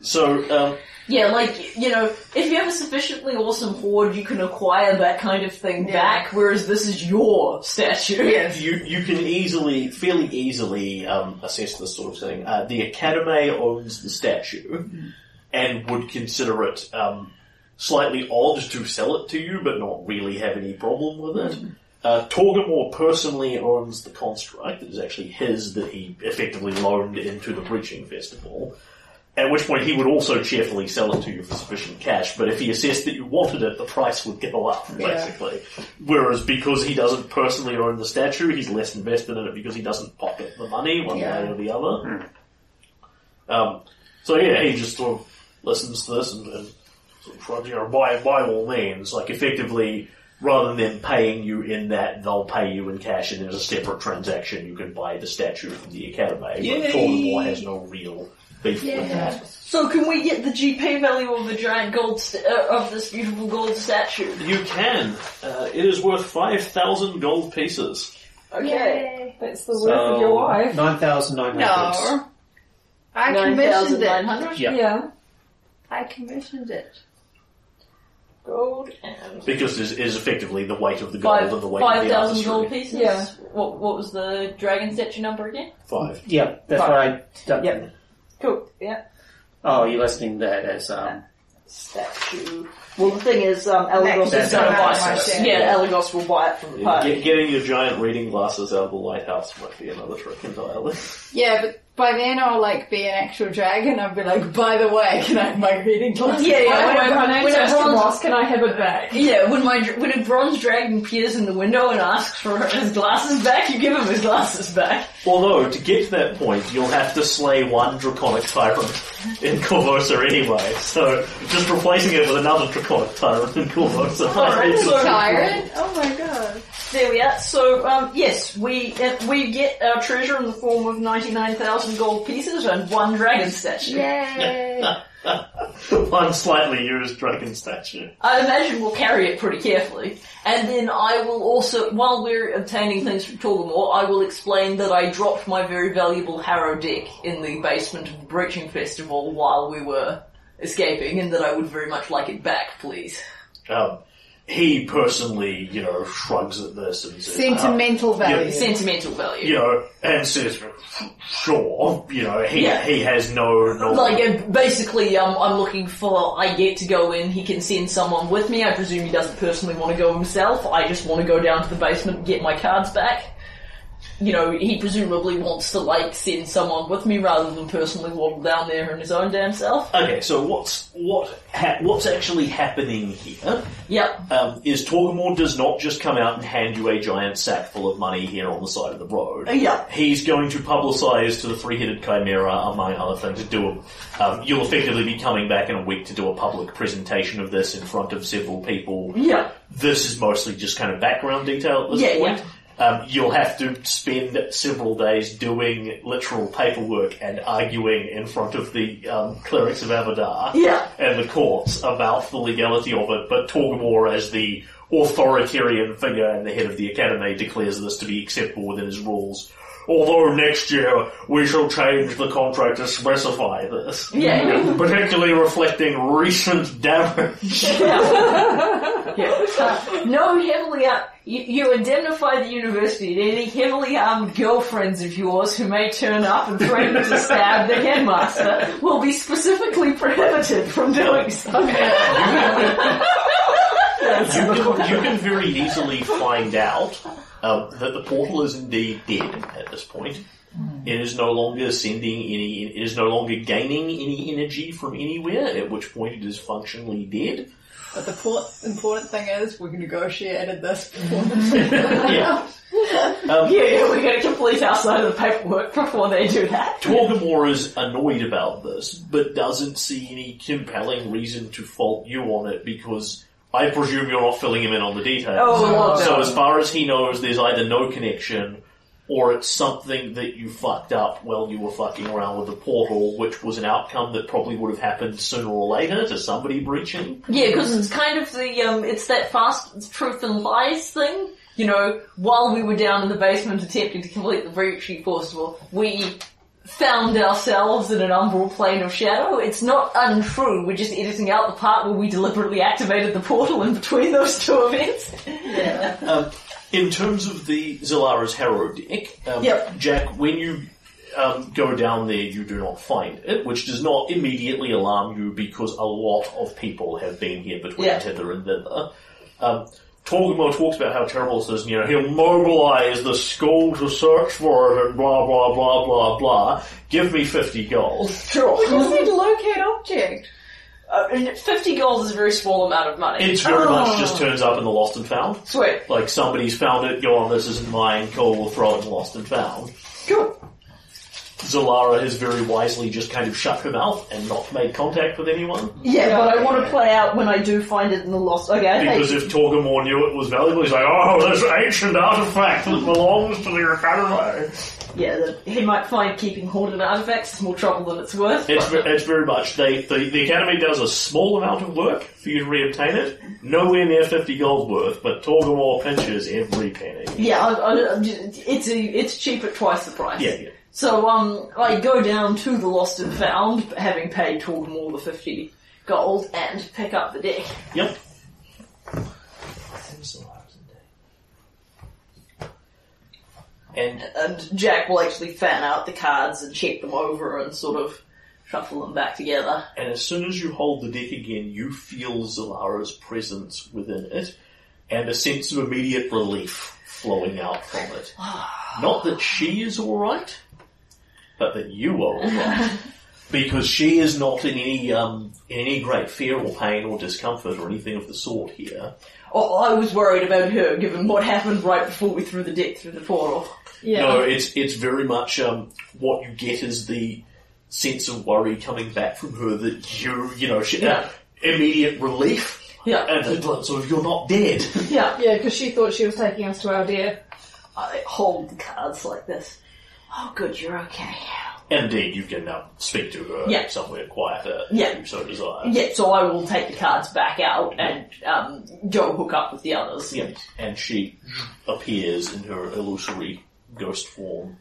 So, um, Yeah, like, you know, if you have a sufficiently awesome hoard, you can acquire that kind of thing Yeah. back, whereas this is your statue. Yes. you you can easily, fairly easily um, assess this sort of thing. Uh, the Academy owns the statue and would consider it um, slightly odd to sell it to you, but not really have any problem with it. Uh, Torgamore personally owns the construct. It is actually his that he effectively loaned into the Breaching Festival. At which point he would also cheerfully sell it to you for sufficient cash, but if he assessed that you wanted it, the price would go up, basically. Whereas because he doesn't personally own the statue, he's less invested in it because he doesn't pocket the money one Yeah. way or the other. Um, so yeah, he just sort of listens to this and, and sort of shrugs, you know, by, by all means, like effectively, rather than paying you in that, they'll pay you in cash and there's a separate transaction, you can buy the statue from the Academy. Yay! But Torgamore has no real beef with that. So can we get the GP value of the giant gold st- uh, of this beautiful gold statue? You can. Uh, it is worth 5,000 gold pieces. Okay. That's the worth of your wife. 9,900. No. I Nine commissioned thousand nine it. hundred Yeah. Yeah. I commissioned it. gold and Because it is, it is effectively the weight of the gold five and the weight five of the thousand artistry. gold pieces. Yeah. What what was the dragon statue number again? Five. Yeah, that's what I done. Yep. Cool. Yeah. Oh, you're listing that as, um, Statue. Well, the thing is, um, Elagos is That's going to not buy my it. stand. Yeah, Elagos will buy it from the party. Get, getting your giant reading glasses out of the lighthouse might be another trick entirely. Yeah, but by then I'll like be an actual dragon. I'll be like, by the way, can I have my reading glasses? Yeah, yeah. By the way, When, my when, when, a bronze, Ross. Can I have it back? yeah, when my dr- when a bronze dragon appears in the window and asks for his glasses back, you give him his glasses back. Although, to get to that point, you'll have to slay one draconic tyrant in Korvosa anyway, so just replacing it with another draconic tyrant in Korvosa. Oh, Alright, so- Tyrant? Oh my god. There we are. So, um, yes, we uh, we get our treasure in the form of 99,000 gold pieces and one dragon statue. Yay. one slightly used dragon statue. I imagine we'll carry it pretty carefully. And then I will also, while we're obtaining things from Torgamore, I will explain that I dropped my very valuable Harrow deck in the basement of the Breaching Festival while we were escaping, and that I would very much like it back, please. Um, he personally, you know, shrugs at this and says, "Ah, Sentimental value. Sentimental value. you know, and says, sure, you know, he, Yeah. he has no, no, Like, uh, basically, um, I'm looking for, I get to go in, he can send someone with me, I presume he doesn't personally want to go himself, I just want to go down to the basement and get my cards back. You know, he presumably wants to, like, send someone with me rather than personally waddle down there in his own damn self. Okay, so what's, what, ha- what's actually happening here Yep. um, is Torgamore does not just come out and hand you a giant sack full of money here on the side of the road. Uh, yeah. He's going to publicise to the three-headed chimera, among other things, to do a, um, you'll effectively be coming back in a week to do a public presentation of this in front of several people. Yeah. This is mostly just kind of background detail at this Yeah, point. Um, you'll have to spend several days doing literal paperwork and arguing in front of the um, clerics of Abadar Yeah. and the courts about the legality of it, but Torgamore as the authoritarian figure and the head of the academy declares this to be acceptable within his rules. Although next year we shall change the contract to specify this. Yeah. Particularly reflecting recent damage. Yeah. Uh, no heavily ar- you, you indemnify the university that any heavily armed girlfriends of yours who may turn up and threaten to stab the headmaster will be specifically prohibited from doing so. you, can, you can very easily find out um, that the portal is indeed dead at this point. It is no longer sending any, it is no longer gaining any energy from anywhere, at which point it is functionally dead. But the por- important thing is we negotiated this before. yeah. Um, Yeah, yeah, we're going to complete our side of the paperwork before they do that. Torgamore is annoyed about this, but doesn't see any compelling reason to fault you on it because I presume you're not filling him in on the details. Oh, so as far as he knows, there's either no connection or it's something that you fucked up while you were fucking around with the portal, which was an outcome that probably would have happened sooner or later to somebody breaching. Yeah, because it's kind of the, um, it's that fast truth and lies thing. You know, while we were down in the basement attempting to complete the Breaching Festival, we found ourselves in an umbral plane of shadow. It's not untrue, we're just editing out the part where we deliberately activated the portal in between those two events. Um, in terms of the Zellara's Harrow deck, um, Yep. Jack, when you um, go down there, you do not find it, which does not immediately alarm you because a lot of people have been here between Yeah. Tither and Thither. Torgamore talks about how terrible this is, and you know, he'll mobilize the school to search for it and blah blah blah blah blah. Give me fifty gold. Sure. We just need to locate object. Uh, 50 gold is a very small amount of money. It's very much just turns up in the lost and found. Sweet. Like somebody's found it, go on, this isn't mine, cool, we'll throw it in lost and found. Cool. Zellara has very wisely just kind of shut her mouth and not made contact with anyone. Yeah, but I want to play out when I do find it in the lost. Okay, I Because if Torgamore knew it was valuable, he's like, oh, this ancient artifact that belongs to the Academy. yeah, the, he might find keeping haunted artifacts is more trouble than it's worth. It's, ve- it's very much, they, the, the Academy does a small amount of work for you to reobtain it, nowhere near 50 gold worth, but Torgamore pinches every penny. yeah, I, I, I'm just- it's a, it's cheap at twice the price. Yeah, yeah. So um, I go down to the lost and found, having paid Torgamore the fifty gold, and pick up the deck. Yep. And And Jack will actually fan out the cards and check them over and sort of shuffle them back together. And as soon as you hold the deck again, you feel Zellara's presence within it, and a sense of immediate relief flowing out from it. Not that she is alright, but that you are alright. because she is not in any, um, in any great fear or pain or discomfort or anything of the sort here. Oh, I was worried about her, given what happened right before we threw the deck through the portal. Yeah. No, it's, it's very much, um, what you get is the sense of worry coming back from her that you, you know, she, Yeah. immediate relief. Yeah. And the glimpse of you're not dead. Yeah. Yeah, because she thought she was taking us to our dear. I hold the cards like this. Oh, good, you're okay. Indeed, you can now speak to her Yeah. somewhere quieter uh, Yeah. if you so desire. Yeah, so I will take the cards back out mm-hmm. and um, go hook up with the others. Yeah. And she appears in her illusory ghost form.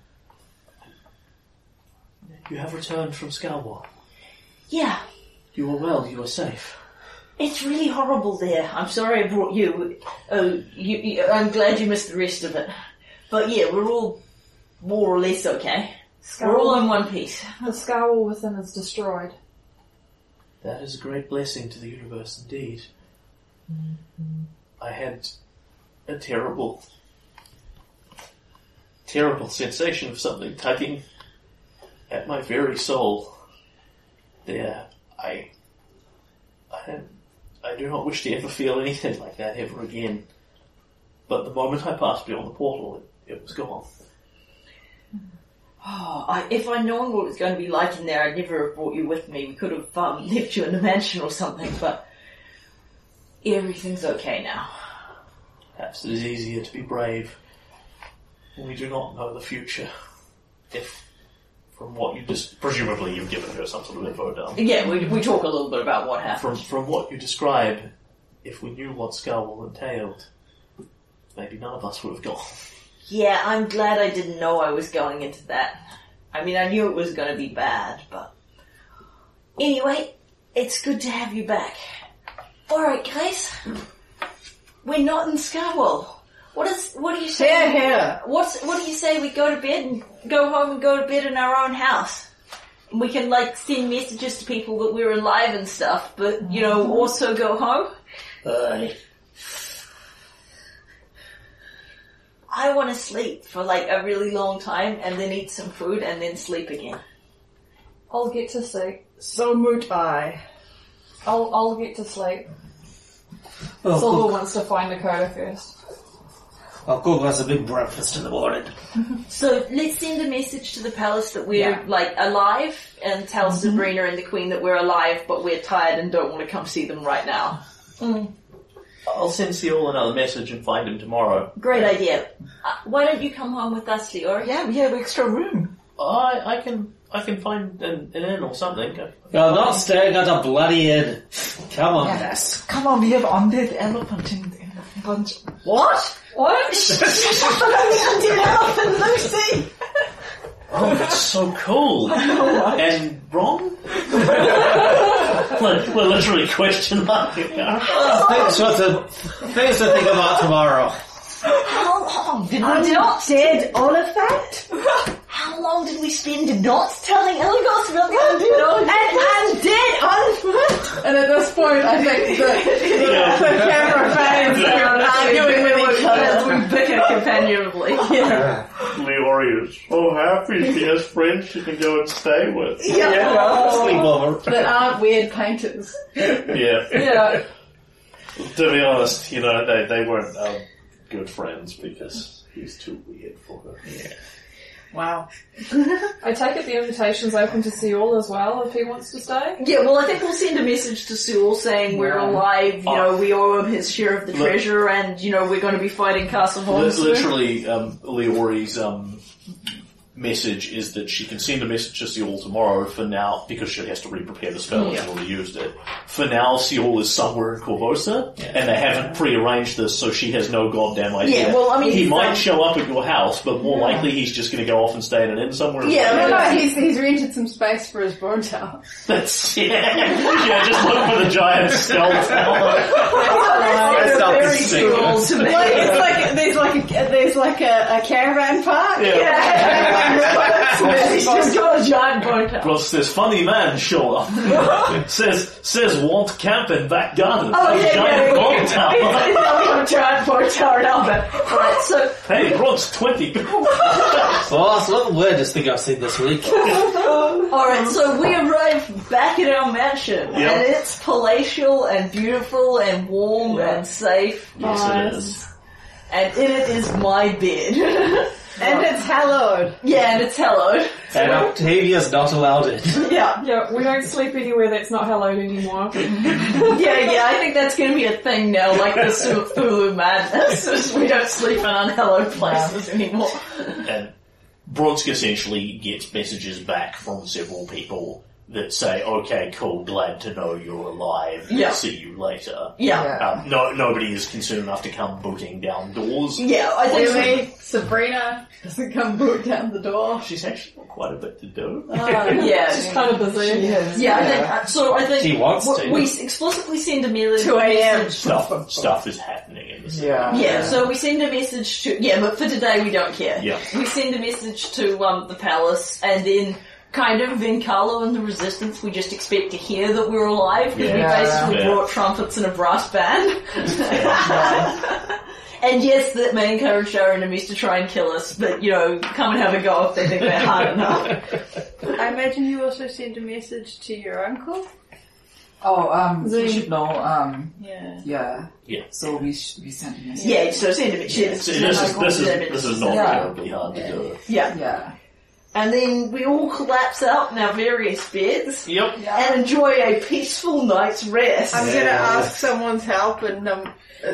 You have returned from Scarwall. Yeah, You are well, you are safe. it's really horrible there. I'm sorry I brought you. Oh, you, you, I'm glad you missed the rest of it. But yeah, we're all more or less okay. We're all in one piece. The scowl within is destroyed. That is a great blessing to the universe indeed. I had a terrible, terrible sensation of something tugging at my very soul. There, I, I, I do not wish to ever feel anything like that ever again. But the moment I passed beyond the portal, it, it was gone. Oh, I, if I'd known what it was going to be like in there, I'd never have brought you with me. We could have um, left you in the mansion or something, but everything's okay now. Perhaps it is easier to be brave when we do not know the future. If, from what you just, presumably you've given her some sort of info down. Yeah, we, we talk a little bit about what happened. From, from what you describe, if we knew what Skull entailed, maybe none of us would have gone. Yeah, I'm glad I didn't know I was going into that. I mean, I knew it was going to be bad, but anyway, it's good to have you back. All right, guys, we're not in Scarwall. What is? What do you say? Here, here. What's? What do you say we go to bed and go home and go to bed in our own house? We can like send messages to people that we're alive and stuff, but you know, mm-hmm. also go home. Aye. I want to sleep for like a really long time and then eat some food and then sleep again. I'll get to sleep. So moot I. I'll I'll get to sleep. Oh, Silver cook, wants to find Dakota first. I'll cook us a big breakfast in the morning. So let's send a message to the palace that we're Yeah. like alive and tell mm-hmm. Sabrina and the Queen that we're alive but we're tired and don't want to come see them right now. Mm. I'll send Seal another message and find him tomorrow. Great idea. Uh, why don't you come home with us, Leora? Yeah, we have extra room. I, I can, I can find an, an inn or something. You're not staying at a bloody inn. Come on, Yeah. Ness. Come on, we have undead elephant in, in the bunch. What? What? An undead elephant, Lucy! Oh, that's so cool. and wrong? we're, we're literally question marking. Things to, things to think about tomorrow. How long did we I'm not? dead on a fact. How long did we spend not telling Elagos about the undead And I'm dead on foot. And at this point, I think the, the, the camera fans are arguing with each As other. we bicker companionably. Yeah. Leori is so happy she has friends she can go and stay with. Yeah. Sleepover. That aren't weird painters. Yeah. Yeah. To be honest, you know, they, they weren't um, good friends because he's too weird for her. Yeah. Wow. I take it the invitation's open to Seoul as well if he wants to stay. Yeah, well, I think we'll send a message to Sewell saying we're Yeah. alive, you know, we owe him his share of the Look- treasure, and, you know, we're going to be fighting Castle Von Li- soon. literally, um, Leori's um, message is that she can send a message to Seoul tomorrow for now, because she has to re-prepare the spell, she's already used it. For now, Seoul is somewhere in Korvosa, and they haven't pre-arranged this, so she has no goddamn idea. Yeah, well, I mean, he might um, show up at your house, but more likely he's just going to go off and stay in an inn somewhere. Yeah, No, no, he's, he's rented some space for his board tower. That's yeah. yeah, just look for the giant skull tower. That's not the very cool to me. Like, it's like, there's like a, there's like a, a caravan park. Yeah. He's just got a giant bone. Plus, this funny man show up. says says want camp in back garden. Oh, yeah, giant yeah, bone yeah. tower. He's got a giant bone tower now, but, alright, so, hey, Bronx twenty. Well, that's not the weirdest thing I've seen this week. alright, so we arrive back at our mansion, Yep. and it's palatial and beautiful and warm and safe, yes, it is. and in it is my bed. And it's hallowed. yeah, and it's hellowed. And Octavia's not allowed it. Yeah. Yeah, we don't sleep anywhere that's not hallowed anymore. Yeah, yeah, I think that's gonna be a thing now, like the Cthulhu madness, is we don't sleep in unhallowed places anymore. And Bronsk essentially gets messages back from several people that say, "Okay, cool, glad to know you're alive. Yeah. See you later." Yeah. Yeah. Um, no, nobody is concerned enough to come booting down doors. Yeah, I think so. Sabrina doesn't come boot down the door. She's actually got quite a bit to do. Yeah. She's kind of busy. Yeah, I think, uh, so I think She wants w- to. we explicitly send a message. 2 a.m. Stuff stuff is happening in the city. Yeah. Yeah, so we send a message to, yeah, but for today we don't care. Yeah. We send a message to um, the palace and then kind of in Carlo and the Resistance we just expect to hear that we're alive because we basically Yeah. brought trumpets and a brass band. and yes, that may encourage our enemies to try and kill us, but you know, come and have a go if they think they're hard enough. I imagine you also sent a message to your uncle. Oh, um, Zoom. you should know, um, Yeah. yeah. Yeah. So we, sh- we sent a message. Yeah, so send a message. So this is this is this is not Yeah. terribly hard to do. Yeah. Yeah. And then we all collapse out in our various beds Yep. and enjoy a peaceful night's rest. I'm gonna ask someone's help and um,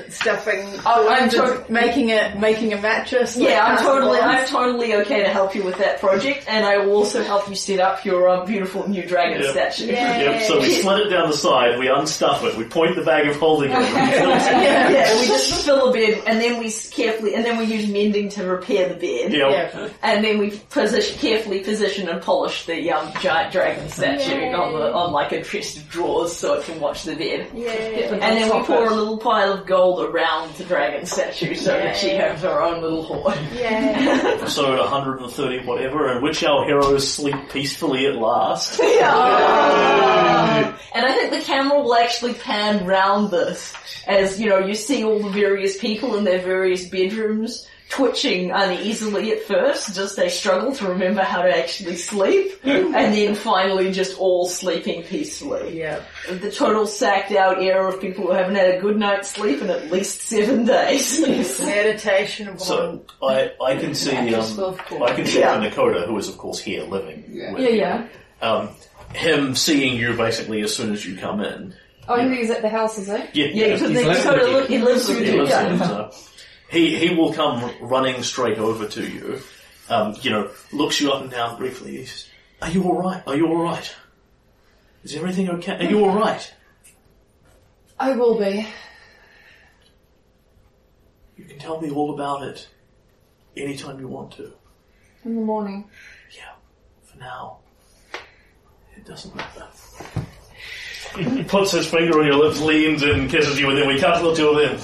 stuffing. Oh, I'm just to- making a making a mattress. Yeah, I'm totally, Castle I'm totally okay to help you with that project, and I will also help you set up your um, beautiful new dragon Yep. statue. Yeah. Yep. So we split it down the side. We unstuff it. We point the bag of holding it. we it. Yeah, yeah, we just fill a bed, and then we carefully, and then we use mending to repair the bed, Yep. Yeah. and then we position, carefully position and polish the um, giant dragon statue Yay. on the on like a chest of drawers so it can watch the bed. Yeah. And then we pour a little pile of gold around the dragon statue so that she has her own little hoard. Yeah. Episode 130 whatever, in which our heroes sleep peacefully at last. And I think the camera will actually pan round this as, you know, you see all the various people in their various bedrooms twitching uneasily at first, just they struggle to remember how to actually sleep, and then finally just all sleeping peacefully. yeah. The total sacked out era of people who haven't had a good night's sleep in at least seven days. Meditation of So I I can see um, of course. I can see Yeah. for Nakota, who is of course here living. Yeah. with Yeah, yeah. Um, him seeing you basically as soon as you come in. Oh, he's at the house, is he? Yeah, Yeah, because He's they living sort with of you. look, he lives with you. Yeah. He he will come running straight over to you. Um, you know, looks you up and down briefly. He says, "Are you all right? Are you all right? Is everything okay? Are you all right? I will be. You can tell me all about it anytime you want to. In the morning. Yeah, for now, it doesn't matter." He puts his finger on your lips, leans in, kisses you, and then we cut the two of them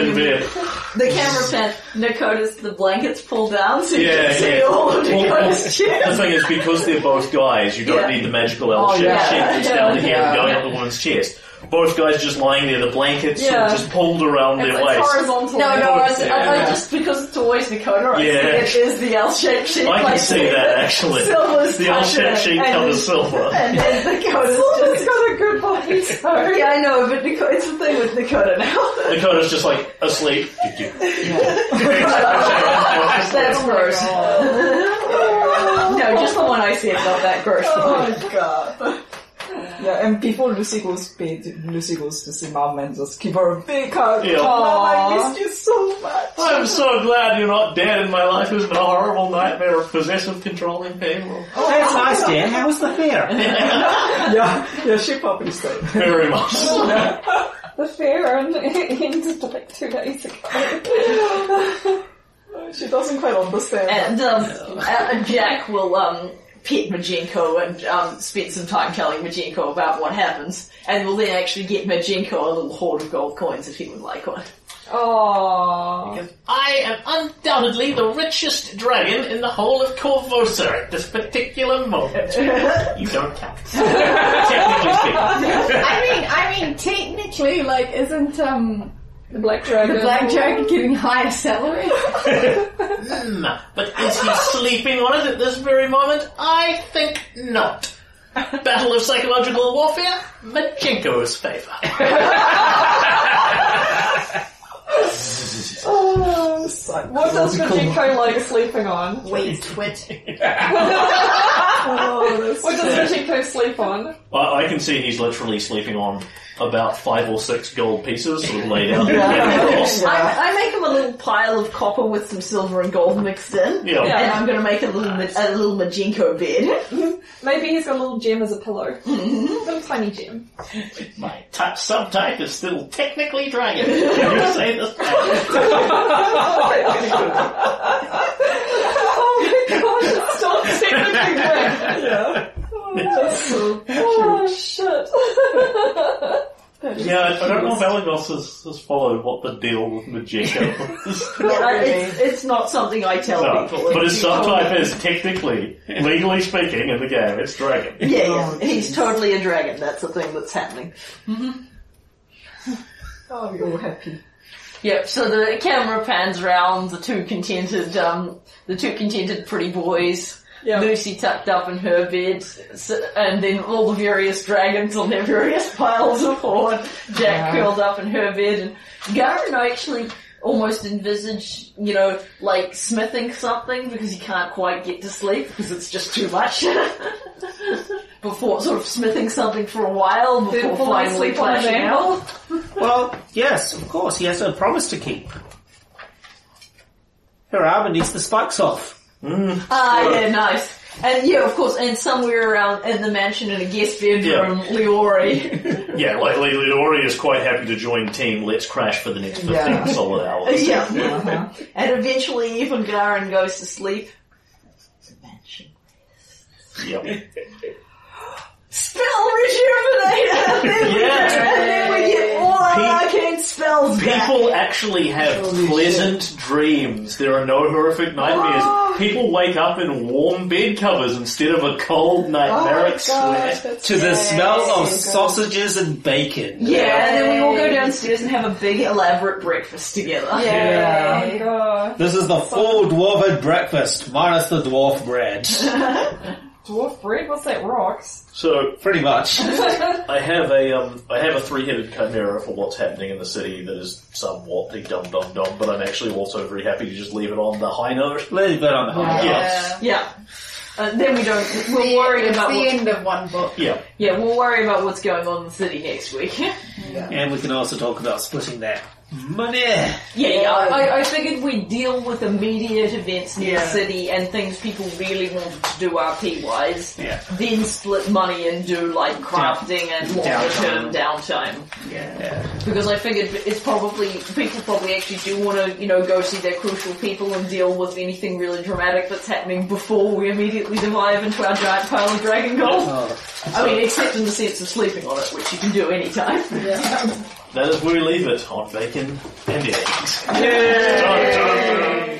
in bed. The camera pan, Dakota's, the blankets pull down so you Yeah, can see yeah. all of Well, Dakota's The thing is, because they're both guys, you don't Yeah. need the magical L oh, shape yeah. that's down here and going up the woman's chest. Both guys just lying there, the blankets sort of just pulled around It's, their it's waist. horizontal. No, no, I, I, I just, because it's always Dakota, I Yeah. see it is the L-shaped sheet. I can see that actually. Silver's The L shape touching sheet and covers silver. And then Dakota's It's just... got a good body, so. Yeah, I know, but Dakota, it's the thing with Dakota now. Dakota's just like asleep. That's gross. Oh no, just the one I said, not that gross. Oh my god. Yeah, and before Lucy goes to bed, Lucy goes to see mom and just give her a big hug. Yeah. Mom, I missed you so much. I'm so glad you're not dead and my life has been a horrible nightmare of possessive controlling people. That's nice, Dan. How was the fair? Yeah, yeah, she probably said. Very much. The fair ended like two days ago. She doesn't quite understand. And um, uh, Jack will um, pet Majenko and um, spend some time telling Majenko about what happens, and will then actually get Majenko a little hoard of gold coins if he would like one. Aww. I am undoubtedly the richest dragon in the whole of Korvosa at this particular moment. you don't count. Technically speaking. I mean, I mean, technically, like, isn't um The black dragon. the black dragon getting higher salary? Hmm, but is he sleeping on it at this very moment? I think not. Battle of psychological warfare, Majenko's favour. oh, son. What does Majenko like sleeping on? Wait, twit. Oh, What does Majenko sleep on? I, I can see he's literally sleeping on about five or six gold pieces sort of laid out. I, I make him a little pile of copper with some silver and gold mixed in, Yeah. and I'm going to make a little ma- a little Majenko bed. Maybe he's got a little gem as a pillow. little tiny gem. My type, subtype is still technically dragon. Can you say this? Oh my gosh, it's still technically red. Oh shit. Yeah, I I don't know if Elagos has, has followed what the deal with Majenko is. It's, it's not something I tell No, people. but his It's all- subtype is technically, legally speaking, in the game, it's dragon. Yeah, yeah. He's totally a dragon. That's the thing that's happening. Oh, you're all happy. Yep. So the camera pans around the two contented, um, the two contented pretty boys. Yeah. Lucy tucked up in her bed, and then all the various dragons on their various piles of hoard. Jack curled up in her bed, and Garen actually almost envisage, you know, like smithing something because he can't quite get to sleep because it's just too much. before sort of smithing something for a while before Did Fully finally sleep on his flashing ankle? out. Well, yes, of course. He has a promise to keep. Her armor needs the spikes off. Ah, yeah, nice. And yeah, of course, and somewhere around in the mansion in a guest bedroom, Leori. Yeah, like Le- Leori is quite happy to join team Let's Crash for the next 15 Yeah. solid hours. yeah. Uh-huh. And eventually even Garen goes to sleep. The mansion. Yep. Spell rejuvenate! And then, we, Yeah. and then we get all our Pe- arcane spells back. People actually have Holy pleasant dreams. There are no horrific nightmares. Oh. People wake up in warm bed covers instead of a cold nightmaric oh sweat. To the smell of sausages and bacon. Yeah, and then we all go downstairs and have a big elaborate breakfast together. Yeah. Oh god. This is the full dwarven breakfast, minus the dwarf bread. Dwarf bread? What's that, rocks? So Pretty much. I have a um, I have a three-headed chimera for what's happening in the city that is somewhat the dum dum dum, but I'm actually also very happy to just leave it on the high note. Leave it on the high Yeah. notes. Yeah. Uh, then we don't, we'll worry it's about the end of one book. Yeah. yeah, we'll worry about what's going on in the city next week. And we can also talk about splitting that money. Yeah, yeah. I, I figured we'd deal with immediate events in Yeah. the city and things people really wanted to do RP wise. Yeah. Then split money and do like crafting and longer term downtime. Yeah. Because I figured it's probably, people probably actually do want to, you know, go see their crucial people and deal with anything really dramatic that's happening before we immediately dive into our giant pile of dragon gold. Oh, I mean, except in the sense of sleeping on it, which you can do anytime. Yeah. That is where we leave it on bacon and eggs. Dun.